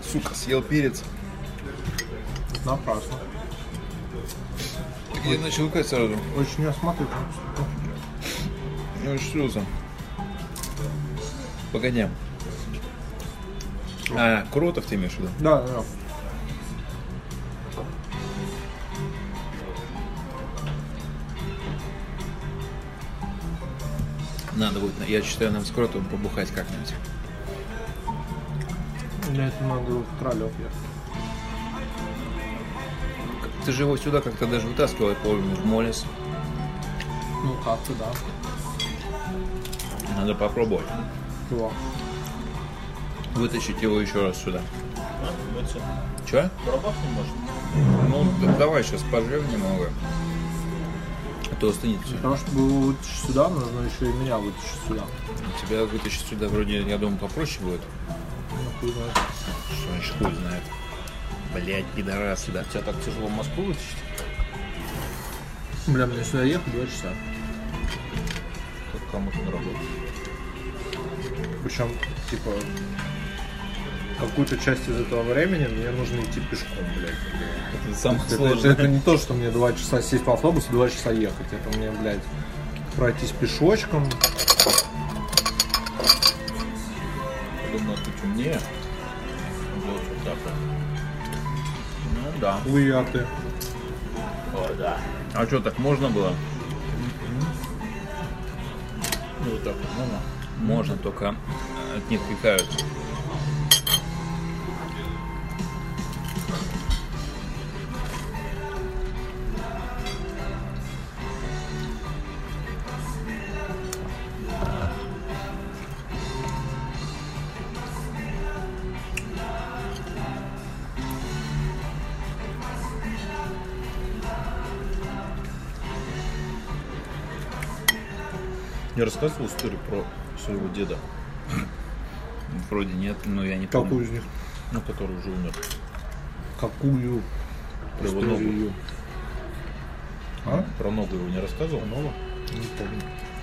Speaker 1: Сука, съел перец.
Speaker 2: Напрасно.
Speaker 1: Так я начал икать сразу.
Speaker 2: Очень осмотрительно.
Speaker 1: Ну и что за? Погоди. А, Кротов ты имеешь в виду?
Speaker 2: Да, да.
Speaker 1: Надо будет, я считаю, нам с Кротовым побухать как-нибудь.
Speaker 2: Для этого надо в Троллёв ехать.
Speaker 1: Ты же его сюда как-то даже вытаскивал, я помню, в Молес.
Speaker 2: Ну как-то, да.
Speaker 1: Надо попробовать.
Speaker 2: Чего?
Speaker 1: Вытащить его еще раз сюда. Че? Ну, да- давай сейчас пожрем немного. А то остынет все.
Speaker 2: Того, чтобы его вытащить сюда, нужно еще и меня вытащить сюда.
Speaker 1: Тебя вытащить сюда вроде, я думаю, попроще будет.
Speaker 2: Ну, хуй знает.
Speaker 1: Что значит хуй знает. Блять, пидорасы, да.
Speaker 5: Тебя так тяжело в Москву вытащить?
Speaker 2: Бля, мне сюда ехать два часа.
Speaker 5: Как кому-то на работу.
Speaker 2: Причем, типа, какую-то часть из этого времени мне нужно идти пешком, блядь.
Speaker 1: Это самое
Speaker 2: Это, это-
Speaker 1: сложное.
Speaker 2: это не то, что мне два часа сесть в автобус и два часа ехать. Это мне, блядь, пройтись пешочком.
Speaker 5: Я думаю, ты умнее. Вот, вот так вот. Ну да.
Speaker 2: Хуя ты.
Speaker 5: О, да.
Speaker 1: А что, так можно было?
Speaker 5: Ну вот так вот, можно.
Speaker 1: Можно, только от них пикают.
Speaker 5: Я рассказывал историю про своего деда,
Speaker 1: Вроде нет, но я не помню.
Speaker 2: Какую из них?
Speaker 5: ну, который уже умер.
Speaker 2: Какую?
Speaker 5: Про его ногу.
Speaker 2: А?
Speaker 5: Про ногу его не рассказывал?
Speaker 2: Нова? Не помню.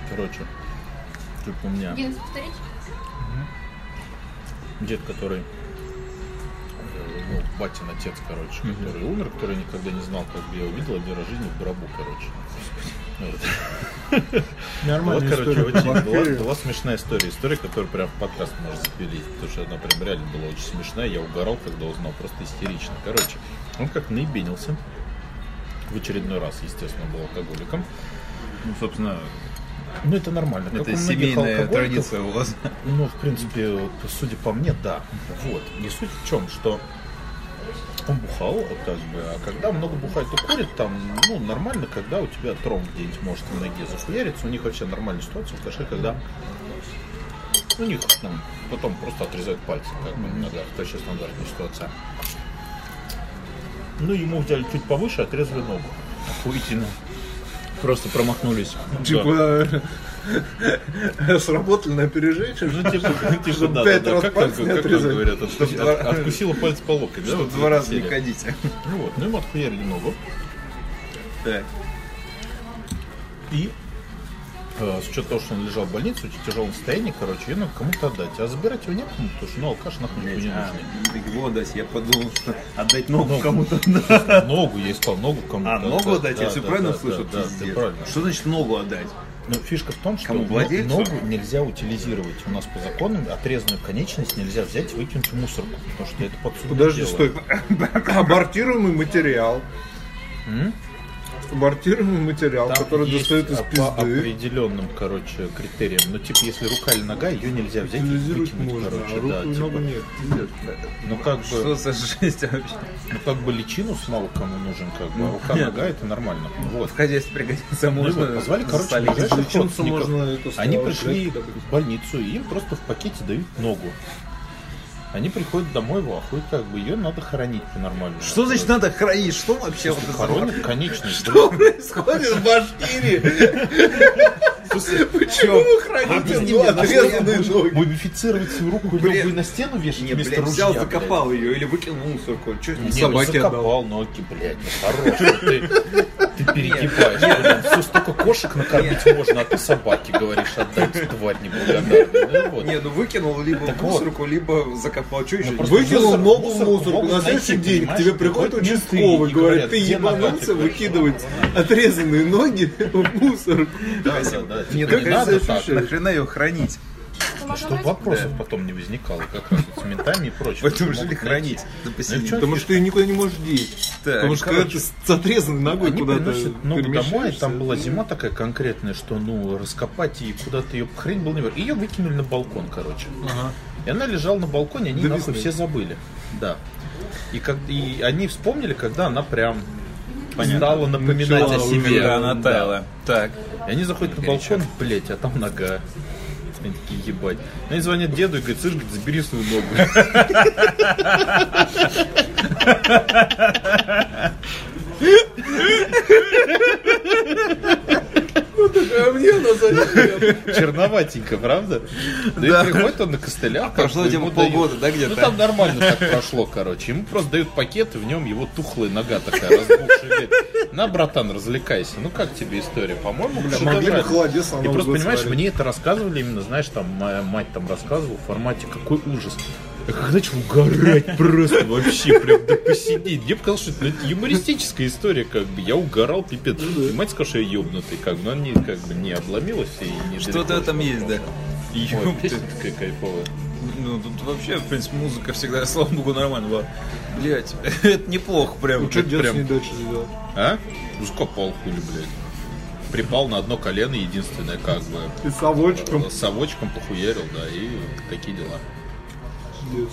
Speaker 5: Короче, типа у меня
Speaker 3: Гиннес, повторите.
Speaker 5: дед, который, ну, батин отец, короче, который умер, который никогда не знал, как бы я увидел один раз в жизни в гробу, короче. Вот.
Speaker 2: Нормально.
Speaker 5: Вот, короче, очень была, была смешная история. История, которую прям в подкаст можно запилить. Потому что она прям реально была очень смешная. Я угорал, когда узнал. Просто истерично. Короче, он как наебенился. В очередной раз, естественно, был алкоголиком.
Speaker 1: Ну, собственно,
Speaker 5: Ну, это нормально. Как
Speaker 1: это
Speaker 5: многих
Speaker 1: семейная традиция у вас.
Speaker 5: Ну, в принципе, судя по мне, да. Вот. И суть в чем, что он бухал, как бы, а когда много бухает и курит, там, ну, нормально, когда у тебя тром где-нибудь может в ноге захуяриться, у них вообще нормальная ситуация, потому когда у них там потом просто отрезают пальцы, как бы, на ногах, это вообще стандартная ситуация. Ну, ему взяли чуть повыше, отрезали ногу.
Speaker 1: Охуительно. Просто промахнулись.
Speaker 2: Типа, сработали на опережение.
Speaker 5: Ну, типа, типа, да,
Speaker 2: пять раз пальцы не
Speaker 5: как, как
Speaker 2: отрезать.
Speaker 5: говорят, откуси-
Speaker 1: Чтоб два-
Speaker 5: от- откусила палец по локоть, да?
Speaker 1: Чтобы два раза не ходить.
Speaker 5: Ну вот, ну ему отхуярили ногу.
Speaker 1: Так.
Speaker 5: И э, с учетом того, что он лежал в больнице, в очень тяжелом состоянии, короче, ее надо кому-то отдать. А забирать его некому, потому что ну, алкаш нахуй никому не
Speaker 1: А,
Speaker 5: нужен.
Speaker 1: его дать, я подумал, что отдать ногу
Speaker 5: Ногу.
Speaker 1: кому-то.
Speaker 5: Ногу, я искал ногу кому-то.
Speaker 1: А, ногу отдать? Я все правильно слышу?
Speaker 5: Да, да, ты правильно.
Speaker 1: Что значит ногу отдать?
Speaker 5: Но фишка в том, что
Speaker 1: Кому, владельцу?
Speaker 5: ногу нельзя утилизировать. У нас по законам отрезанную конечность нельзя взять и выкинуть в мусорку, потому что это подсудное
Speaker 2: Подожди,
Speaker 5: дело.
Speaker 2: стой. Абортируемый материал.
Speaker 5: М?
Speaker 2: Абортируемый материал,
Speaker 5: Там
Speaker 2: который
Speaker 5: есть
Speaker 2: достают из
Speaker 5: по
Speaker 2: пизды.
Speaker 5: определенным, короче, критериям. Ну, типа, если рука или нога, ее нельзя взять и выкинуть,
Speaker 2: можно,
Speaker 5: короче,
Speaker 2: а руку
Speaker 5: да.
Speaker 2: и
Speaker 5: типа.
Speaker 2: нет. Нет.
Speaker 5: Ну, как бы,
Speaker 1: Что за жесть вообще?
Speaker 5: ну, как бы личинус мало кому нужен, как бы. а
Speaker 1: Ну,
Speaker 5: рука,
Speaker 1: понятно.
Speaker 5: нога, это нормально. Вот.
Speaker 1: В хозяйстве пригодится,
Speaker 5: Ну,
Speaker 1: можно
Speaker 5: вот, позвали, короче, ближайших
Speaker 2: можно это
Speaker 5: Они пришли в больницу, и им просто в пакете дают ногу. Они приходят домой, в ахуй, как бы, ее надо хоронить по-нормальному.
Speaker 1: Что значит надо хранить? Что вообще вот это
Speaker 5: Хоронят конечность.
Speaker 2: Что происходит в Башкирии? Почему вы храните ну, отрезанные ноги?
Speaker 5: Мумифицировать свою руку и и на стену вешать
Speaker 1: Не,
Speaker 5: вместо ружья,
Speaker 1: взял, закопал ее или выкинул мусорку. Что
Speaker 5: Не,
Speaker 2: Собаке
Speaker 5: ну, закопал ноги, блядь, ну хорош, ну ты, перегибаешь. блин. Всё, столько кошек накормить можно, а ты собаке говоришь отдать, тварь неблагодарная. Ну, вот.
Speaker 1: Не, ну выкинул либо
Speaker 5: Так
Speaker 1: в
Speaker 5: вот.
Speaker 1: мусорку, либо закопал. Что еще?
Speaker 5: просто
Speaker 2: Выкинул
Speaker 5: мусор-
Speaker 2: ногу в
Speaker 5: могут
Speaker 2: На следующий день к тебе приходит участковый, говорит, ты ебанулся выкидывать отрезанные ноги в мусор.
Speaker 5: Да, да, да.
Speaker 1: Не,
Speaker 5: Типа, не надо так.
Speaker 1: Нахрена ее хранить?
Speaker 5: Чтобы вопросов потом не возникало, как раз вот с ментами и прочим.
Speaker 1: Поэтому жили хранить. Да
Speaker 5: Ну?
Speaker 2: Потому что ты никуда не можешь деть.
Speaker 1: Так,
Speaker 2: Потому что когда
Speaker 1: короче.
Speaker 2: ты с отрезанной ногой
Speaker 5: Они
Speaker 2: куда-то
Speaker 5: приносят ногу домой, там была зима такая конкретная, что ну раскопать и куда-то ее похоронить было невероятно. Ее выкинули на балкон, короче.
Speaker 2: Ага.
Speaker 5: И она лежала на балконе, они
Speaker 2: До
Speaker 5: нахуй
Speaker 2: весны.
Speaker 5: все забыли. Да. И, как, и они вспомнили, когда она прям стала напоминать
Speaker 2: Начала
Speaker 5: о себе.
Speaker 1: Когда она таяла. Так.
Speaker 5: И они заходят на балкон, блять, а там нога. Они такие, ебать. Они звонят деду и говорят, слышь, говорит, забери свою ногу.
Speaker 2: А мне она зачем?
Speaker 5: Черноватенько, правда? Да, и приходит он на костылях. как
Speaker 1: Прошло
Speaker 5: ему дают-
Speaker 1: полгода, да, где-то?
Speaker 5: Ну там нормально так прошло, короче. Ему просто дают пакет, и в нем его тухлая нога такая разбухшая. Говорит, На, братан, развлекайся. Ну как тебе история? По-моему,
Speaker 2: Могли бы холодец
Speaker 5: И просто, понимаешь,
Speaker 2: сварить.
Speaker 5: мне это рассказывали именно, знаешь, там моя мать там рассказывала в формате какой ужас. Я как начал угорать просто вообще, прям до посидеть. Мне показалось, что это юмористическая история, как бы. Я угорал, пипец. И мать сказала, что я ебнутый, как бы. Но она не, как бы, не обломилась и не
Speaker 1: Что-то там есть, да.
Speaker 5: Песня такая кайфовая.
Speaker 1: Ну, тут вообще, в принципе, музыка всегда, слава богу, нормально была. Блять, это неплохо прям.
Speaker 2: Ну что с
Speaker 1: прям.
Speaker 2: ней дальше сделал?
Speaker 5: А? Ну, скопал хули, блядь. Припал на одно колено, единственное, как бы.
Speaker 2: И совочком.
Speaker 5: С совочком похуярил, да, и такие дела.
Speaker 2: Пиздец.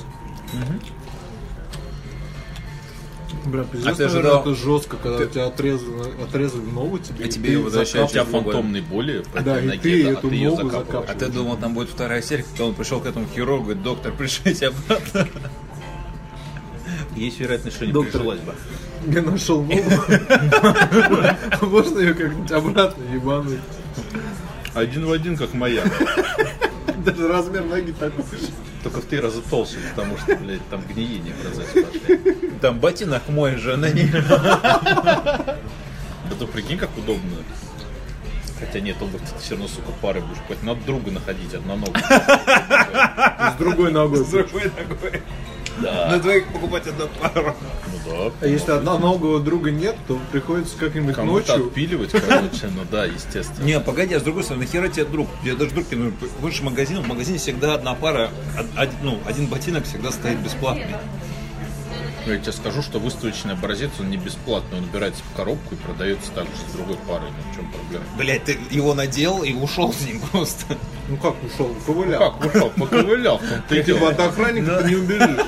Speaker 2: Бля, пиздец,
Speaker 1: А ты
Speaker 2: наверное,
Speaker 1: ожидал-
Speaker 2: это жестко, когда у тебя отрезали, отрезали ногу тебе.
Speaker 1: А тебе
Speaker 2: ты
Speaker 1: ее возвращают
Speaker 5: У тебя фантомные боли по
Speaker 2: Да,
Speaker 5: этой
Speaker 2: и
Speaker 5: ноге,
Speaker 2: ты
Speaker 5: да, а
Speaker 2: эту
Speaker 5: ты ее
Speaker 2: ногу
Speaker 5: закапываешь.
Speaker 1: А ты думал, там будет вторая серия, когда он пришел к этому хирургу, говорит, доктор, пришлите обратно.
Speaker 5: Есть вероятность, что не
Speaker 2: Доктор.
Speaker 5: прижилась бы.
Speaker 2: Я нашел ногу. Можно ее как-нибудь обратно ебануть?
Speaker 5: Один в один, как моя.
Speaker 2: Даже размер ноги такой же.
Speaker 5: Только в три раза толще, потому что, блядь, там гниение в процессе пошли.
Speaker 1: Там ботинок мой же на ней.
Speaker 5: Да ты прикинь, как удобно. Хотя нет, ты все равно, сука, пары будешь покупать. Надо друга находить, одна нога.
Speaker 2: С другой ногой.
Speaker 1: другой ногой.
Speaker 5: Да.
Speaker 1: На двоих покупать одну пару.
Speaker 5: Ну да.
Speaker 2: А если у друга нет, то приходится как-нибудь
Speaker 5: Кому-то
Speaker 2: ночью.
Speaker 5: отпиливать, короче, ну да, естественно.
Speaker 1: Не, погоди, а с другой стороны, нахера тебе друг? Тебе даже друг, ну, выше магазин, в магазине всегда одна пара, од- ну, один ботинок всегда стоит бесплатный.
Speaker 5: Я тебе скажу, что выставочный образец, он не бесплатный, он убирается в коробку и продается также с другой парой. Ну, в чем проблема?
Speaker 1: Блять, ты его надел и ушел с ним просто.
Speaker 2: Ну как ушел? Ковылял.
Speaker 5: Как ушел? Поковылял, и
Speaker 2: Типа от охранника ты не убежишь.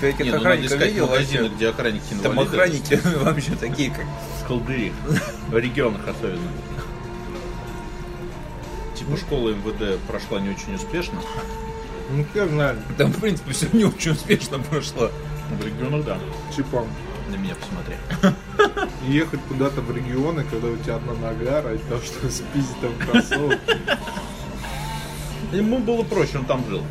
Speaker 1: Каких
Speaker 5: Не, ну надо искать
Speaker 1: видел
Speaker 5: магазины,
Speaker 1: вообще?
Speaker 5: где охранники
Speaker 1: Там охранники вообще такие, как...
Speaker 5: Колдыри. В регионах особенно. Типа школа МВД прошла не очень успешно.
Speaker 2: Ну хер знает.
Speaker 1: Там, в принципе, все не очень успешно прошло.
Speaker 5: В регионах, да.
Speaker 2: Типа
Speaker 5: На меня посмотри.
Speaker 2: ехать куда-то в регионы, когда у тебя одна нога, ради того, чтобы спиздить там кроссовок.
Speaker 5: Ему было проще, он там жил.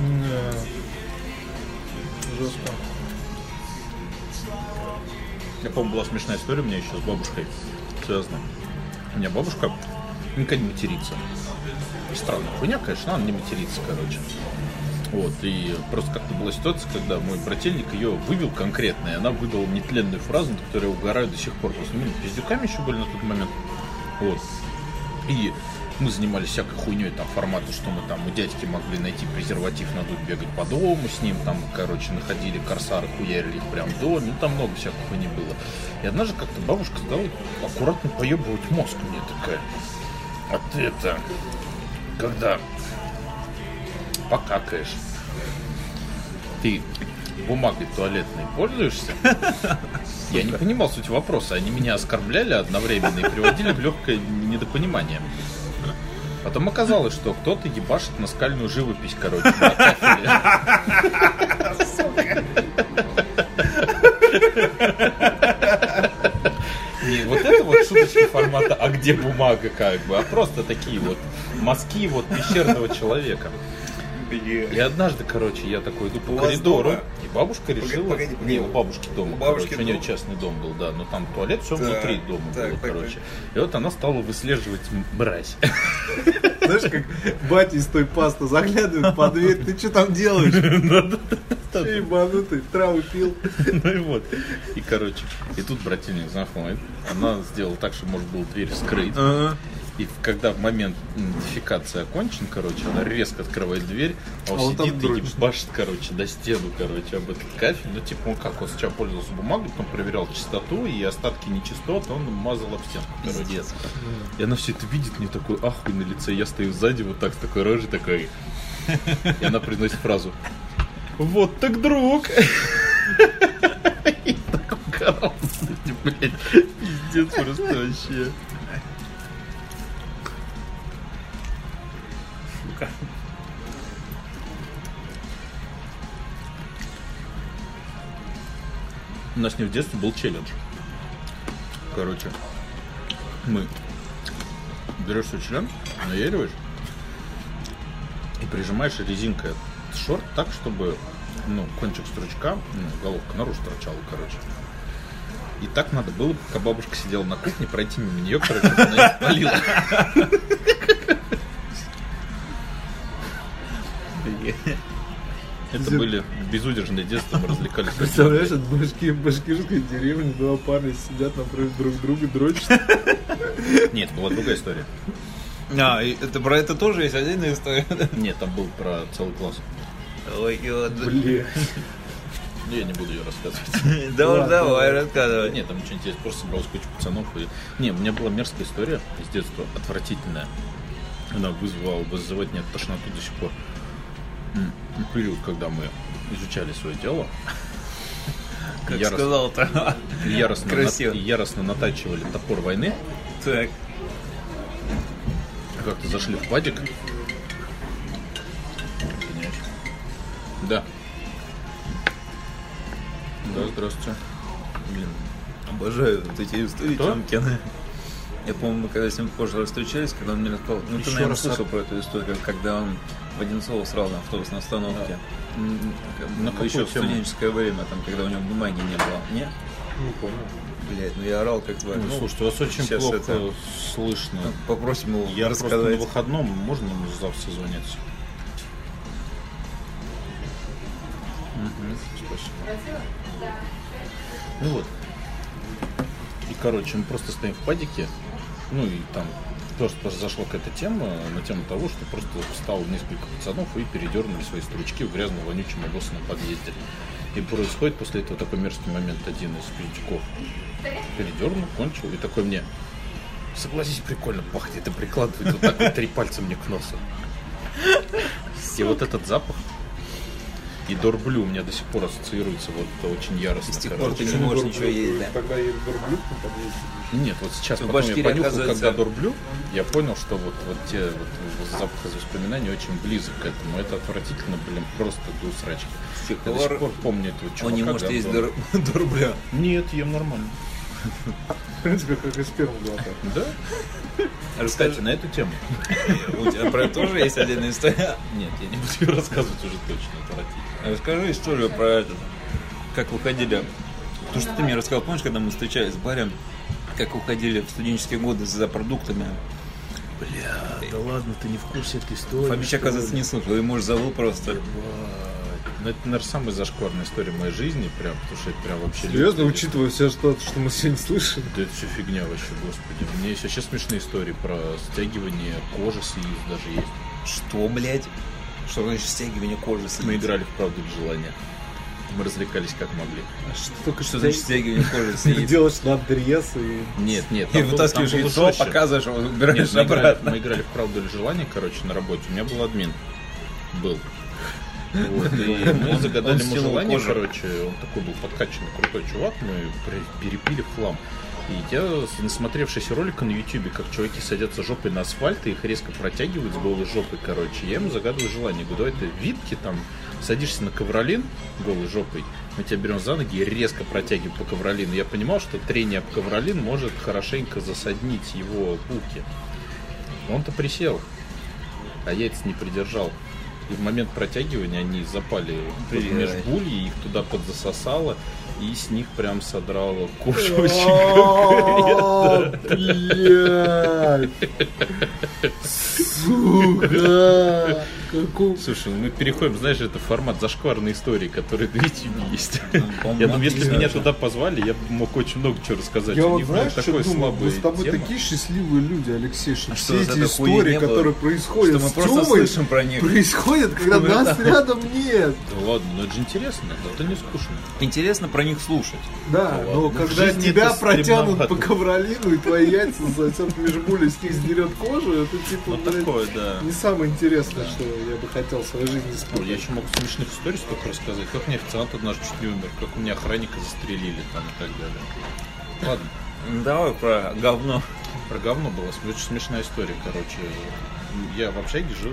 Speaker 2: Не. Жестко.
Speaker 5: Я помню, была смешная история у меня еще с бабушкой связана. У меня бабушка никогда не матерится. Странная хуйня, конечно, она не матерится, короче. Вот, и просто как-то была ситуация, когда мой брательник ее вывел конкретно, и она выдала нетленную фразу, на которую я угораю до сих пор. Просто мы пиздюками еще были на тот момент. Вот. И мы занимались всякой хуйней там формата, что мы там у дядьки могли найти презерватив, надуть, бегать по дому с ним, там, короче, находили корсары, хуярили их прям в доме, ну там много всякой хуйни было. И однажды как-то бабушка стала аккуратно поебывать мозг мне такая. А ты это, когда покакаешь, ты бумагой туалетной пользуешься? Я не понимал суть вопроса. Они меня оскорбляли одновременно и приводили в легкое недопонимание. Потом оказалось, что кто-то ебашит наскальную живопись, короче. Не вот это вот шуточки формата «А где бумага?» как бы, а просто такие вот мазки вот пещерного человека. И однажды, короче, я такой иду по
Speaker 1: У
Speaker 5: коридору, и бабушка решила...
Speaker 1: погоди, погоди.
Speaker 5: Не, у бабушки дома,
Speaker 1: У бабушки
Speaker 5: короче, у нее
Speaker 1: дом?
Speaker 5: частный дом был, да, но там туалет, все
Speaker 1: Так,
Speaker 5: внутри дома
Speaker 1: так,
Speaker 5: было,
Speaker 1: так,
Speaker 5: короче. И вот она стала выслеживать мразь.
Speaker 2: Знаешь, как батя из той пасты заглядывает под дверь, ты что там делаешь? Че ебанутый, траву пил.
Speaker 5: Ну и вот. И, короче, и тут брательник заходит, она сделала так, что можно было дверь вскрыть. И когда в момент идентификации окончен, короче, она резко открывает дверь, а он
Speaker 2: А он
Speaker 5: сидит и
Speaker 2: дрочит.
Speaker 5: ебашит, короче, до стену, короче, об этот кафель. Ну, типа, он как, он сначала пользовался бумагой, потом проверял чистоту, и остатки нечистот он мазал об стенку, короче.
Speaker 1: Пиздец.
Speaker 5: И она все это видит, мне такой ахуй на лице, я стою сзади вот так, с такой рожей, такой. И она приносит фразу. Вот так друг! И так угорал, кстати, блядь. Пиздец просто вообще. У нас не в детстве был челлендж. Короче, мы берешь свой член, наяриваешь и прижимаешь резинкой шорт так, чтобы ну, кончик стручка, ну, головка наружу торчала, короче. И так надо было, пока бабушка сидела на кухне, пройти мимо нее, короче, она не спалила. Это были безудержные детства, мы развлекались.
Speaker 2: Представляешь, от башки, башкирской деревни два парня сидят напротив друг друга, дрочат.
Speaker 5: Нет, была другая история.
Speaker 1: А, и это про это тоже есть отдельная история.
Speaker 5: Нет, там был про целый класс.
Speaker 1: Ой,
Speaker 2: Блин.
Speaker 5: Я не буду ее рассказывать.
Speaker 1: Да уж давай, рассказывай.
Speaker 5: Нет, там ничего интересного, просто собралась куча пацанов. И... Не, у меня была мерзкая история из детства, отвратительная. Она вызвала, вызывает мне тошноту до сих пор. Период, когда мы изучали свое дело.
Speaker 1: Как
Speaker 5: яростно,
Speaker 1: сказал-то.
Speaker 5: яростно,
Speaker 1: Красиво.
Speaker 5: на- яростно натачивали топор войны.
Speaker 1: Так.
Speaker 5: Как-то зашли в падик. Да. Да, здравствуйте.
Speaker 1: Блин, обожаю вот эти истории
Speaker 5: Кто?
Speaker 1: Чамкина. Я помню, мы когда с ним позже встречались, когда он мне рассказал, ну ты,
Speaker 5: Еще
Speaker 1: наверное,
Speaker 5: раз,
Speaker 1: слышал про эту историю, когда он в Одинцово срал на автобусной остановке. М,
Speaker 5: На какую
Speaker 1: Еще в студенческое время, там, когда у него бумаги не было. Не?
Speaker 2: Не помню.
Speaker 1: Блять, ну я орал как тварь.
Speaker 5: Ну,
Speaker 1: Ну,
Speaker 5: слушайте, вас очень плохо
Speaker 1: это-
Speaker 5: слышно.
Speaker 1: Попросим его
Speaker 5: Я просто на
Speaker 1: рассказать.
Speaker 5: выходном, можно ему завтра созвониться? Мгм, Спасибо. Ну вот. И, короче, мы просто стоим в падике. Ну и там просто произошла какая-то тема на тему того, что просто встало несколько пацанов и передернули свои стручки в грязном вонючем обоссанном подъезде. И происходит после этого такой мерзкий момент один из пиздюков. Передернул, кончил, и такой мне, согласись, прикольно пахнет, и прикладывает вот так вот три пальца мне к носу. И вот этот запах и Дорблю у меня до сих пор ассоциируется вот очень яростно.
Speaker 1: И с тех пор ты не можешь ничего есть, да.
Speaker 2: Тогда я дорблю.
Speaker 5: Нет, вот сейчас
Speaker 1: В
Speaker 5: потом я понюхал,
Speaker 1: оказывается-
Speaker 5: когда Дорблю, я понял, что вот, вот те вот запах из воспоминаний очень близок к этому. Это отвратительно, блин, просто до срачки.
Speaker 1: С тех
Speaker 5: Я до сих
Speaker 1: пор
Speaker 5: помню этого чувака.
Speaker 1: он не может есть дор- дорбля.
Speaker 5: Нет, ем нормально.
Speaker 2: В принципе, как и сперму глотать.
Speaker 5: Да?
Speaker 1: Расскажи,
Speaker 5: Кстати, на эту тему.
Speaker 1: у тебя про это тоже есть отдельная история?
Speaker 5: Нет, я не буду ее рассказывать уже точно, отвратительно.
Speaker 1: Расскажи историю про это. Как выходили. То, что ты мне рассказал, помнишь, когда мы встречались в баре, как уходили в студенческие годы за продуктами.
Speaker 5: Бля, да ладно, ты не в курсе этой истории.
Speaker 1: Фомич, оказывается, не слушал, и муж забыл просто.
Speaker 5: Ну, это, наверное, самая зашкварная история моей жизни, прям, потому что это прям вообще...
Speaker 2: Серьезно, учитывая все, что, что мы сегодня слышали.
Speaker 5: Да это все фигня вообще, господи. У меня есть вообще смешные истории про стягивание кожи с яиц даже есть.
Speaker 1: Что, блядь? Что значит стягивание кожи с
Speaker 5: Мы играли в правду или желание. Мы развлекались как могли.
Speaker 2: Что только
Speaker 1: Что значит стягивание кожи
Speaker 2: Ты делаешь надрез и...
Speaker 5: Нет, нет.
Speaker 1: И вытаскиваешь яйцо, показываешь убираешь
Speaker 5: мы играли,
Speaker 1: обратно.
Speaker 5: мы играли в правду или желание, короче, на работе. У меня был админ. Был. Вот, и мы загадали ему желание, короче, он такой был подкачанный, крутой чувак, мы перепили в хлам. И я, насмотревшись ролика на ютубе, как чуваки садятся жопой на асфальт и их резко протягивают с голой жопой, короче, я ему загадываю желание. Говорю, давай ты витки там, садишься на ковролин голой жопой, мы тебя берем за ноги и резко протягиваем по ковролину. Я понимал, что трение об ковролин может хорошенько засаднить его булки. Он-то присел, а я это не придержал. И в момент протягивания они запали
Speaker 1: Блядь.
Speaker 5: межбульи, их туда подзасосало, и с них прям содрало кожу очень
Speaker 2: Блядь! Сука!
Speaker 5: Слушай, ну мы переходим, знаешь, это формат зашкварной истории, который на YouTube есть. Я думаю, если меня туда позвали, я бы мог очень много чего рассказать.
Speaker 2: Я вот знаешь,
Speaker 5: прям
Speaker 2: что думаю, мы с тобой такие счастливые люди, Алексей, что
Speaker 1: А
Speaker 2: все эти истории, которые происходят с Тёмой,
Speaker 1: слышим про них.
Speaker 2: происходят, когда нас рядом нет.
Speaker 5: Да ладно, но это же интересно, это не скучно.
Speaker 1: Интересно про них слушать.
Speaker 2: Да, но
Speaker 5: Ну,
Speaker 2: когда тебя протянут по ковролину и твои яйца засосет межбули, с них сдерет кожу, это типа,
Speaker 5: Ну
Speaker 2: блядь, не самое интересное, что я бы хотел в своей жизни
Speaker 5: Ну,
Speaker 2: испытать.
Speaker 5: Я еще могу смешных историй столько рассказать. Как мне официант однажды чуть не умер, как у меня охранника застрелили там и так далее. Ладно,
Speaker 1: Ну, Давай про говно.
Speaker 5: про говно была см- очень смешная история, короче. Я в общаге жил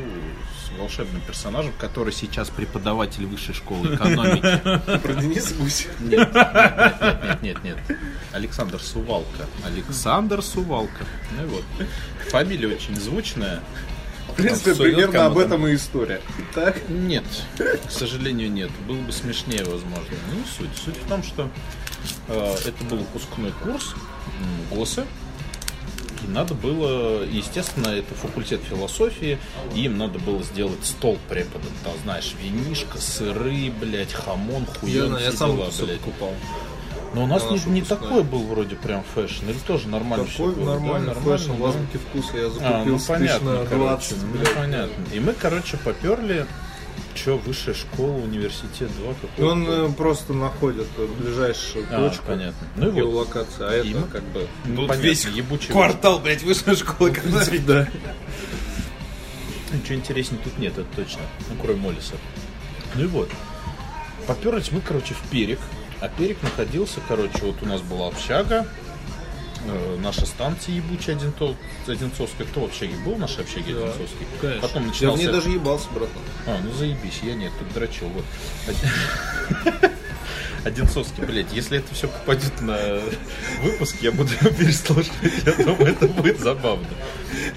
Speaker 5: с волшебным персонажем, который сейчас преподаватель высшей школы экономики.
Speaker 2: Про Дениса Гуся.
Speaker 5: Нет, нет, нет, нет, нет, нет. Александр Сувалка. Александр Сувалка. Ну и вот. Фамилия очень звучная.
Speaker 2: В принципе, примерно об этом и история. Так?
Speaker 5: Нет, к сожалению, нет. Было бы смешнее, возможно. Ну, не суть. Суть в том, что э, это был выпускной курс ГОСа. И надо было, естественно, это факультет философии, и им надо было сделать стол преподам. Там, знаешь, винишка, сыры, блядь, хамон, хуен, все дела, блядь.
Speaker 2: покупал.
Speaker 5: Но у нас
Speaker 2: на
Speaker 5: не, не такой был вроде прям fashion, или тоже
Speaker 2: Какой
Speaker 5: было, да?
Speaker 2: нормальный
Speaker 5: Нормально,
Speaker 2: fashion, в
Speaker 5: да?
Speaker 2: азбуке вкуса я
Speaker 5: А,
Speaker 2: закупил
Speaker 5: ну
Speaker 2: тысяч
Speaker 5: понятно, короче,
Speaker 2: 20,
Speaker 5: ну
Speaker 2: блядь.
Speaker 5: понятно. И мы, короче, поперли, что, высшая школа, университет 2,
Speaker 2: И
Speaker 5: какой
Speaker 2: он э, просто находит ближайшую
Speaker 5: А,
Speaker 2: точку
Speaker 5: понятно. Ну и вот.
Speaker 2: геолокации, а
Speaker 5: И
Speaker 2: это
Speaker 5: мы-
Speaker 2: как бы...
Speaker 5: Ну, понятно,
Speaker 1: весь
Speaker 5: ебучий
Speaker 1: Квартал, блядь, школы экономики.
Speaker 2: Да.
Speaker 5: Ничего интереснее тут нет, это точно. Ну, кроме Моллиса. Ну и вот. Поперлись мы, короче, в Перек. А Перек находился, короче, вот у нас была общага, э, наша станция ебучая Одинцов, Одинцовская. Кто в общаге был в нашей общаге
Speaker 2: Да,
Speaker 5: Одинцовской?
Speaker 2: конечно.
Speaker 5: Потом
Speaker 2: Я в
Speaker 5: начинался...
Speaker 2: ней даже ебался, братан.
Speaker 5: А, ну заебись, я нет, тут дрочил, вот. Одинцовский, блядь, если это все попадет на выпуск, я буду его переслушивать. Я думаю, это будет забавно.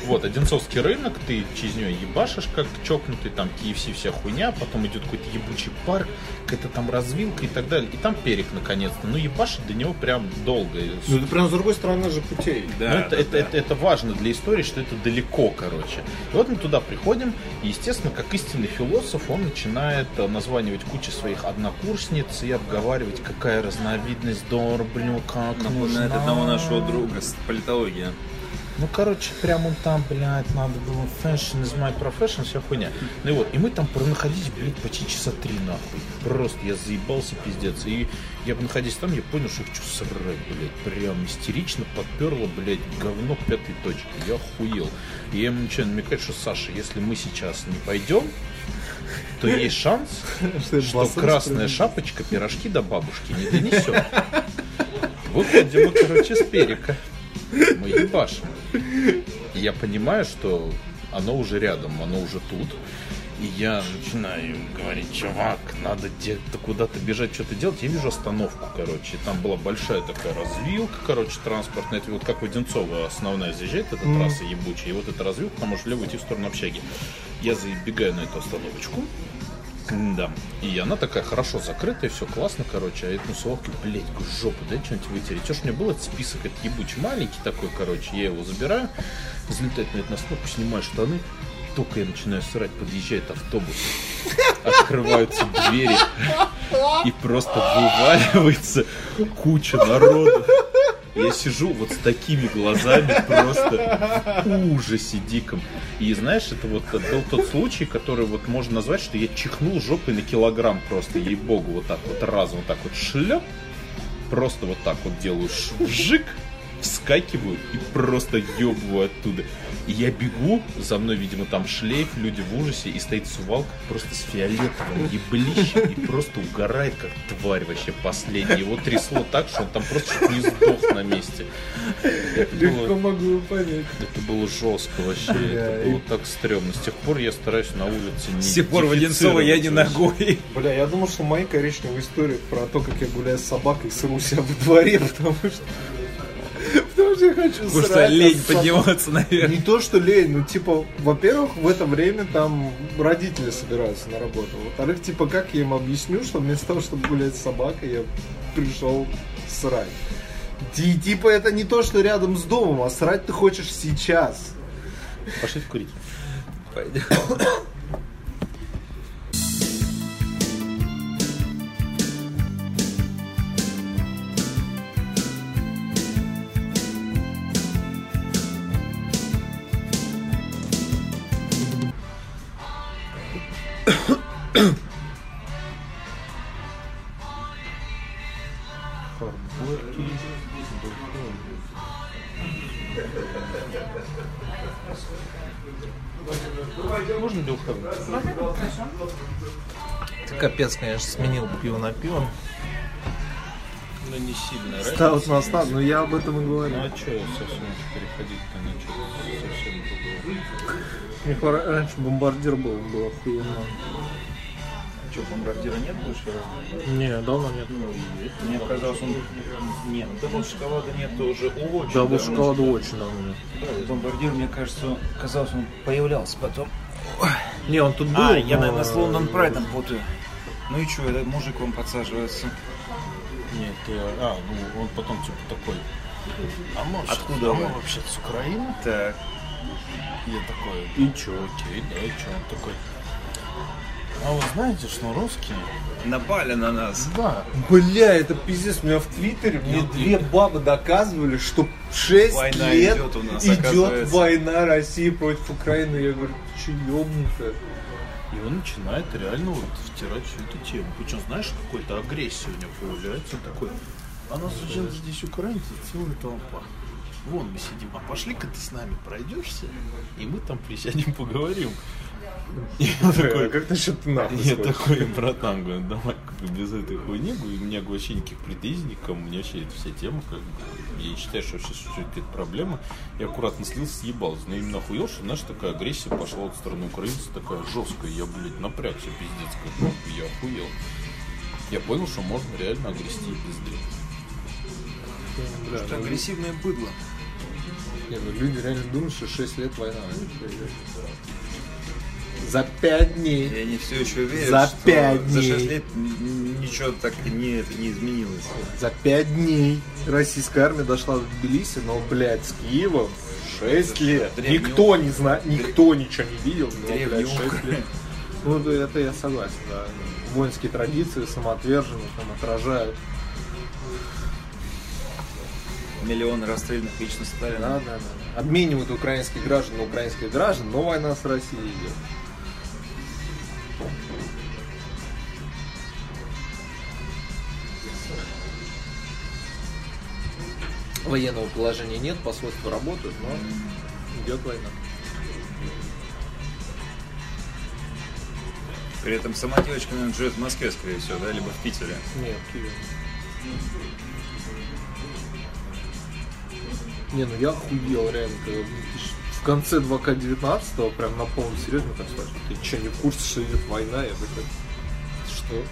Speaker 5: Вот, Одинцовский рынок, ты через нее ебашишь как чокнутый, там KFC вся хуйня, потом идет какой-то ебучий парк, какая-то там развилка и так далее. И там перек наконец-то. Ну, ебашить до него прям долго.
Speaker 2: Ну это прям с другой стороны же путей.
Speaker 5: Ну, это, это, Это, это важно для истории, что это далеко, короче. И вот мы туда приходим, и, естественно, как истинный философ, он начинает э, названивать кучу своих однокурсниц и обговаривать, какая разновидность дорблю, как
Speaker 1: Напоминает
Speaker 5: нужна.
Speaker 1: одного нашего друга с политологии.
Speaker 5: Ну, короче, прям он там, блядь, надо было fashion is my profession, вся хуйня. Ну и вот, и мы там пронаходились, блядь, почти часа три нахуй. Просто я заебался, пиздец. И я находясь там, я понял, что хочу срать, блядь. Прям истерично подперло, блядь, говно пятой точки. Я охуел. И я ему начинаю намекать, что, Саша, если мы сейчас не пойдем, то есть шанс, что красная шапочка пирожки до бабушки не донесет. Выходим мы, короче, с перека. Мы ебашим. И я понимаю, что оно уже рядом, оно уже тут. И я начинаю говорить, чувак, надо где-то куда-то бежать, что-то делать. Я вижу остановку, короче. Там была большая такая развилка, короче, транспортная. Это вот как в Одинцово основная заезжает, эта трасса ебучая. И вот эта развилка, там можешь влево идти в сторону общаги. Я забегаю на эту остановочку. Да. И она такая хорошо закрытая, все классно, короче. А эту совки, блядь, говорю, жопу, дай что-нибудь вытереть. Что ж у меня был этот список, этот ебучий маленький такой, короче. Я его забираю, залетает на эту остановку, снимаю штаны. Только я начинаю срать, подъезжает автобус. Открываются двери. И просто вываливается куча народу. Я сижу вот с такими глазами просто ужасе диком. И знаешь, это вот был тот случай, который вот можно назвать, что я чихнул жопой на килограмм просто, ей-богу, вот так вот разом, вот так вот шлеп, просто вот так вот делаю вжик, вскакиваю и просто ебываю оттуда. И я бегу, за мной, видимо, там шлейф, люди в ужасе, и стоит сувалка просто с фиолетовым еблищем и просто угорает, как тварь вообще последняя. Его трясло так, что он там просто чуть не сдох на месте. Это
Speaker 2: Легко
Speaker 5: было,
Speaker 2: могу понять.
Speaker 5: это было жестко вообще,
Speaker 2: Бля,
Speaker 5: это было так стрёмно. С тех пор я стараюсь на улице не
Speaker 1: С тех пор в Одинцово я не ногой.
Speaker 2: Бля, я думал, что мои коричневые истории про то, как я гуляю с собакой, сру себя во дворе, потому что... Потому что я хочу
Speaker 1: Потому что лень подниматься наверх.
Speaker 2: Не то, что лень, ну, типа, во-первых, в это время там родители собираются на работу. Во-вторых, типа, как я им объясню, что вместо того, чтобы гулять с собакой, я пришел срать. И, типа, это не то, что рядом с домом, а срать ты хочешь сейчас.
Speaker 5: Пошли курить.
Speaker 1: Пойдем.
Speaker 5: Можно белковый?
Speaker 3: Хорошо.
Speaker 4: Ты капец, конечно, сменил пиво на пиво.
Speaker 5: Ну не сильно.
Speaker 2: Стаут на стаут, ну я об этом и говорю.
Speaker 5: Ну а что совсем переходить-то на что-то совсем другое?
Speaker 2: Мне раньше бомбардир был, он был охуенно.
Speaker 1: Что, бомбардира нет больше?
Speaker 2: Не, давно нет.
Speaker 1: Мне казалось, он... Нет, double шоколада нет уже очень
Speaker 2: double
Speaker 1: давно.
Speaker 2: шоколаду очень давно нет.
Speaker 1: Бомбардир, мне кажется, казалось, он появлялся потом.
Speaker 2: Не, он тут был.
Speaker 1: А, я,
Speaker 2: но-
Speaker 1: наверное, с Лондон Прайдом путаю. Ну и что, этот мужик вам подсаживается?
Speaker 5: Нет, э, а, ну он потом типа такой. А может,
Speaker 1: Откуда
Speaker 5: а
Speaker 1: вы?
Speaker 5: мы вообще с Украины?
Speaker 1: Так.
Speaker 5: Я такой, и чё, окей, да, и чё? Он такой, а вы знаете, что русские?
Speaker 1: Напали на нас.
Speaker 5: Да.
Speaker 2: Бля, это пиздец. У меня в Твиттере мне две бабы доказывали, что 6
Speaker 1: Война
Speaker 2: лет
Speaker 1: идет у нас,
Speaker 2: идет война России против Украины. Я говорю, ты че ёбнутая?
Speaker 5: И он начинает реально вот втирать всю эту тему. Причем, знаешь, какой-то агрессия у него появляется. Он такой, а нас же здесь украинцы, целая толпа. Вон мы сидим, а пошли-ка ты с нами пройдешься, и мы там присядем, поговорим. Он такой,
Speaker 2: как насчет нахуй
Speaker 5: Я такой, братан, говорю, давай без этой хуйни, у меня вообще никаких претензий к кому, у меня вообще это вся тема, как бы, я считаю, что существует какая-то проблема. Я аккуратно слился, съебался, но именно охуел, что, знаешь, такая агрессия пошла вот в сторону украинцев, такая жесткая, я, блядь, напрягся, пиздец, как я охуел. Я понял, что можно реально огрести
Speaker 1: Это
Speaker 2: ну,
Speaker 1: агрессивное быдло.
Speaker 2: Не, ну люди реально думают, что 6 лет война. За 5
Speaker 1: И
Speaker 2: дней.
Speaker 1: они все еще верят,
Speaker 2: За
Speaker 1: что
Speaker 2: пять
Speaker 1: за
Speaker 2: дней.
Speaker 1: 6 лет ничего так не, это не изменилось.
Speaker 2: За 5 дней российская армия дошла до Тбилиси, но, блядь, с Киевом 6 лет.
Speaker 1: Древний
Speaker 2: Никто не знает, никто ничего не видел, но,
Speaker 1: Древний
Speaker 2: блядь, 6
Speaker 1: Украина.
Speaker 2: лет. Ну, да, это я согласен, да. Воинские традиции, самоотверженность там отражают.
Speaker 1: Миллион расстрелянных лично Сталина.
Speaker 2: Да, да, да. Обменивают украинских граждан на украинских граждан, но война с Россией идет. Военного положения нет, посольства работают, но идет война.
Speaker 1: При этом сама девочка, наверное, живет в Москве, скорее всего, да, либо в Питере.
Speaker 2: Нет, Киев. Не, ну я охуел реально, когда в конце 2К19 прям на полном серьезе так спрашивают, ты что, не в курсе, что идет война? Я такой, что?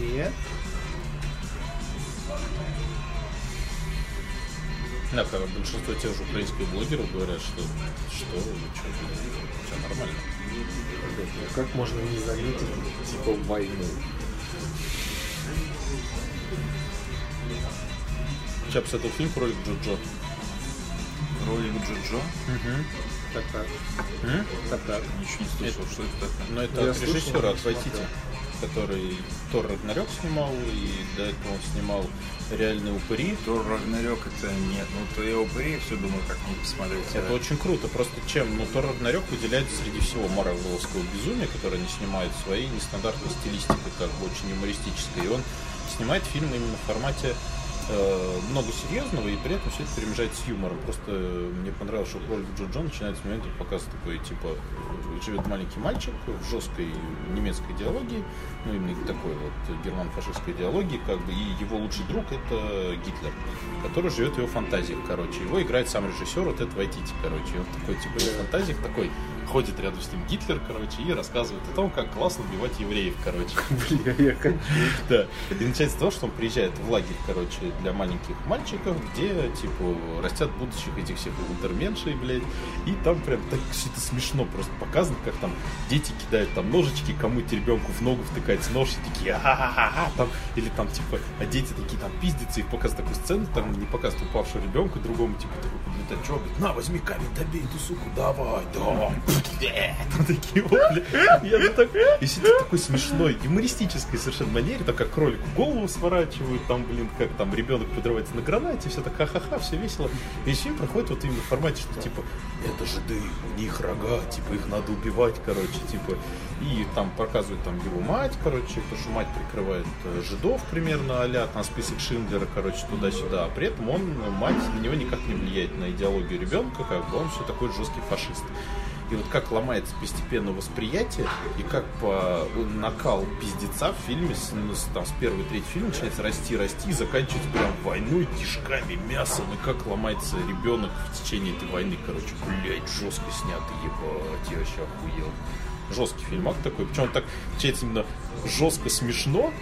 Speaker 2: Нет.
Speaker 5: Да, как большинство тех же украинских блогеров говорят, что что, вы что, все нормально.
Speaker 2: Ну как можно не заметить, типа, войну?
Speaker 5: Сейчас посмотрел фильм «Кролик Джо-Джо».
Speaker 1: Ролик Джоджо.
Speaker 2: Так, так.
Speaker 5: М?
Speaker 2: Так, так.
Speaker 1: Ничего не слышал, что это такое.
Speaker 5: Но это
Speaker 2: Я
Speaker 5: от режиссера, от
Speaker 2: не
Speaker 5: Вайтити, который Тор Рагнарёк снимал, и до этого он снимал «Реальные упыри».
Speaker 1: Тор Рагнарёк это нет. Ну, то я упыри все думаю, как мне посмотреть.
Speaker 5: Это очень круто, просто чем, ну, Тор Рагнарёк выделяется среди всего марвеловского безумия, которое они снимают своей нестандартной стилистикой, как бы очень юмористической, и он снимает фильм именно в формате много серьезного, и при этом все это перемежает с юмором. Просто э, мне понравилось, что кролик Джо Джон начинает с момента показ такой, типа, э, живет маленький мальчик в жесткой немецкой идеологии, ну, именно такой вот герман-фашистской идеологии, как бы, и его лучший друг это Гитлер, который живет в его фантазиях, короче. Его играет сам режиссер, вот это Вайтити, короче. И он такой, типа, в фантазиях такой ходит рядом с ним Гитлер, короче, и рассказывает о том, как классно убивать евреев, короче.
Speaker 2: Бля, я хочу.
Speaker 5: Да. И начинается с того, что он приезжает в лагерь, короче, для маленьких мальчиков, где, типа, растят будущих этих всех унтерменшей, блядь. И там прям так это смешно просто показано, как там дети кидают там ножички, кому-то ребенку в ногу втыкается нож, и такие а там, или там, типа, а дети такие там пиздятся, и показывают такую сцену, там не показывают упавшего ребенка, другому, типа, такой подлетачок, говорит, на, возьми камень, добей эту суку, давай, да, там такие вот, бля. Я так, и это такой смешной, юмористической совершенно манере, так как кролику голову сворачивают, там, блин, как там ребенок подрывается на гранате, все так ха-ха-ха, все весело. И фильм проходит вот именно в формате, что типа, это жиды, у них рога, типа, их надо убивать, короче, типа. И там показывают там его мать, короче, потому что мать прикрывает э, жидов примерно а там список Шиндлера, короче, туда-сюда. А при этом он, мать, на него никак не влияет на идеологию ребенка, как бы он все такой жесткий фашист. И вот как ломается постепенно восприятие, и как по накал пиздеца в фильме с, ну, с- там, с первой трети фильма начинается расти, расти, и заканчивается прям войной, кишками, мясом, и как ломается ребенок в течение этой войны, короче, блядь, жестко снятый, ебать, я вообще охуел. Жесткий фильмак такой, причем он так, получается, именно жестко смешно,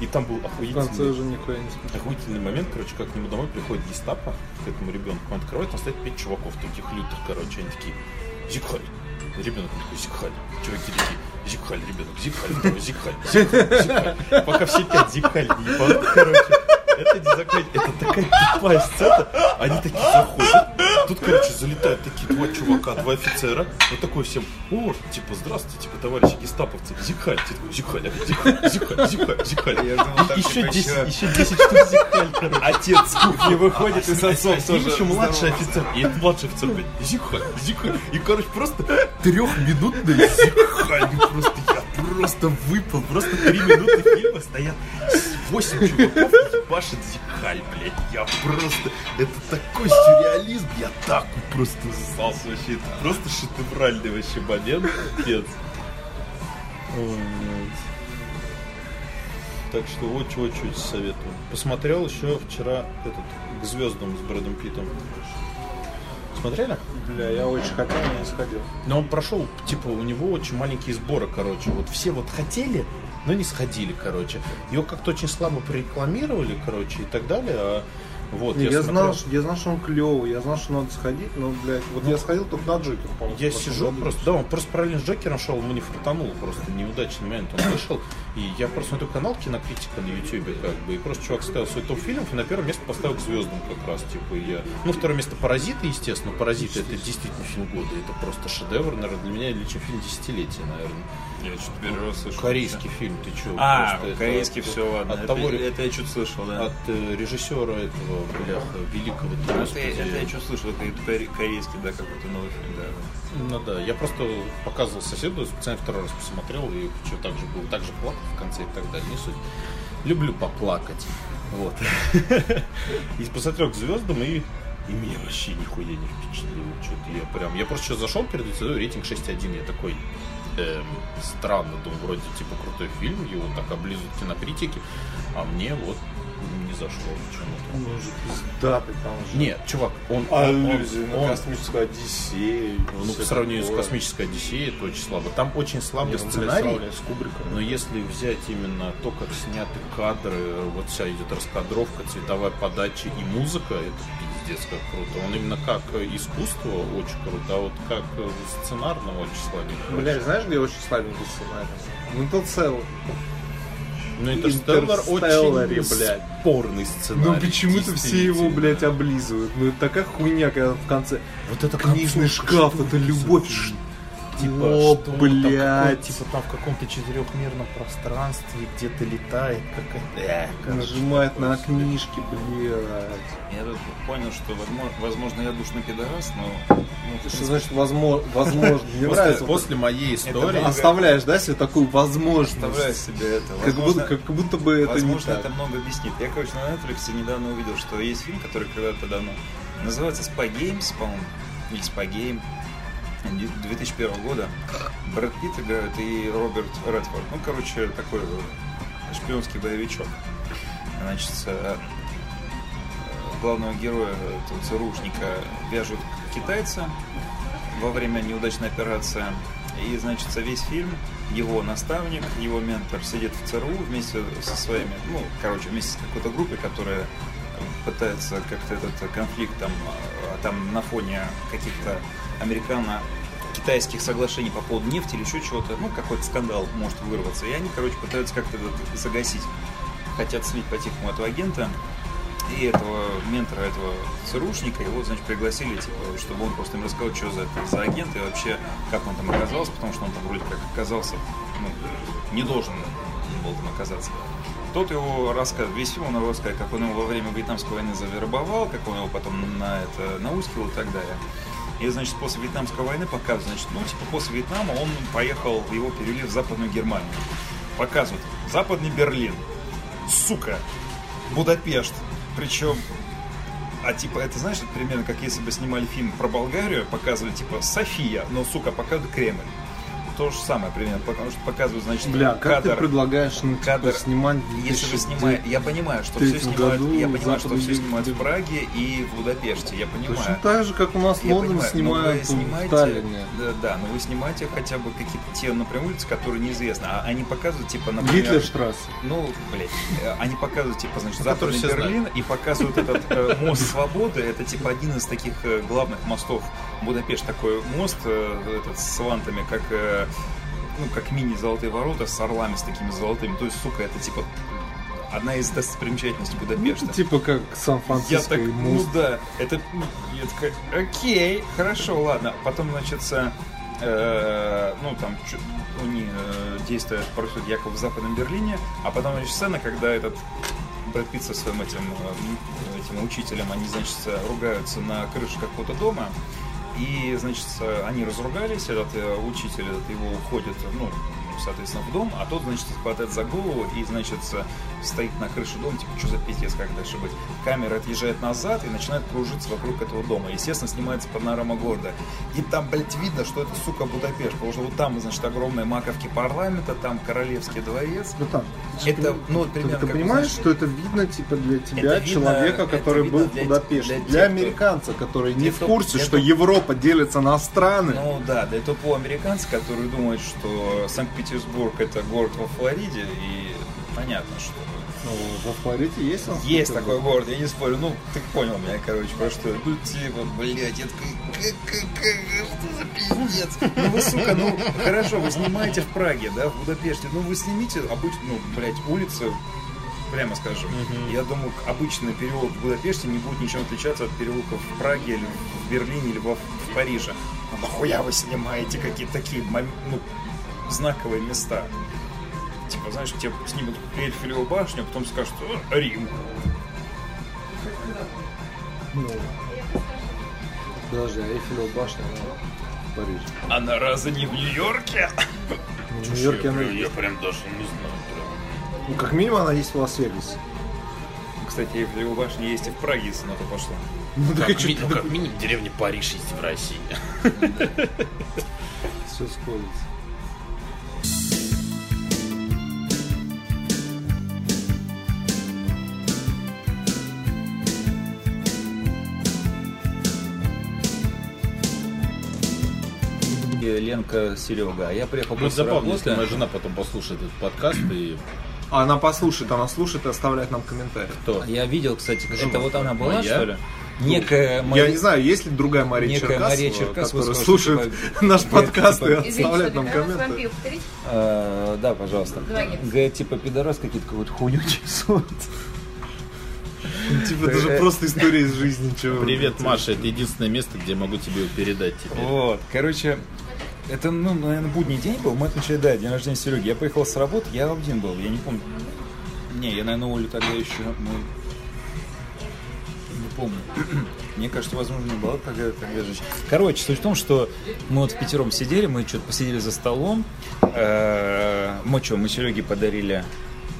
Speaker 5: и там был охуительный...
Speaker 2: уже нихуя не.
Speaker 5: Охуительный момент, короче, как к нему домой приходит гестапо, к этому ребенку. Он открывает, там стоят пять чуваков таких лютых, короче, они такие, Зигхаль. Ребенок такой, Зигхаль. Чуваки такие, Зигхаль, ребенок, Зигхаль, давай, Зигхаль, Зигхаль, Зигхаль. Пока все пять Зигхаль не ебанут, короче. Это не заканчивается. Это такая тупая сцена. Они такие заходят. Тут, короче, залетают такие два чувака, два офицера. Вот такой всем, о, типа, здравствуйте, типа, товарищи гестаповцы, Зигхаль, Зигхаль, Зигхаль.
Speaker 1: Я думал, там
Speaker 5: И еще
Speaker 1: типа
Speaker 5: 10,
Speaker 1: еще-
Speaker 5: еще 10 штук Зигхаль, короче.
Speaker 1: Отец с кухни выходит и с отцом тоже.
Speaker 5: еще младший офицер. И этот младший офицер говорит, зихаль, зихаль. И, короче, просто трехминутный зихаль. И Просто просто выпал. Просто три минуты фильма стоят восемь чуваков и ебашит зихаль, блядь. Я просто... Это такой сюрреализм. Я так просто ссался вообще. Это просто шедевральный вообще момент. Блядь. Так что очень-очень советую. Посмотрел еще вчера этот к звездам с Брэдом Питтом. Смотрели?
Speaker 2: Бля, я очень хотел, но не сходил.
Speaker 5: Но он прошел, типа, у него очень маленькие сборы, короче. Вот все вот хотели, но не сходили, короче. Его как-то очень слабо прорекламировали, короче, и так далее. А вот,
Speaker 2: Не, я,
Speaker 5: смотрел-
Speaker 2: знал, я знал, что он клевый, я знал, что надо сходить, но, блядь, вот я сходил только на Джокер, по-моему.
Speaker 5: Я сижу
Speaker 2: году.
Speaker 5: просто, да, он просто параллельно с Джокером шел, ему не фартануло, просто неудачный момент он вышел. И я просто смотрю канал Кинокритика на Ютубе, как бы, и просто чувак ставил свой топ фильмов, и на первое место поставил к звездам как раз, типа, и я... Ну, второе место Паразиты, естественно, Паразиты это действительно фильм года, это просто шедевр, наверное, для меня лично фильм десятилетия, наверное.
Speaker 1: Я что-то первый раз слышал.
Speaker 5: Корейский фильм, ты чё?
Speaker 1: А,
Speaker 5: это
Speaker 1: корейский,
Speaker 5: от-
Speaker 1: все, ладно.
Speaker 5: От
Speaker 1: это,
Speaker 5: того,
Speaker 1: это я что-то слышал, да.
Speaker 5: от э, режиссера этого, бляха, великого,
Speaker 1: это,
Speaker 5: господи.
Speaker 1: это я что-то слышал, это коре- корейский, да, какой-то новый фильм, да.
Speaker 5: Ну да, я просто показывал соседу, специально второй раз посмотрел, и что так же был, так же плакал в конце и так далее, не суть. Люблю поплакать. Вот. И посмотрел к звездам, и, и меня вообще нихуя не впечатлило. Что-то я прям... Я просто сейчас зашел перед этим, рейтинг 6.1, я такой... эм, странно, думаю, вроде типа крутой фильм, его так облизывают кинокритики, а мне вот не зашло почему-то.
Speaker 2: Он же пиздатый там же.
Speaker 5: Нет, чувак, он, он,
Speaker 2: Аллюзии на
Speaker 5: он-
Speaker 2: космическую Одиссею.
Speaker 5: ну, по сравнению
Speaker 2: такое.
Speaker 5: с космической Одиссеей, это очень слабо. Там очень слабый
Speaker 2: Нет, ну,
Speaker 5: сценарий.
Speaker 2: с Кубриком.
Speaker 5: Но если взять именно то, как сняты кадры, вот вся идет раскадровка, цветовая подача и музыка, это пиздец как круто. Он именно как э, искусство очень круто, а вот как э, сценарно очень слабенько.
Speaker 2: Бля, знаешь, где очень слабенький сценарий? Ну, то целый.
Speaker 5: Ну, Интерстеллар очень
Speaker 2: блядь.
Speaker 5: спорный сценарий.
Speaker 2: Ну почему-то все его, блядь, облизывают. Ну это такая хуйня, когда в конце
Speaker 5: Вот это
Speaker 2: книжный шкаф,
Speaker 5: что
Speaker 2: это любовь.
Speaker 5: за-
Speaker 2: Типа,
Speaker 5: Типа,
Speaker 2: О,
Speaker 5: что там
Speaker 2: блядь.
Speaker 5: какой- типа там в каком-то четырехмерном пространстве где-то летает какая-то... Э,
Speaker 2: Нажимает на книжки, блядь.
Speaker 1: Я тут понял, что, возможно, возможно я душный пидорас, но... ну,
Speaker 2: Что значит возможно? Возможно. Мне
Speaker 5: После,
Speaker 2: нравится.
Speaker 5: после моей истории...
Speaker 2: Оставляешь, да, себе такую возможность?
Speaker 1: Представляю себе это.
Speaker 2: Как будто,
Speaker 1: Возможно,
Speaker 2: как будто бы это
Speaker 1: возможно это много объяснит. Я, короче, на Netflix недавно увидел, что есть фильм, который когда-то давно называется Spy Games, по-моему, или Spy Game 2001 года. Брэд Питт играет и Роберт Редфорд. Ну, короче, такой э, шпионский боевичок. Значит, э, э, главного героя, э, ЦРУшника, вяжут китайца во время неудачной операции. И, значит, весь фильм его наставник, его ментор сидит в ЦРУ вместе со своими, ну, короче, вместе с какой-то группой, которая пытается как-то этот конфликт там, там на фоне каких-то американо-китайских соглашений по поводу нефти или еще чего-то, ну, какой-то скандал может вырваться. И они, короче, пытаются как-то загасить. Хотят слить по-тихому этого агента, и этого ментора, этого ЦРУшника, его, значит, пригласили, типа, чтобы он просто им рассказал, что за, за агент и вообще, как он там оказался, потому что он там вроде как оказался, ну, не должен был там оказаться. Тот его рассказывает, весь фильм он рассказывает, как он его во время Вьетнамской войны завербовал, как он его потом на это наускивал и так далее. И, значит, после Вьетнамской войны показывают, значит, ну, типа, после Вьетнама он поехал, его перевели в Западную Германию. Показывают, Западный Берлин, сука, Будапешт. Причем, а типа, это знаешь, примерно как если бы снимали фильм про Болгарию, показывали типа София, но, сука, показывают Кремль. То же самое примерно, потому что показывают, значит,
Speaker 2: Бля, как ты
Speaker 1: кадр.
Speaker 2: предлагаешь ну, типа,
Speaker 1: кадр.
Speaker 2: снимать в
Speaker 1: Если вы
Speaker 2: 2009?
Speaker 1: снимаете, я понимаю, что все снимают,
Speaker 2: году
Speaker 1: я понимаю, что все снимают в. Праге и в Будапеште, я
Speaker 2: Точно
Speaker 1: понимаю.
Speaker 2: так же, как у нас
Speaker 1: Я
Speaker 2: Лондон
Speaker 1: понимаю,
Speaker 2: снимают
Speaker 1: вы
Speaker 2: в
Speaker 1: снимаете,
Speaker 2: Таллине.
Speaker 1: Да, да, но вы снимаете хотя бы какие-то те, например, улицы, которые неизвестны, а они показывают, типа, например...
Speaker 2: Гитлерштрассе.
Speaker 1: Ну, блядь, э, они показывают, типа, значит,
Speaker 5: Ну,
Speaker 1: Западный Берлин и показывают этот э, мост Свободы. Это, типа, один из таких э, главных мостов Будапешт. Такой мост э, этот, с вантами, как, э, ну, как мини-золотые ворота с орлами с такими золотыми. То есть, сука, это, типа, одна из достопримечательностей
Speaker 2: Ну,
Speaker 1: Будапешта.
Speaker 2: это типа как
Speaker 1: Я
Speaker 2: Сан-Франциско
Speaker 1: так,
Speaker 2: и
Speaker 1: ну да, это, я такая, окей, хорошо, ладно. Потом, значит, э, ну там, они э, действия происходят якобы в Западном Берлине, а потом, значит, сцена, когда этот Брэд Питт со своим этим, э, этим учителем, они, значит, ругаются на крыше какого-то дома, и, значит, они разругались, этот э, учитель, этот, его уходит, ну, соответственно, в дом, а тот, значит, хватает за голову и, значит, стоит на крыше дома, типа, что за пиздец, как дальше быть. Камера отъезжает назад и начинает кружиться вокруг этого дома. Естественно, снимается панорама города. И там, блядь, видно, что это, сука, Будапешт, потому что вот там, значит, огромные маковки парламента, там Королевский дворец.
Speaker 2: Ну там. ты
Speaker 1: Это, ну,
Speaker 2: Ты,
Speaker 1: примерно
Speaker 2: ты
Speaker 1: как,
Speaker 2: понимаешь,
Speaker 1: знаешь,
Speaker 2: что это видно, типа, для тебя,
Speaker 1: видно-
Speaker 2: человека, который был в
Speaker 1: для-
Speaker 2: Будапеште.
Speaker 1: для
Speaker 2: Для,
Speaker 1: кто-
Speaker 2: американца, который не
Speaker 1: Для
Speaker 2: в курсе,
Speaker 1: для
Speaker 2: что Европа делится на страны.
Speaker 1: Ну да, для тупого американца, который думает, что Санкт-Петербург это город во Флориде, и понятно, что
Speaker 2: Ну, во Флориде есть он?
Speaker 1: есть такой город, я не спорю, ну ты понял меня, короче, про что, ну типа, блядь, я такой, «Как- как- как- что за пиздец? Ну вы, сука, ну хорошо, вы снимаете в Праге, да, в Будапеште, ну вы снимите обычно, ну, блядь, улицы, прямо скажем, я думаю, обычный переулок в Будапеште не будет ничем отличаться от переулков в Праге или в Берлине, или во- в Париже. А нахуя вы снимаете какие-то такие мом- ну, знаковые места? Типа, знаешь, тебе снимут Эйфелеву башню, а потом скажут «О, Рим.
Speaker 2: Подожди, а Эйфелева башня, она в Париже.
Speaker 1: Она разве не в Нью-Йорке?
Speaker 2: В Нью-Йорке она есть.
Speaker 5: прям даже не знаю.
Speaker 2: Ну, как минимум, она есть в Лас-Вегасе.
Speaker 1: Кстати, Эйфелева башня есть и в Праге, если на то пошло.
Speaker 2: Ну, так
Speaker 5: Как, ми- ну, как минимум деревня Париж есть в России.
Speaker 2: Все сходится.
Speaker 1: Ленка, Серега, а я приехал
Speaker 5: Будет
Speaker 1: после
Speaker 5: забавно, если моя жена потом послушает этот подкаст и
Speaker 2: она послушает, она слушает и оставляет нам комментарии.
Speaker 5: кто?
Speaker 1: Я видел, кстати,
Speaker 5: Жена
Speaker 1: это вот она была,
Speaker 5: моя?
Speaker 1: что ли? Некая
Speaker 2: Я
Speaker 1: Мария-
Speaker 2: не знаю, есть ли другая Мария
Speaker 1: Некая
Speaker 2: Черкасова,
Speaker 1: Мария Черкасова
Speaker 2: которая слушает
Speaker 1: что,
Speaker 2: наш
Speaker 1: типа,
Speaker 2: подкаст и
Speaker 1: говорит,
Speaker 3: Извините,
Speaker 2: оставляет нам комменты.
Speaker 1: Э, Да, пожалуйста. Говорит, типа, пидорас какие-то какую-то хуйню несут.
Speaker 2: Типа, это же просто история из жизни. чего
Speaker 5: Привет. Маша, это единственное место, где я могу тебе передать теперь.
Speaker 1: Вот, короче, это, ну, наверное, будний день был. Мы отмечали, да, день рождения Сереги. Я поехал с работы, я один был, я не помню. Не, я, наверное, Олю тогда еще, ну, не помню. Мне кажется, возможно, не было тогда, тогда же. Короче, суть в том, что мы вот в пятером сидели, мы что-то посидели за столом. Мы что, мы Сереге подарили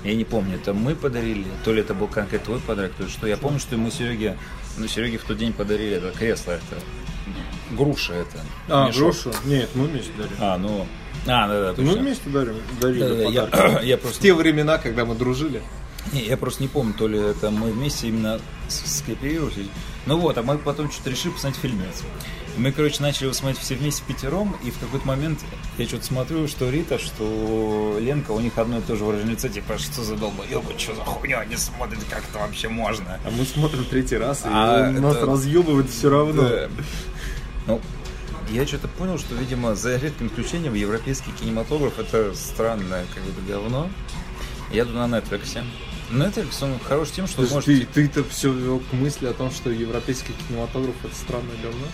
Speaker 1: я не помню, это мы подарили, то ли это был конкретно твой подарок, то ли что. Я помню, что мы Сереге, ну, Сереге в тот день подарили это кресло, это груша это.
Speaker 2: А,
Speaker 1: мешок.
Speaker 2: грушу? Нет, мы вместе дарим.
Speaker 1: А, ну. А, да, да,
Speaker 2: Мы
Speaker 1: точно.
Speaker 2: вместе дарим, дарили
Speaker 1: Да, да, я,
Speaker 2: подарки.
Speaker 1: я
Speaker 2: В
Speaker 1: просто
Speaker 2: те времена, когда мы дружили.
Speaker 1: не, я просто не помню, то ли это мы вместе именно с- скооперировались. Ну вот, а мы потом что-то решили посмотреть фильмец. И Мы, короче, начали его смотреть все вместе в пятером, и в какой-то момент я что-то смотрю, что Рита, что Ленка, у них одно и то же выражение лица, типа, что за долбоебы, что за хуйня они смотрят, как это вообще можно?
Speaker 2: А мы смотрим третий раз, и
Speaker 1: А,
Speaker 2: нас
Speaker 1: это-
Speaker 2: разъебывает все равно.
Speaker 1: Да. Ну, я что-то понял, что, видимо, за редким исключением европейский кинематограф это странное как бы говно. Я тут на Netflix. Netflix, он хорош тем, что может...
Speaker 2: ты, ты-то все вел к мысли о том, что европейский кинематограф это странное говно?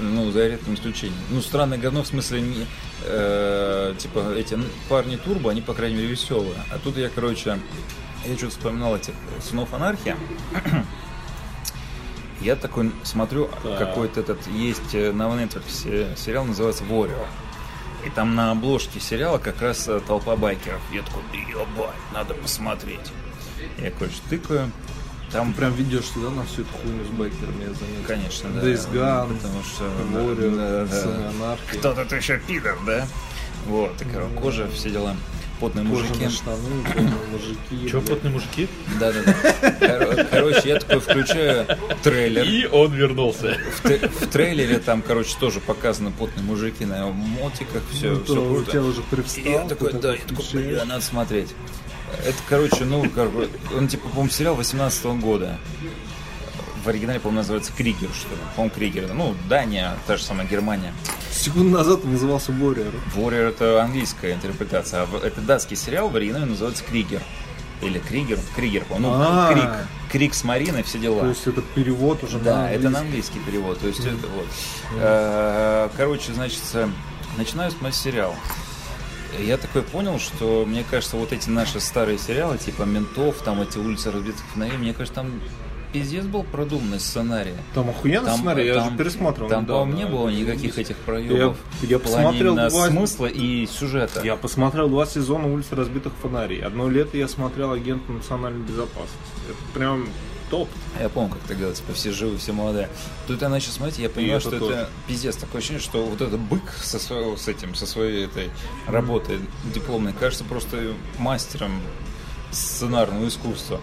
Speaker 1: Ну, за редким исключением. Ну, странное говно в смысле не... э, типа, эти парни Турбо, они, по крайней мере, веселые. А тут я, короче, я что-то вспоминал этих «Сынов анархии». Я такой смотрю,
Speaker 5: Так.
Speaker 1: какой-то этот есть э, на Netflix сериал, называется «Warrior». И там на обложке сериала как раз э, толпа байкеров. Я такой, ебать, надо посмотреть. Я, короче, тыкаю. Там
Speaker 2: Прям ведешь сюда на всю эту хуйню с байкерами, я заметил.
Speaker 1: Конечно, да.
Speaker 2: Days Gone,
Speaker 1: потому что...
Speaker 2: Warrior,
Speaker 1: да, да.
Speaker 2: Сыны анархии.
Speaker 1: Кто тут еще пидор, да? Вот, и, короче, кожа, все дела. Потные мужики.
Speaker 2: Штаны, потные мужики.
Speaker 5: Че, потные мужики?
Speaker 1: Да-да-да. Кор- Короче, я такой включаю трейлер.
Speaker 5: И он вернулся.
Speaker 1: В, трейлере там, короче, тоже показаны потные мужики на мотиках, все,
Speaker 2: Ну,
Speaker 1: все круто.
Speaker 2: тебя уже
Speaker 1: И
Speaker 2: привстал.
Speaker 1: я такой, да, я такой, надо смотреть. Это, короче, ну, как бы, он, типа, по-моему, сериал 18 года. В оригинале, по-моему, называется Кригер, что ли. По-моему, Кригер. Ну, Дания, та же самая Германия.
Speaker 2: Секунду назад он назывался Warrior.
Speaker 1: Warrior это английская интерпретация, а это датский сериал, в оригинале называется Кригер. Или Кригер, Кригер, по-моему, ну,
Speaker 2: А.
Speaker 1: Крик, Крик с Мариной, все дела.
Speaker 2: То есть это перевод уже
Speaker 1: Да,
Speaker 2: на
Speaker 1: это на
Speaker 2: английский.
Speaker 1: перевод. То есть это вот. Э, Короче, значит, э, начинаю смотреть сериал. Я такой понял, что мне кажется, вот эти наши старые сериалы, типа ментов, там эти улицы разбитых фонарей, мне кажется, там пиздец был продуманный сценарий.
Speaker 2: Там охуенный
Speaker 1: Там,
Speaker 2: сценарий, я
Speaker 1: там-
Speaker 2: же пересматривал.
Speaker 1: Там,
Speaker 2: недавно.
Speaker 1: по-моему, не было никаких этих проебов.
Speaker 2: Я- я посмотрел два-
Speaker 1: смысла и сюжета.
Speaker 2: Я посмотрел два сезона «Улицы разбитых фонарей». Одно лето я смотрел «Агент национальной безопасности». Это прям топ.
Speaker 1: Я помню, как ты говорил, типа, все живы, все молодые. Тут я начал смотреть, я понимаю, что
Speaker 2: тоже.
Speaker 1: это пиздец. Такое ощущение, что вот этот бык со, своего, с этим, со своей этой работой дипломной кажется просто мастером сценарного искусства.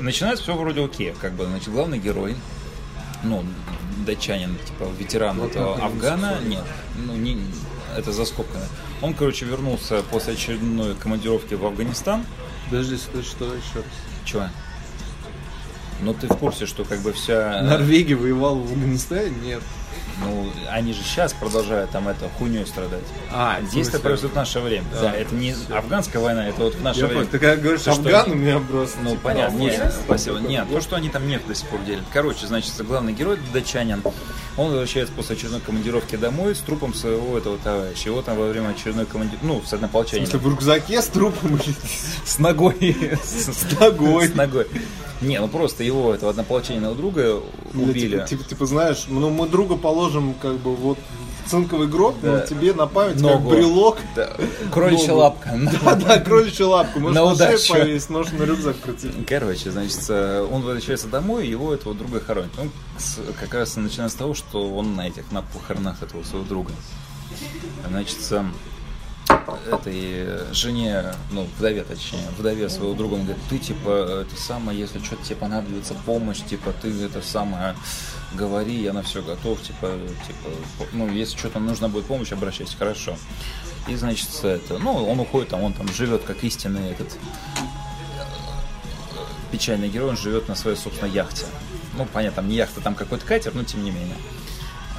Speaker 1: Начинается все вроде окей, как бы, значит, главный герой, ну, датчанин, типа, ветеран этого Афгана, нет, ну, не, это за скобками. Он, короче, вернулся после очередной командировки в Афганистан,
Speaker 2: Подожди, что еще раз?
Speaker 1: Чего? Ну ты в курсе, что как бы вся...
Speaker 2: Норвегия воевала в Афганистане? Нет.
Speaker 1: Ну, они же сейчас продолжают там это хуйней страдать.
Speaker 2: А,
Speaker 1: Действие происходит в наше время. Да, это не афганская война, это вот в наше
Speaker 2: Я
Speaker 1: время.
Speaker 2: ты когда говоришь
Speaker 1: что
Speaker 2: Афган, у меня просто...
Speaker 1: Ну,
Speaker 2: типа,
Speaker 1: понятно, нет, спасибо. Нет, то, что они там нефть до сих пор делят. Короче, значит, главный герой датчанин, он возвращается после очередной командировки домой с трупом своего этого товарища. Его там во время очередной командировки, ну, с
Speaker 2: В
Speaker 1: однополчанием.
Speaker 2: смысле, в рюкзаке с трупом
Speaker 1: С ногой.
Speaker 2: с ногой?
Speaker 1: С ногой. Не, ну просто его, этого однополчанина друга убили.
Speaker 2: Типа, типа, типа, знаешь, ну мы друга положим как бы вот в цинковый гроб,
Speaker 1: Да.
Speaker 2: но тебе на память
Speaker 1: Ногу.
Speaker 2: как брелок.
Speaker 1: Да, Кроличья
Speaker 2: Ногу.
Speaker 1: лапка.
Speaker 2: Да, да, кроличью лапку. Можешь
Speaker 1: На удачу.
Speaker 2: повесить, можешь на рюкзак прицепить.
Speaker 1: Короче, значит, э, он возвращается домой, его этого друга хоронят. Он как раз начинает с того, что он на этих, на похоронах этого своего друга. Значит, сам этой жене, ну, вдове точнее, вдове своего друга, он говорит, ты, типа, это самое, если что-то тебе понадобится помощь, типа, ты это самое, говори, я на все готов, типа, типа, ну, если что-то нужна будет помощь, обращайся, хорошо. И, значит, это, ну, он уходит, там, он там живет как истинный этот печальный герой, он живет на своей собственной яхте. Ну, понятно, там не яхта, там какой-то катер, но тем не менее.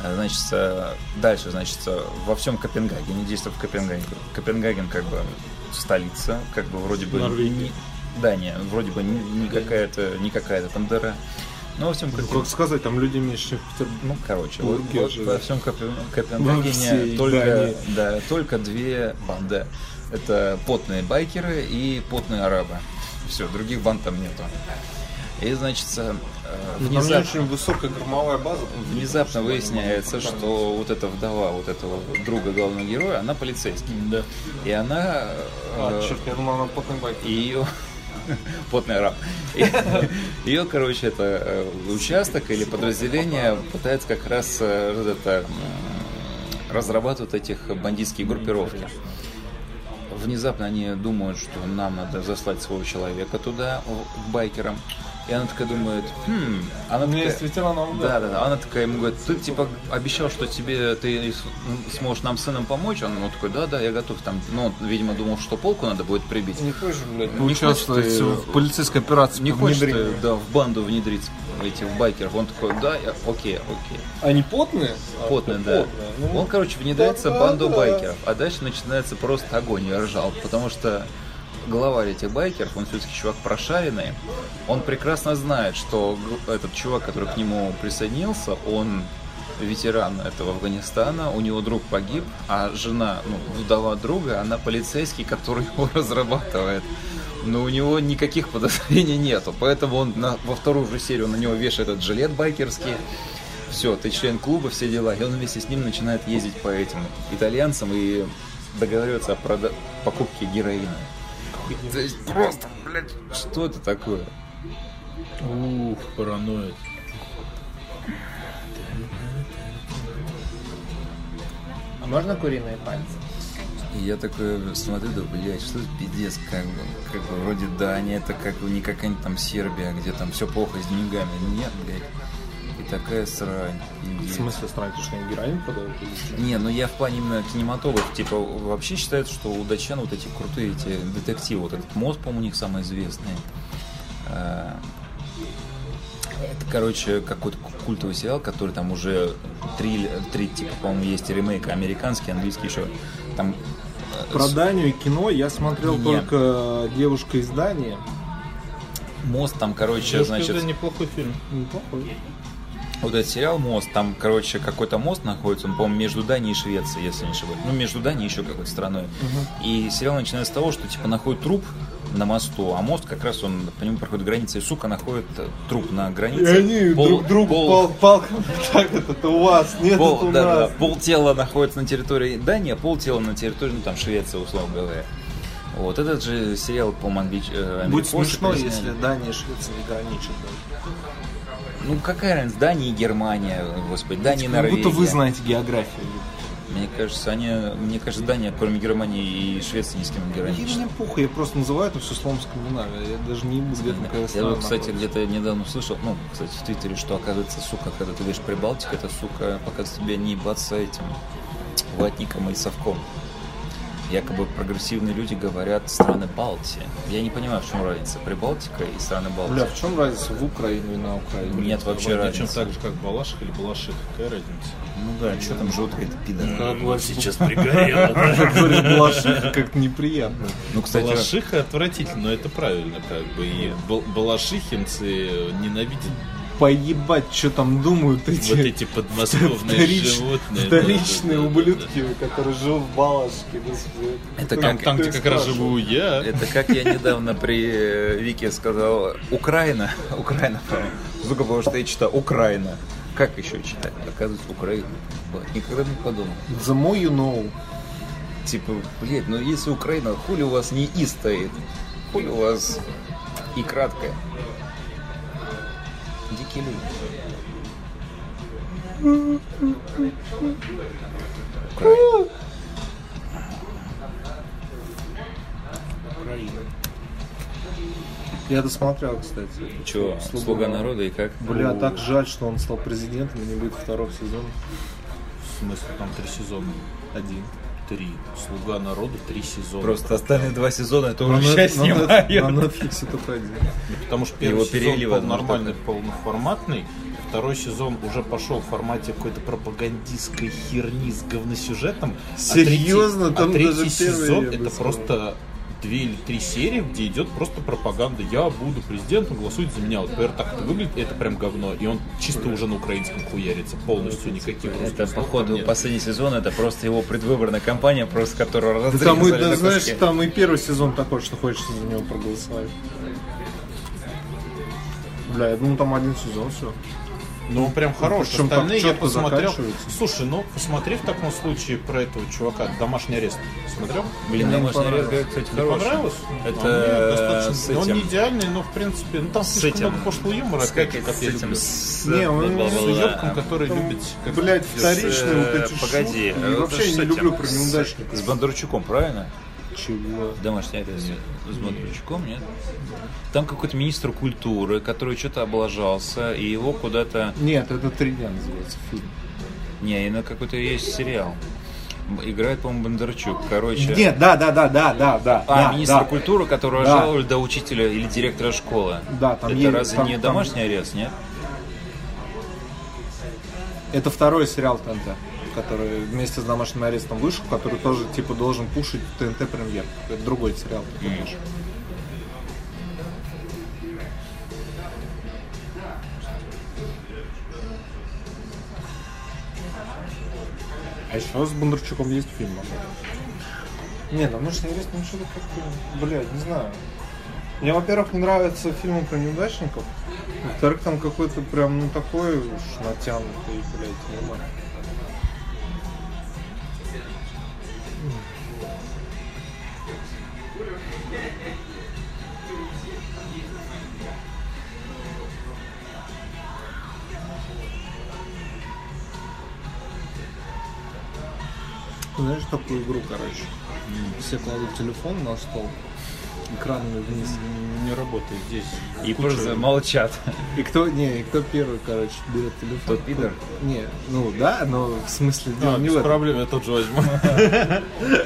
Speaker 1: Э, Значит, э, дальше, значит, э, во всем Копенгагене, действует в Копенгагене. Копенгаген как бы столица, как бы вроде бы...
Speaker 2: Норвегия.
Speaker 1: да, не, вроде бы не, не какая-то, не какая-то там дыра. Но во всем
Speaker 2: Ну,
Speaker 1: Копенгагене...
Speaker 2: как сказать, там люди меньше, чем в Петербурге.
Speaker 1: Ну, короче, вот, во всем Копен- Копенгагене
Speaker 2: всей
Speaker 1: только,
Speaker 2: Дании.
Speaker 1: да, только две банды. Это потные байкеры и потные арабы. Все, других банд там нету. И, значит, э,
Speaker 2: Ну,
Speaker 1: внезапно,
Speaker 2: очень высокая гормовая база.
Speaker 1: внезапно выясняется, что вот эта вдова, вот этого друга главного героя, она полицейский.
Speaker 5: Да.
Speaker 1: И она...
Speaker 2: А,
Speaker 1: э,
Speaker 2: черт, я думал, она потный байк.
Speaker 1: и ее потный араб. Ее, короче, это э, участок или подразделение пытается как раз э, это, разрабатывать этих бандитские группировки. Внезапно они думают, что нам надо заслать своего человека туда, к байкерам. И она такая думает, хм, она
Speaker 2: У меня
Speaker 1: такая,
Speaker 2: есть ветеран Афгана.
Speaker 1: да, да, да. Она такая ему говорит, ты типа обещал, что тебе ты сможешь нам сыном помочь. Он ну, такой, да, да, я готов. Там, ну, он, видимо, думал, что полку надо будет прибить.
Speaker 2: Не хочешь, блядь,
Speaker 1: Не
Speaker 2: участвовать
Speaker 1: хочешь ты
Speaker 2: в полицейской операции
Speaker 1: Не хочешь ты, да, в банду внедриться, эти в байкеров. Он такой, да, я, окей, окей.
Speaker 2: Они потные? А,
Speaker 1: Потный, да.
Speaker 2: потные. Ну,
Speaker 1: Он, короче, внедряется в банду байкеров. А дальше начинается просто огонь, я ржал. Потому что главарь этих байкеров, он все-таки чувак прошаренный. Он прекрасно знает, что этот чувак, который к нему присоединился, он ветеран этого Афганистана, у него друг погиб, а жена, ну, вдова друга, она полицейский, который его разрабатывает. Но у него никаких подозрений нету, поэтому он на- во вторую же серию на него вешает этот жилет байкерский. Все, ты член клуба, все дела. И он вместе с ним начинает ездить по этим итальянцам и договариваться о прода- покупке героина. То есть просто, блядь, что это такое?
Speaker 5: Ух, параноид.
Speaker 2: А можно куриные пальцы?
Speaker 1: И я такой смотрю, да, блядь, что за пиздец, как бы, как бы, вроде Дания, это как бы не какая-нибудь там Сербия, где там все плохо с деньгами. Нет, блядь. Такая срань.
Speaker 2: В смысле страны, что они героин продают?
Speaker 1: Не, ну я в плане именно кинематограф, типа, вообще считается, что у датчан вот эти крутые эти детективы, вот этот мост, по-моему, у них самый известный. А, Это, короче, какой-то культовый сериал, который там уже три, три типа, по-моему, есть ремейк американский, английский еще. Там э,
Speaker 2: Про Данию и кино я смотрел
Speaker 1: Не.
Speaker 2: только «Девушка из Дании».
Speaker 1: мост, там, короче,
Speaker 5: Это
Speaker 1: значит,
Speaker 5: неплохой фильм.
Speaker 2: Неплохой.
Speaker 1: Вот этот сериал «Мост», там, короче, какой-то мост находится, он, по-моему, между Данией и Швецией, если не ошибаюсь. Ну, между Данией и еще какой-то страной. И сериал начинается с того, что, типа, находят труп на мосту, а мост как раз он по нему проходит граница, и сука находит э, труп на
Speaker 2: И
Speaker 1: границе.
Speaker 2: они
Speaker 1: Пол-
Speaker 2: друг другу
Speaker 1: пол-
Speaker 2: пал- палками так это, это у вас, нет,
Speaker 1: Пол,
Speaker 2: это у
Speaker 1: да, да,
Speaker 2: нас.
Speaker 1: пол тела находится на территории Дании, а пол тела на территории, ну там Швеция, условно говоря. Вот этот же сериал, по-моему, англич... э,
Speaker 2: Будет смешно, если Дания и Швеция не граничат. да.
Speaker 1: Ну какая разница, Дания и Германия, господи, Дания и
Speaker 2: Как
Speaker 1: Норвегия.
Speaker 2: будто вы знаете географию.
Speaker 1: Мне кажется, они, мне кажется, Дания, кроме Германии и Швеции, ни с кем не граничит.
Speaker 2: мне похуй, я просто называю это все словом Скандинавия. Я даже не там какая
Speaker 1: Я вот, кстати, где-то недавно услышал, ну, кстати, в Твиттере, что оказывается, сука, когда ты видишь Прибалтика, это, сука, показывает тебе не ебаться этим ватником и совком. Якобы прогрессивные люди говорят страны Балтии. Я не понимаю, в чем разница Прибалтика и страны Балтии.
Speaker 2: Бля, в чем разница в Украину и на Украине?
Speaker 1: Нет вообще
Speaker 5: Чем
Speaker 1: разницы.
Speaker 5: так же, как Балаших или Балаших, какая разница?
Speaker 1: Ну да, что там живут какие-то пидоры.
Speaker 2: Как говорит-
Speaker 5: Сейчас пригорело.
Speaker 2: Балашиха, как-то неприятно.
Speaker 1: Ну, кстати,
Speaker 5: Балашиха отвратительно, но это правильно как бы. И бал- балашихинцы ненавидят
Speaker 2: Поебать, что там думают эти,
Speaker 5: вот эти подмосковные
Speaker 2: вторич-
Speaker 5: животные.
Speaker 2: вторичные
Speaker 5: Да-да-да-да-да.
Speaker 2: ублюдки, которые живут в Балашке. господи.
Speaker 1: Это
Speaker 5: Там,
Speaker 1: как-
Speaker 5: там, где как раз живу я.
Speaker 1: Это как я недавно при э, Вике сказал Украина. Украина, по-моему. Сука, потому что я читаю Украина. Как еще читать? Оказывается, Украина. Никогда не подумал.
Speaker 2: The more you know.
Speaker 1: Типа, блядь, ну если Украина, хули у вас не И стоит? Хули у вас И краткое? Дикие люди. Украина.
Speaker 2: Я досмотрел, кстати.
Speaker 1: Че, слуга народа и как?
Speaker 2: Бля, так жаль, что он стал президентом и не будет второго сезона.
Speaker 5: В смысле, там три сезона.
Speaker 2: Один.
Speaker 5: Три. Слуга народа, три сезона.
Speaker 1: Просто остальные два сезона это уже
Speaker 2: нет-
Speaker 1: снимают.
Speaker 2: На Netflix один.
Speaker 5: Ну, Потому что первый
Speaker 1: Его
Speaker 5: сезон был нормальный, полноформатный. Второй сезон уже пошел в формате какой-то пропагандистской херни с говносюжетом. А
Speaker 2: Серьезно?
Speaker 5: третий-
Speaker 2: Там
Speaker 5: а третий
Speaker 2: даже
Speaker 5: сезон это просто две или три серии, где идет просто пропаганда. Я буду президентом, голосуйте за меня. Вот, например, так это выглядит, это прям говно. И он чисто уже на украинском хуярится полностью, никаких русских
Speaker 1: Это, походу,
Speaker 5: нет.
Speaker 1: последний сезон, это просто его предвыборная кампания, просто которую
Speaker 2: Да там, и,
Speaker 1: разрезали
Speaker 2: да,
Speaker 1: на
Speaker 2: знаешь, там и первый сезон такой, что хочется за него проголосовать. Бля, я думал, там один сезон все.
Speaker 5: Ну, он прям хорош.
Speaker 2: причем
Speaker 5: Остальные я посмотрел. Слушай, ну, посмотри в таком случае про этого чувака. Домашний арест. Смотрел?
Speaker 1: Блин, домашний арест,
Speaker 2: понравилось.
Speaker 1: кстати,
Speaker 5: Не
Speaker 1: хороший.
Speaker 5: понравилось?
Speaker 1: Это
Speaker 5: достаточно-
Speaker 1: с
Speaker 5: Он не идеальный, но в принципе, ну там
Speaker 1: С
Speaker 5: слишком
Speaker 1: этим-
Speaker 5: много пошлого юмора,
Speaker 1: С,
Speaker 5: опять
Speaker 1: как,
Speaker 5: же, как я
Speaker 1: этим...
Speaker 5: люблю.
Speaker 1: С,
Speaker 2: Не, он.
Speaker 5: С уёбком, который любит...
Speaker 2: Блять,
Speaker 1: С,
Speaker 2: вторичные вот эти
Speaker 1: Погоди, это
Speaker 2: вообще не люблю про неудачников.
Speaker 1: С Бондарчуком, правильно?
Speaker 2: Чего?
Speaker 1: Домашний арест с Бондарчуком, нет? Там какой-то министр культуры, который что-то облажался, и его куда-то...
Speaker 2: Нет, это три дня называется фильм.
Speaker 1: Не, и на какой-то есть сериал. Играет, по-моему, Бондарчук. Короче...
Speaker 2: Нет, да, да, да, да, да, да.
Speaker 1: А,
Speaker 2: да,
Speaker 1: министр
Speaker 2: да.
Speaker 1: культуры, которого
Speaker 2: Да.
Speaker 1: жаловали до учителя или директора школы.
Speaker 2: Да, там
Speaker 1: Это
Speaker 2: есть-
Speaker 1: разве
Speaker 2: там-
Speaker 1: не
Speaker 2: там-
Speaker 1: домашний арест, нет?
Speaker 2: Это второй сериал ТНТ, который вместе с домашним арестом вышел, который тоже типа должен пушить ТНТ премьер. Это другой сериал. ты помнишь. А еще с Бондарчуком есть фильм. Не, домашний арест, ну что-то как-то, блядь, не знаю. Мне, во-первых, не нравятся фильмы про неудачников. Во-вторых, там какой-то прям, ну, такой уж натянутый, блядь, нормально. Знаешь такую игру, короче? Все кладут телефон на стол, экранами вниз.
Speaker 5: Не работает здесь.
Speaker 1: И
Speaker 5: Куча-
Speaker 1: просто молчат.
Speaker 2: И кто, не, и кто первый, короче, берет телефон?
Speaker 1: Тот пидор?
Speaker 2: Не, ну да, но в смысле дело
Speaker 5: А,
Speaker 2: не в этом.
Speaker 5: проблем, я тот же возьму.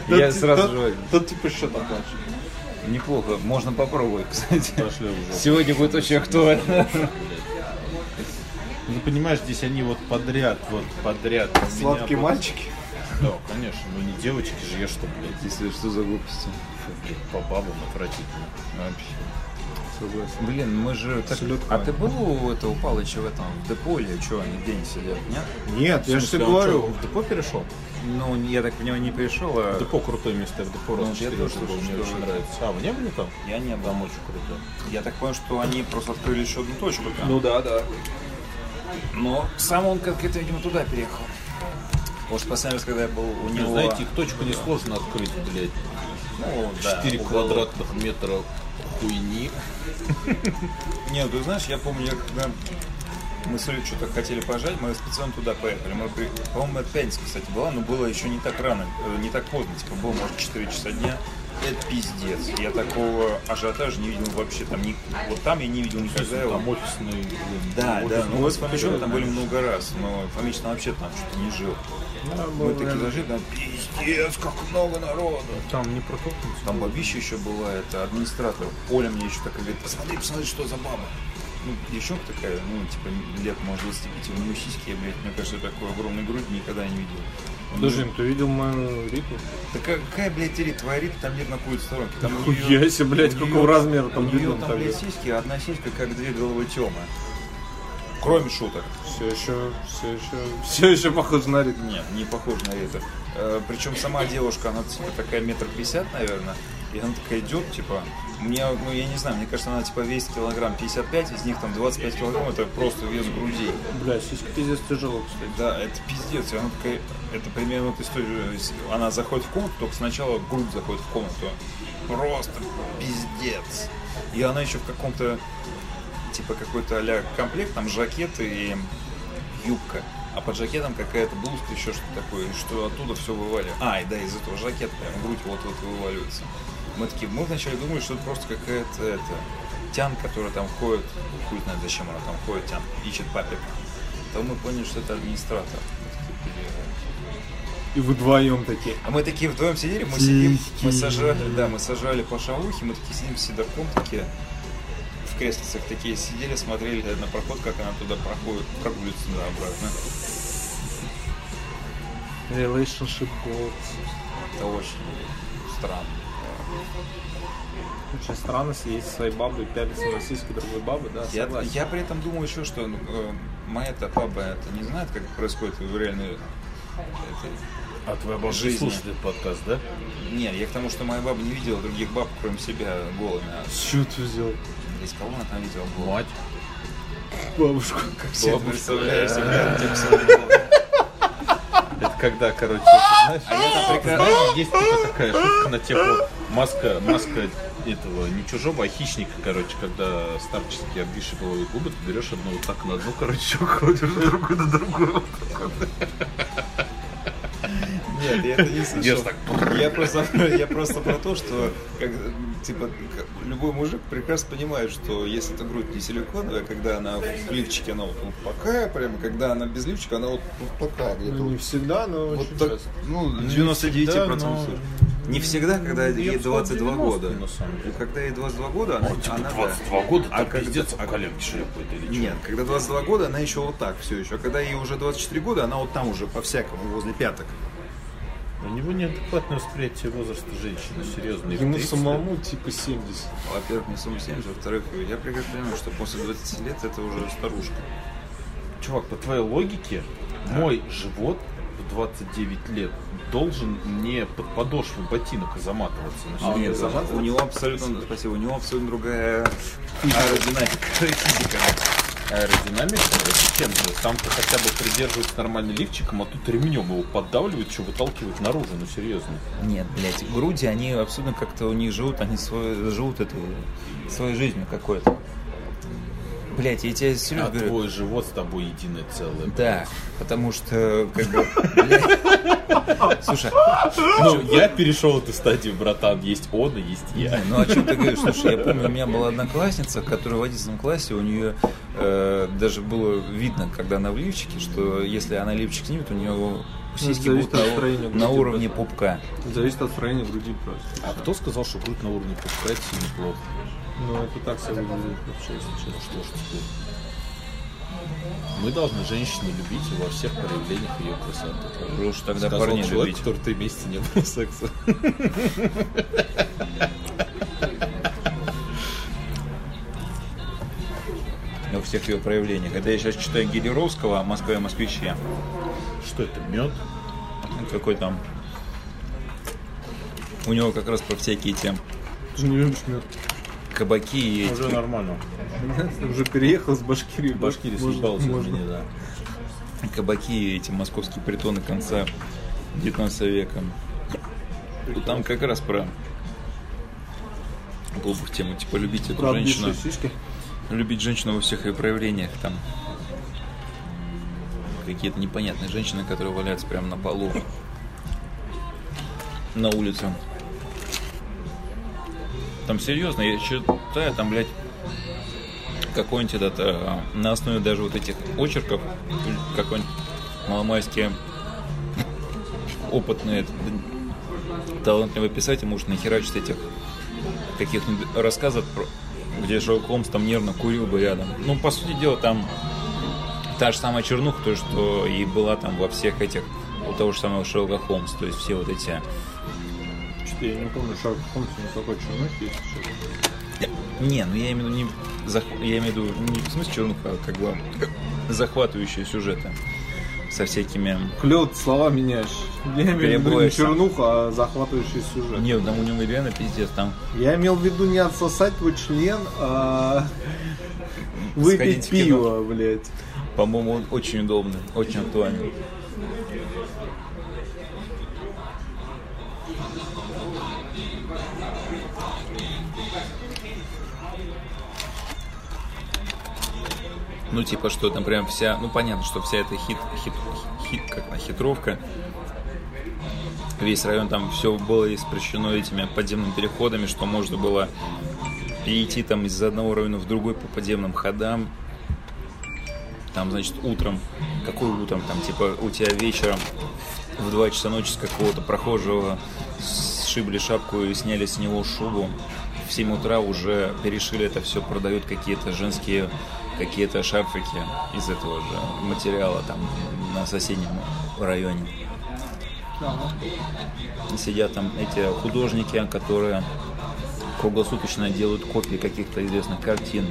Speaker 1: Я сразу же возьму.
Speaker 2: Тот типа счет оплачивает.
Speaker 1: Неплохо, можно попробовать, кстати. Сегодня будет очень актуально.
Speaker 5: Ну, понимаешь, здесь они вот подряд, вот подряд.
Speaker 2: Сладкие мальчики.
Speaker 5: Да, конечно, ну не девочки же, я что, блядь.
Speaker 1: Если что за глупости.
Speaker 5: по бабам отвратительно.
Speaker 1: Вообще.
Speaker 2: Согласен.
Speaker 1: Блин, мы же... так-
Speaker 2: Селедка.
Speaker 1: А ты был у этого Палыча в этом, в депо или что, они где не сидят, нет?
Speaker 2: Нет, я же тебе
Speaker 5: В
Speaker 2: говорю.
Speaker 5: в депо перешел?
Speaker 1: Ну, я так понимаю, не пришел, а...
Speaker 5: В депо крутое место, я в депо
Speaker 1: Ну,
Speaker 5: раз
Speaker 1: я
Speaker 5: четыре
Speaker 1: тоже
Speaker 5: был, мне очень нравится. А, вы не были там?
Speaker 1: Я не был.
Speaker 5: Там очень круто.
Speaker 1: Я так понял, что они просто открыли еще одну точку там.
Speaker 5: Ну да, да.
Speaker 1: Но сам он как-то, видимо, туда переехал. Может, последний раз, когда я был у
Speaker 5: Не,
Speaker 1: него...
Speaker 5: знаете, их точку несложно открыть, блядь.
Speaker 1: ну, да,
Speaker 5: 4
Speaker 1: уголок.
Speaker 5: квадратных метра хуйни.
Speaker 1: Нет, ты знаешь, я помню, я когда мы с Олей что-то хотели пожать, мы специально туда поехали. Мы, по-моему, это пятница, кстати, была, но было еще не так рано, э, не так поздно, типа, было, может, 4 часа дня. Это пиздец. Я такого ажиотажа не видел вообще. Там ни- вот там я не видел никогда его.
Speaker 5: Там офисный, блин.
Speaker 1: Да,
Speaker 5: офис-
Speaker 1: да, ну мы с Фомичом там были много раз, но Фомич там вообще там что-то не жил. Мы такие зашли, там пиздец, как много народу.
Speaker 5: Там не протолкнуться.
Speaker 1: Там бабища еще была, это администратор. Оля мне еще такая говорит, посмотри, посмотри, что за баба. Ну, девчонка такая, ну, типа, лет, может, 25, у нее сиськи, я, блядь, мне кажется, такой огромной грудь никогда не видел.
Speaker 2: Подожди, ты видел мою Риту?
Speaker 1: Да ка- какая, блядь, Рита? Твоя Рита там нет на какой-то сторонке. Там у
Speaker 2: Хуя себе, блядь,
Speaker 1: у
Speaker 2: какого размера
Speaker 1: У
Speaker 2: там
Speaker 1: нее
Speaker 2: бедон
Speaker 1: там,
Speaker 2: тогда.
Speaker 1: блядь, сиськи, а одна сиська, как две головы Тёмы. Кроме шуток.
Speaker 2: Все еще, все еще, все еще похож на Риту.
Speaker 1: Нет, не похоже на это. причем сама девушка, она типа такая метр пятьдесят, наверное. И она такая идет, типа, мне, ну я не знаю, мне кажется, она типа весит килограмм 55, из них там 25 килограмм это просто вес грудей.
Speaker 2: Бля, сиськи пиздец тяжело, кстати.
Speaker 1: Да, это пиздец. И она такая, это примерно вот история. Она заходит в комнату, только сначала грудь заходит в комнату. Просто пиздец. И она еще в каком-то, типа какой-то а комплект, там жакет и юбка. А под жакетом какая-то блузка, еще что-то такое, что оттуда все вываливается. А, и да, из этого жакета прям грудь вот-вот вываливается. Мы такие, мы вначале думали, что это просто какая-то это, тян, которая там ходит, хуй знает зачем она там ходит, тян, ищет папик. То мы поняли, что это администратор.
Speaker 2: И вы вдвоем такие.
Speaker 1: А мы такие вдвоем сидели, мы сидим, мы сажали, да, мы сажали по шавухе, мы такие сидим с седоком, такие в креслицах такие сидели, смотрели на проход, как она туда проходит, прогуливается туда обратно.
Speaker 2: Relationship goals.
Speaker 1: Это очень странно.
Speaker 2: Очень странно сидеть со своей бабой, пялиться на сиськи другой бабы, да,
Speaker 1: Я,
Speaker 2: согласен.
Speaker 1: я при этом думаю еще, что э, моя-то папа это не знает, как происходит в реальной... этой-
Speaker 5: А твоя бабушка
Speaker 1: Жизни.
Speaker 5: слушает этот подкаст, да?
Speaker 1: Не, я к тому, что моя баба не видела других баб, кроме себя, голыми. А
Speaker 2: С чего ты взял?
Speaker 1: Из кого она там видела голыми?
Speaker 5: Мать.
Speaker 2: Бабушку.
Speaker 1: Как все представляешь
Speaker 5: Это когда, короче, знаешь,
Speaker 1: А
Speaker 5: знаешь, есть типа такая шутка на тему маска, маска этого, не чужого, а хищника, короче, когда старческие обвисшие половые губы, ты берешь одну вот так на одну, короче, кладешь, другую на другую.
Speaker 1: Нет, я это не слышал. Я просто, я просто про то, что как, типа, любой мужик прекрасно понимает, что если эта грудь не силиконовая, когда она в лифчике, она вот, вот такая прямо, когда она без лифчика, она вот, вот такая где-то.
Speaker 2: Ну, не всегда, но
Speaker 1: Вот
Speaker 2: очень
Speaker 1: так,
Speaker 2: часто.
Speaker 1: ну,
Speaker 5: Не
Speaker 1: 99%
Speaker 5: всегда, но-.
Speaker 1: Не всегда, когда
Speaker 5: Я
Speaker 1: ей
Speaker 5: бы сказал,
Speaker 1: 22
Speaker 5: 90,
Speaker 1: года.
Speaker 5: на самом деле.
Speaker 1: Ну, Когда ей 22 года, она,
Speaker 5: Типа
Speaker 1: она да.
Speaker 5: 22 года,
Speaker 1: А когда-
Speaker 5: пиздец, а коленки шлепают или
Speaker 1: Нет, когда 22 года, она еще вот так все еще. А когда ей уже 24 года, она вот там уже по-всякому, возле пяток.
Speaker 5: У него неадекватное восприятие возраста женщины, серьезно.
Speaker 2: Ему
Speaker 5: 30
Speaker 2: самому типа 70.
Speaker 1: Во-первых, мне сумма 70, во-вторых, я прекрасно понимаю, что после 20 лет это уже старушка.
Speaker 5: Чувак, по твоей логике, мой живот в 29 лет должен не под подошву ботинок заматываться.
Speaker 1: А
Speaker 5: серьезно.
Speaker 1: него, у него абсолютно, спасибо, у него абсолютно другая аэродинамика, физика.
Speaker 5: Аэродинамика, это чем же? Там-то хотя бы придерживается нормально лифчиком, а тут ремнем его поддавливают, что выталкивают наружу, ну серьезно.
Speaker 1: Нет, блядь, груди, они абсолютно как-то у них живут, они свой, живут этой своей жизнью какой-то. Блять, я тебе серьезно
Speaker 5: А
Speaker 1: говорю.
Speaker 5: твой живот с тобой единое целое.
Speaker 1: Да, потому что, как бы, слушай,
Speaker 5: Ну, я перешел эту стадию, братан. Есть он и есть я.
Speaker 1: Ну о чем ты говоришь? Слушай, я помню, у меня была одноклассница, которая в 11 классе, у нее э, даже было видно, когда она в лифчике, что если она лифчик снимет, у нее сиськи
Speaker 2: зависит
Speaker 1: будут на, на уровне пупка.
Speaker 2: Зависит от строения груди просто.
Speaker 5: А кто сказал, что грудь на уровне пупка это сильно плохо?
Speaker 2: Ну, это так все выглядит вообще, если честно.
Speaker 5: Что ж теперь? Мы должны женщину любить во всех проявлениях ее красоты.
Speaker 1: Вы уж тогда
Speaker 5: Сказал
Speaker 1: парней
Speaker 5: человек,
Speaker 1: любите.
Speaker 5: который три месяца не было секса.
Speaker 1: Во всех ее проявлениях. Это я сейчас читаю Гелеровского о Москве и москвиче.
Speaker 5: Что это, мед?
Speaker 1: Какой там... У него как раз про всякие эти
Speaker 2: Ты же не любишь мед.
Speaker 1: Кабаки и эти
Speaker 5: Уже нормально.
Speaker 2: Уже переехал с Башкирии.
Speaker 5: Башкирия
Speaker 2: Можно-
Speaker 5: съебался меня, да.
Speaker 1: кабаки и эти московские притоны конца 19 века. И Там как раз про глупых тему, типа любить эту женщину,
Speaker 2: сиськи.
Speaker 1: любить женщину во всех ее проявлениях, там какие-то непонятные женщины, которые валяются прямо на полу на улице. Там серьезно, я читаю, там, блядь, какой-нибудь этот, э, на основе даже вот этих очерков, какой-нибудь маломайский опытный талантливый писатель может нахерачить этих каких-нибудь рассказов, где Шерлок Холмс там нервно курил бы рядом. Ну, по сути дела, там та же самая чернуха, то, что и была там во всех этих, у того же самого Шерлока Холмса, то есть все вот эти
Speaker 2: Что-то я не помню, Шарль Холмс никакой чернухи есть. что ли.
Speaker 1: Не, ну я имею в виду не зах- я имею в виду не в смысле чернуха, а как бы захватывающие сюжеты со всякими.
Speaker 2: Клево ты слова меняешь. Я имею в виду не чернуха, а захватывающий сюжет.
Speaker 1: Не, там у него реально пиздец, там
Speaker 2: Я имел в виду не отсосать твой член, а выпить пиво, блядь.
Speaker 1: По-моему, он очень удобный, очень актуальный. Ну, типа, что там прям вся... Ну, понятно, что вся эта хит... хит, хит как она, хитровка. Весь район там все было испрещено этими подземными переходами, что можно было перейти там из одного района в другой по подземным ходам. Там, значит, утром, какой утром, там, типа, у тебя вечером в 2 часа ночи с какого-то прохожего сшибли шапку и сняли с него шубу. В 7 утра уже перешили это все, продают какие-то женские какие-то шарфики из этого же материала там на соседнем районе. Сидят там эти художники, которые круглосуточно делают копии каких-то известных картин.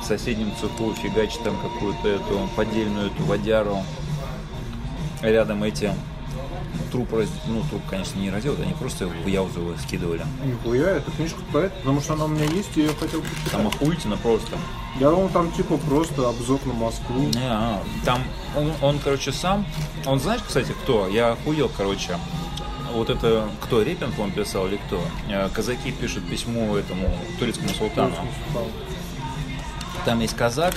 Speaker 1: В соседнем цеху фигачат там какую-то эту поддельную эту водяру. Рядом эти трупы, раз- ну труп, конечно, не разделают, они просто в Яузово скидывали.
Speaker 2: Нихуя, эта книжка про это, потому что она у меня есть, и я хотел почитать.
Speaker 1: Там охуительно просто.
Speaker 2: Я думал, там типа просто обзор на Москву.
Speaker 1: Не, а, там он, он, короче, сам. Он знаешь, кстати, кто? Я охуел, короче. Вот это кто, Репин, по-моему, писал или кто? Э, Казаки пишут письмо этому турецкому султану. Там есть казак,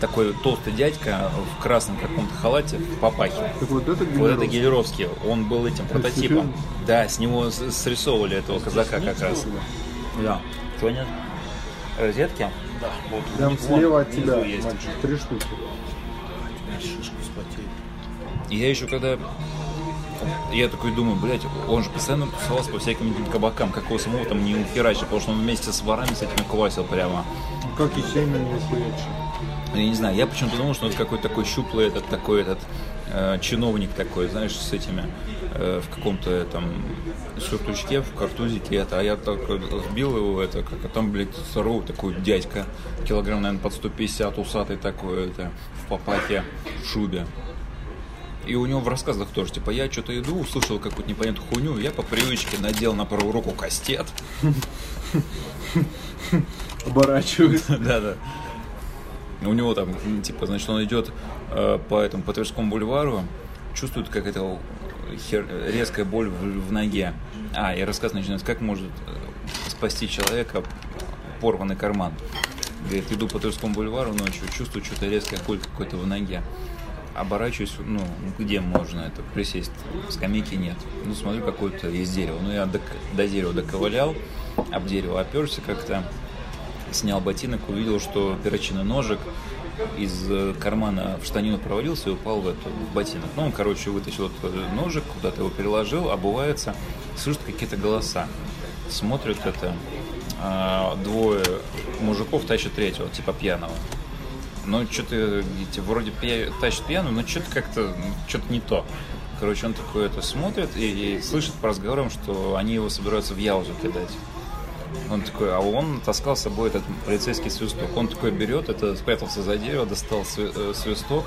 Speaker 1: такой толстый дядька в красном каком-то халате, в папахе.
Speaker 2: Так вот это
Speaker 1: Вот это
Speaker 2: Гелеровский.
Speaker 1: Гелеровский, он был этим прототипом. Да, с него срисовывали этого казака как раз. Да. Понял? Розетки? Да. Вот
Speaker 2: Прям слева от тебя,
Speaker 1: есть.
Speaker 2: мальчик, три штуки.
Speaker 1: И я еще когда... Я такой думаю, блядь, он же постоянно тусовался по всяким кабакам, как его самого там не ухерачил, потому что он вместе с ворами с этими квасил прямо.
Speaker 2: Ну, Как Есенин не хуячил.
Speaker 1: Я не знаю, я почему-то думал, что это какой-то такой щуплый этот, такой этот э, чиновник такой, знаешь, с этими э, в каком-то там сюртучке, в картузике это, а я так сбил его это, как а там, блядь, здоровый такой дядька, килограмм, наверное, под 150, усатый такой, это, в папахе, в шубе. И у него в рассказах тоже, типа, я что-то иду, услышал какую-то непонятную хуйню, я по привычке надел на правую руку кастет.
Speaker 2: Оборачиваюсь.
Speaker 1: Да-да. У него там, типа, значит, он идет э, по этому, по Тверскому бульвару, чувствует какая-то хер- резкая боль в, в ноге. А, и рассказ начинается, как может э, спасти человека порванный карман. Говорит, иду по Тверскому бульвару ночью, чувствую что-то резкая боль какой-то в ноге. Оборачиваюсь, ну, где можно это присесть? Скамейки нет. Ну, смотрю, какое-то есть дерево. Ну, я до, до дерева доковылял, об дерево оперся как-то, снял ботинок, увидел, что перочинный ножик из э, кармана в штанину провалился и упал в, эту, в ботинок. Ну, он, короче, вытащил этот э, ножик, куда-то его переложил, обувается, слышит какие-то голоса. Смотрит это, а, двое мужиков тащат третьего, типа пьяного. ну, что-то вроде пья- тащит пьяную, но что-то как-то, что-то не то. Короче, он такой это смотрит и, и слышит по разговорам, что они его собираются в Яузу кидать. Он такой, а он таскал с собой этот полицейский свисток. Он такой берет, это спрятался за дерево, достал э, свисток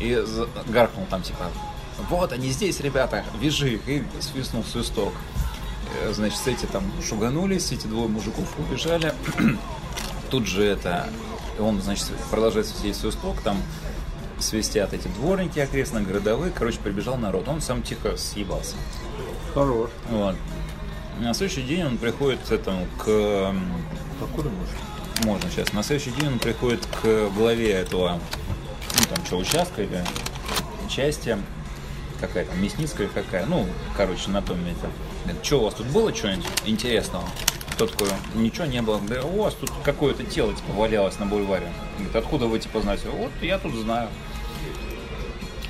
Speaker 1: и гаркнул там типа, вот они здесь, ребята, вяжи их, и свистнул свисток. Э, Значит, эти там шуганулись, эти двое мужиков убежали. Тут же это, он, значит, продолжает свистеть свисток, там свистят эти дворники окрестные, городовые, короче, прибежал народ. Он сам тихо съебался.
Speaker 2: Хорош.
Speaker 1: Вот. На следующий день он приходит к этому, к... м,
Speaker 5: Покурим, может?
Speaker 1: Можно сейчас. На следующий день он приходит к главе этого, ну, там, что, участка или части, какая там, мясницкая какая, ну, короче, на том месте. Говорит, что у вас тут было что-нибудь интересного? Тот такой, ничего не было. Да у вас тут какое-то тело, типа, валялось на бульваре. Говорит, откуда вы, типа, знаете? Вот, я тут знаю.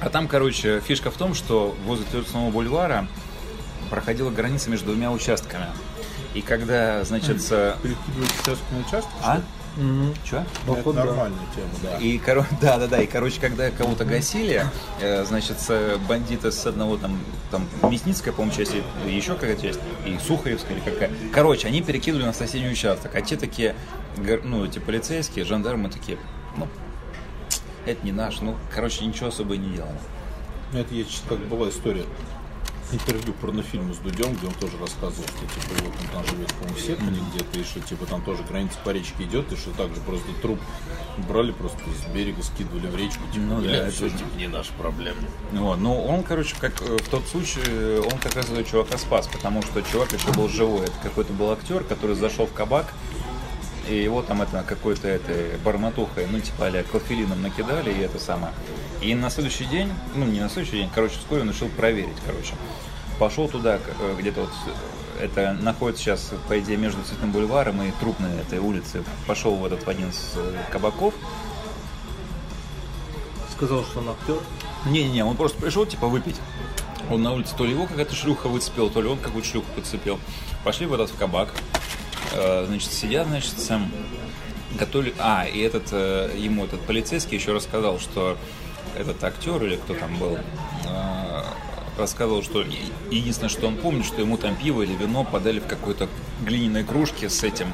Speaker 1: А там, короче, фишка в том, что возле Твердного бульвара проходила граница между двумя участками. И когда, значит,
Speaker 5: Перекидывать участок на участок?
Speaker 1: а? Че?
Speaker 5: Это нормальная тема, да.
Speaker 1: И, коро... да, да, да, и, короче, когда кого-то гасили, э, значит, бандиты с одного там, там, Мясницкая, по-моему, часть, и еще какая-то часть, и Сухаревская, или какая. Короче, они перекидывали на соседний участок, а те такие, ну, эти полицейские, жандармы такие, ну, это не наш, ну, короче, ничего особо и не делали.
Speaker 5: Это есть как была история интервью порнофильму с Дудем, где он тоже рассказывал, что типа вот он там живет, по-моему, в Сетмане где-то, и что типа там тоже граница по речке идет, и что также просто труп брали просто с берега, скидывали в речку, типа,
Speaker 1: Ну да,
Speaker 5: бля,
Speaker 1: это
Speaker 5: все,
Speaker 1: же-
Speaker 5: типа, не наша проблема.
Speaker 1: Вот, ну, он, короче, как э, в тот случай, э, он как раз этого чувака спас, потому что чувак еще был живой. Это какой-то был актер, который зашел в кабак, и его там это какой-то этой барматухой, ну, типа а кофелином накидали, и это самое. И на следующий день, ну, не на следующий день, короче, вскоре он решил проверить, короче. Пошел туда, э, где-то вот, э, это находится сейчас, по идее, между Цветным бульваром и Трупной этой улицы. Пошел в этот в один из э, кабаков,
Speaker 2: Сказал, что он актер.
Speaker 1: не-не-не, он просто пришел, типа, выпить. Он на улице то ли его какая-то шлюха выцепил, то ли он какую-то шлюху подцепил. Пошли в этот в кабак. Э, Значит, сидят, значит, сам готовили... А, и этот, э, ему этот полицейский еще рассказал, что этот актер или кто там был, э, рассказывал, что единственное, что он помнит, что ему там пиво или вино подали в какой-то глиняной кружке с этим,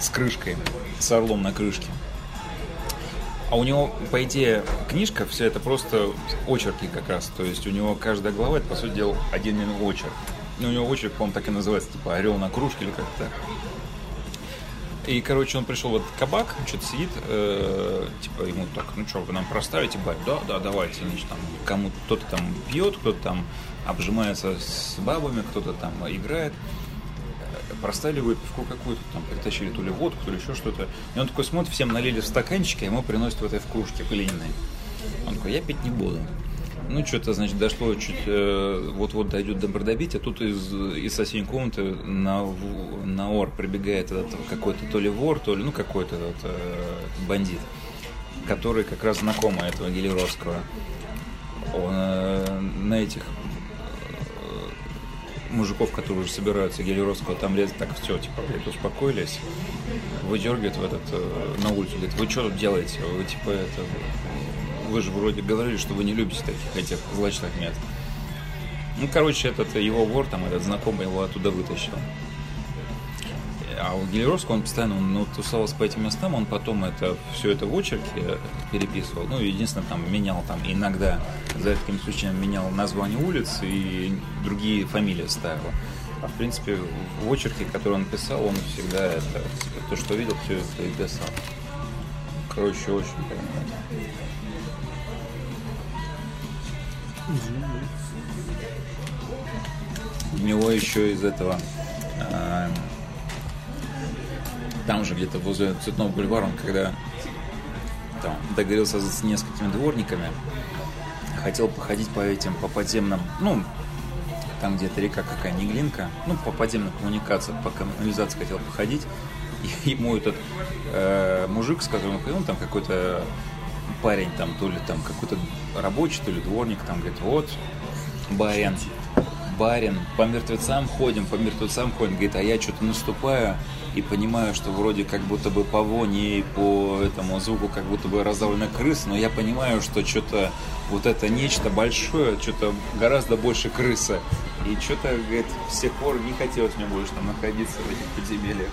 Speaker 1: с крышкой, с орлом на крышке. А у него, по идее, книжка, все это просто очерки как раз. То есть у него каждая глава, это, по сути дела, один очерк. Ну, у него очерк, по-моему, так и называется, типа «Орел на кружке» или как-то. И, короче, он пришел в этот кабак, что-то сидит, э, типа ему так, ну что, вы нам проставите, бать? Да, да, давайте. Значит, там, кому кто-то там пьет, кто-то там обжимается с бабами, кто-то там играет. Проставили выпивку какую-то, там притащили то ли водку, то ли еще что-то. И он такой смотрит, всем налили в стаканчики, а ему приносят в этой в кружке глиняной. Он такой, я пить не буду. Ну, что-то, значит, дошло чуть, э, вот-вот дойдет до Бродобития, тут из, из соседней комнаты на, на ор прибегает этот какой-то то ли вор, то ли, ну, какой-то этот, э, бандит, который как раз знакомый этого Гелеровского. Он э, на этих э, мужиков, которые уже собираются Гелеровского там лезть, так все, типа, блядь, успокоились, выдергивает в этот, э, на улицу, говорит, вы что тут делаете? Вы, типа, это, вы же вроде говорили, что вы не любите таких этих злачных мест. Ну, короче, этот его вор, там, этот знакомый его оттуда вытащил. А у Гелеровского он постоянно ну, тусовался по этим местам, он потом это все это в очерке переписывал. Ну, единственное, там менял там иногда, за редким исключением, менял название улиц и другие фамилии ставил. А в принципе, в очерке, который он писал, он всегда это, то, что видел, все это и писал. Короче, очень прям У него еще из этого а, там же где-то возле Цветного бульвара, он когда там договорился с несколькими дворниками, хотел походить по этим, по подземным, ну, там где-то река какая, не Глинка, ну, по подземным коммуникациям, по канализации хотел походить, и ему этот э, мужик, с которым он ходил, там какой-то парень, там, то ли там какой-то рабочий, то ли дворник, там, говорит, вот, барин, барин, по мертвецам ходим, по мертвецам ходим, говорит, а я что-то наступаю, и понимаю, что вроде как будто бы по воне и по этому звуку как будто бы раздавлена крыса, но я понимаю, что что-то вот это нечто большое, что-то гораздо больше крысы. И что-то, говорит, с тех пор не хотелось мне больше там находиться в этих подземельях.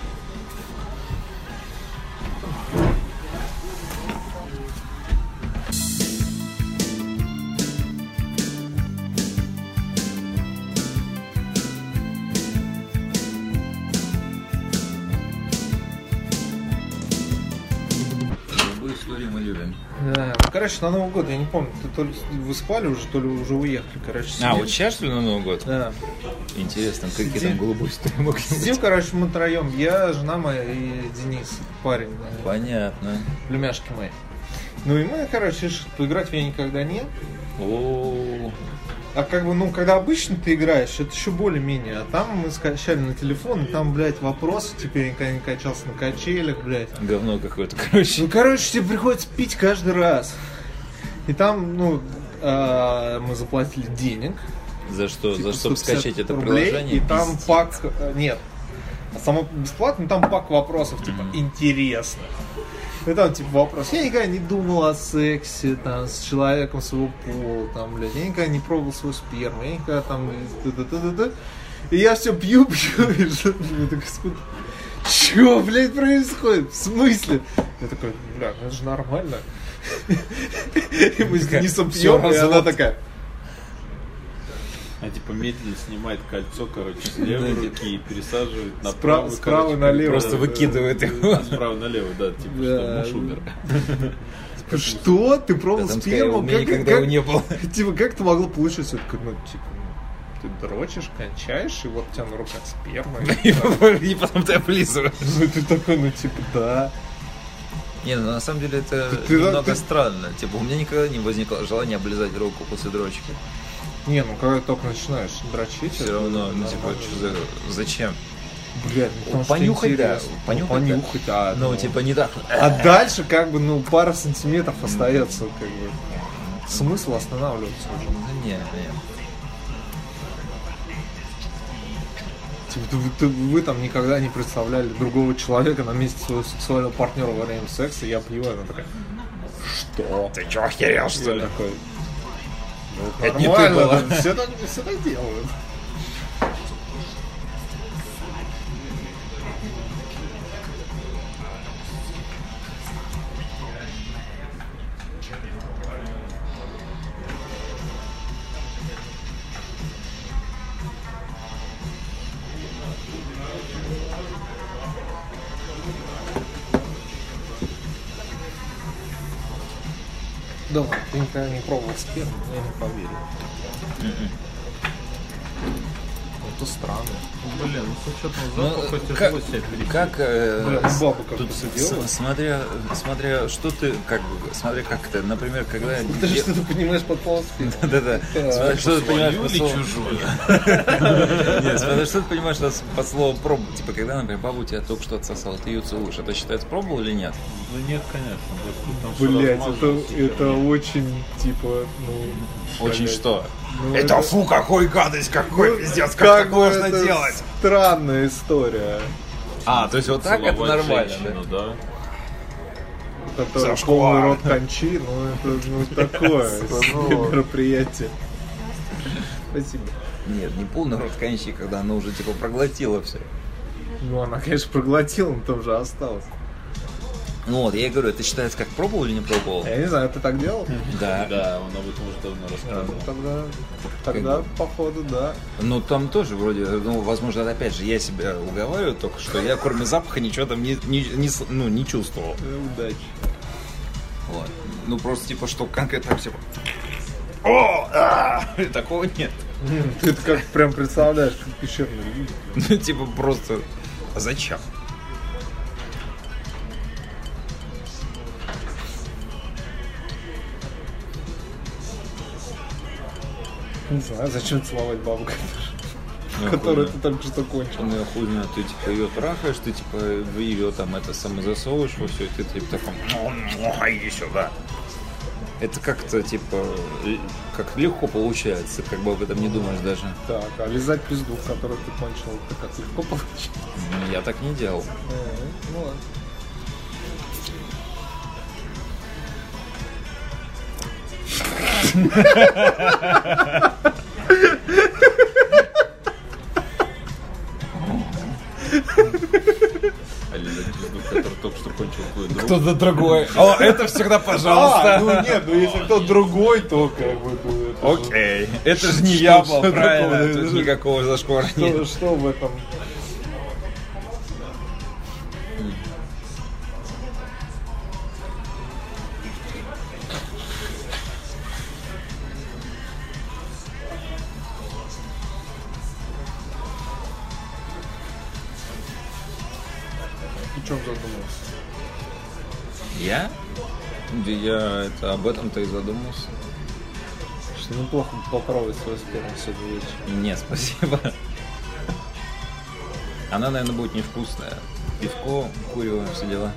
Speaker 2: Короче, на Новый год, я не помню, ты то ли вы спали уже, то ли уже уехали, короче.
Speaker 1: А,
Speaker 2: сидим.
Speaker 1: вот сейчас что ли на Новый год?
Speaker 2: Да.
Speaker 1: Интересно, какие
Speaker 2: Сидим.
Speaker 1: там голубой истории
Speaker 2: Сидим, короче, мы троем. Я, жена моя и Денис, парень. да,
Speaker 1: Понятно.
Speaker 2: племяшки мои. Ну и мы, короче, решили, поиграть в я никогда не.
Speaker 1: О,
Speaker 2: А как бы, ну, когда обычно ты играешь, это еще более-менее. А там мы скачали на телефон, и там, блядь, вопросы, типа я никогда не качался на качелях, блядь.
Speaker 1: говно какое-то, короче.
Speaker 2: Ну, короче, тебе приходится пить каждый раз. И там, ну, а, мы заплатили денег.
Speaker 1: За что?
Speaker 2: типа
Speaker 1: За чтобы
Speaker 2: 150
Speaker 1: скачать это
Speaker 2: рублей,
Speaker 1: приложение?
Speaker 2: И там
Speaker 1: Пиздец.
Speaker 2: пак... э, Нет. Само бесплатно, там пак вопросов, типа,
Speaker 1: Мгм.
Speaker 2: интересно. И там, типа, вопрос. Я никогда не думал о сексе, там, с человеком своего пола, там, блядь. Я никогда не пробовал свою сперму. Я никогда там... И я все пью, пью, и что- я такой, «Сколько- Чё, блядь, происходит? В смысле? Я такой, бля, ну это же нормально. И мы с Денисом пьем, и она такая,
Speaker 5: А типа медленно снимает кольцо, короче, с левой
Speaker 1: Да,
Speaker 5: руки и пересаживает на
Speaker 2: Справа-
Speaker 5: правую,
Speaker 2: справа
Speaker 5: короче,
Speaker 2: налево.
Speaker 1: Просто выкидывает его.
Speaker 5: Справа налево, да, типа,
Speaker 2: Да.
Speaker 5: что муж умер.
Speaker 2: Что? Ты пробовал сперму?
Speaker 1: у меня
Speaker 2: Как-
Speaker 1: никогда его не было.
Speaker 2: Типа, как это могло получиться? Такой, ну, типа, ну, ты дрочишь, кончаешь, и вот у тебя на руках сперма. и-
Speaker 1: И потом ты облизываешь.
Speaker 2: Ну, ты такой, ну, типа, да.
Speaker 1: Не, ну на самом деле это
Speaker 2: Ты-
Speaker 1: немного
Speaker 2: ты-
Speaker 1: странно. Типа, у меня никогда не возникло желания облизать руку после дрочки.
Speaker 2: Не, ну, когда только начинаешь дрочить,
Speaker 1: Все равно, ну типа, что за... Зачем?
Speaker 2: Блядь, ну,
Speaker 1: Понюхать, да,
Speaker 2: интересно.
Speaker 1: понюхать,
Speaker 2: Ну,
Speaker 1: да.
Speaker 2: понюхать, а,
Speaker 1: Ну, типа, не так.
Speaker 2: А дальше, как бы, ну, пара сантиметров остается, как бы. Смысл останавливаться уже.
Speaker 1: Ну, не, не.
Speaker 2: Типа, ты- ты- вы там никогда не представляли другого человека на месте своего сексуального партнера во время секса, я пью, она такая, что?
Speaker 1: Ты чё, охерел, что
Speaker 2: Я
Speaker 1: ли?
Speaker 2: такой, ну,
Speaker 1: Это не ты
Speaker 2: нормально,
Speaker 1: была.
Speaker 2: все так, все так делают. Ты никогда не пробовал сперму, я не поверю. Это странно.
Speaker 5: Блин, ну с учетом
Speaker 1: Ну,
Speaker 5: запаха
Speaker 1: как,
Speaker 5: тяжело себя перекрыть.
Speaker 1: как, э,
Speaker 2: ну баба как
Speaker 1: тут с- смотря, смотря, что ты, как бы, смотря как ты, например, когда...
Speaker 2: Ты же что ты понимаешь под словом сперма?
Speaker 1: Да-да, смотря что ты понимаешь под словом...
Speaker 5: чужую?
Speaker 1: Нет, смотря что ты понимаешь под- словом пробовать. Типа, когда, например, баба у тебя только что отсосала, ты ее целуешь, это считается пробовал или нет?
Speaker 5: Ну нет, конечно. да,
Speaker 2: Блять, это,
Speaker 5: прям.
Speaker 2: очень, типа, ну...
Speaker 1: Очень что?
Speaker 2: Ну,
Speaker 1: это, фу, какой гадость, какой
Speaker 2: ну,
Speaker 1: пиздец, как,
Speaker 2: бы
Speaker 1: можно
Speaker 2: это
Speaker 1: делать?
Speaker 2: Странная история.
Speaker 1: А, то есть вот так это нормально,
Speaker 5: женщину, да?
Speaker 2: Который
Speaker 1: Зашквар.
Speaker 2: полный рот кончи, ну это ну, такое мероприятие. Спасибо.
Speaker 1: да? Нет, не полный рот кончи, когда она уже типа проглотила все.
Speaker 2: Ну, она, конечно, проглотила, но там же осталось.
Speaker 1: Ну вот, я и говорю, это считается как пробовал или не пробовал?
Speaker 2: Я не знаю, ты так делал?
Speaker 1: Да.
Speaker 5: Да, он об этом уже давно
Speaker 2: А,
Speaker 5: рассказывал.
Speaker 2: ну, тогда, тогда, походу, да.
Speaker 1: Ну там тоже вроде, ну, возможно, опять же, я себя уговариваю только, что я кроме запаха ничего там не, не, ну, не чувствовал.
Speaker 2: Э, Удачи.
Speaker 1: Вот. Ну просто типа, что конкретно так, типа... О! а!» Такого нет.
Speaker 2: Ты это как прям представляешь, как пещерный.
Speaker 1: Ну типа просто... А зачем?
Speaker 2: Не знаю, зачем целовать бабу, которую ты только что кончил.
Speaker 1: Ну, я хуй знает, ты типа ее трахаешь, ты типа ее там это самое засовываешь во все, и ты типа таком, «Ну, ну, иди сюда. Это как-то, типа, л- как легко получается, как бы об этом не думаешь даже.
Speaker 2: Так, а лизать пизду, в которую ты кончил, это как легко получить?
Speaker 1: Ну, Я так не делал.
Speaker 2: Ну ладно.
Speaker 1: Кто-то другой. О, это всегда
Speaker 2: А,
Speaker 1: пожалуйста.
Speaker 2: ну нет, ну если кто другой, то как бы...
Speaker 1: Окей. Это же не я был, правильно. Тут никакого зашквара нет.
Speaker 2: Что в этом?
Speaker 1: Да Я это об этом-то и задумался.
Speaker 2: Что неплохо бы попробовать свой сперму сегодня вечером.
Speaker 1: Нет, спасибо. Она, наверное, будет невкусная. Пивко, курево, все дела.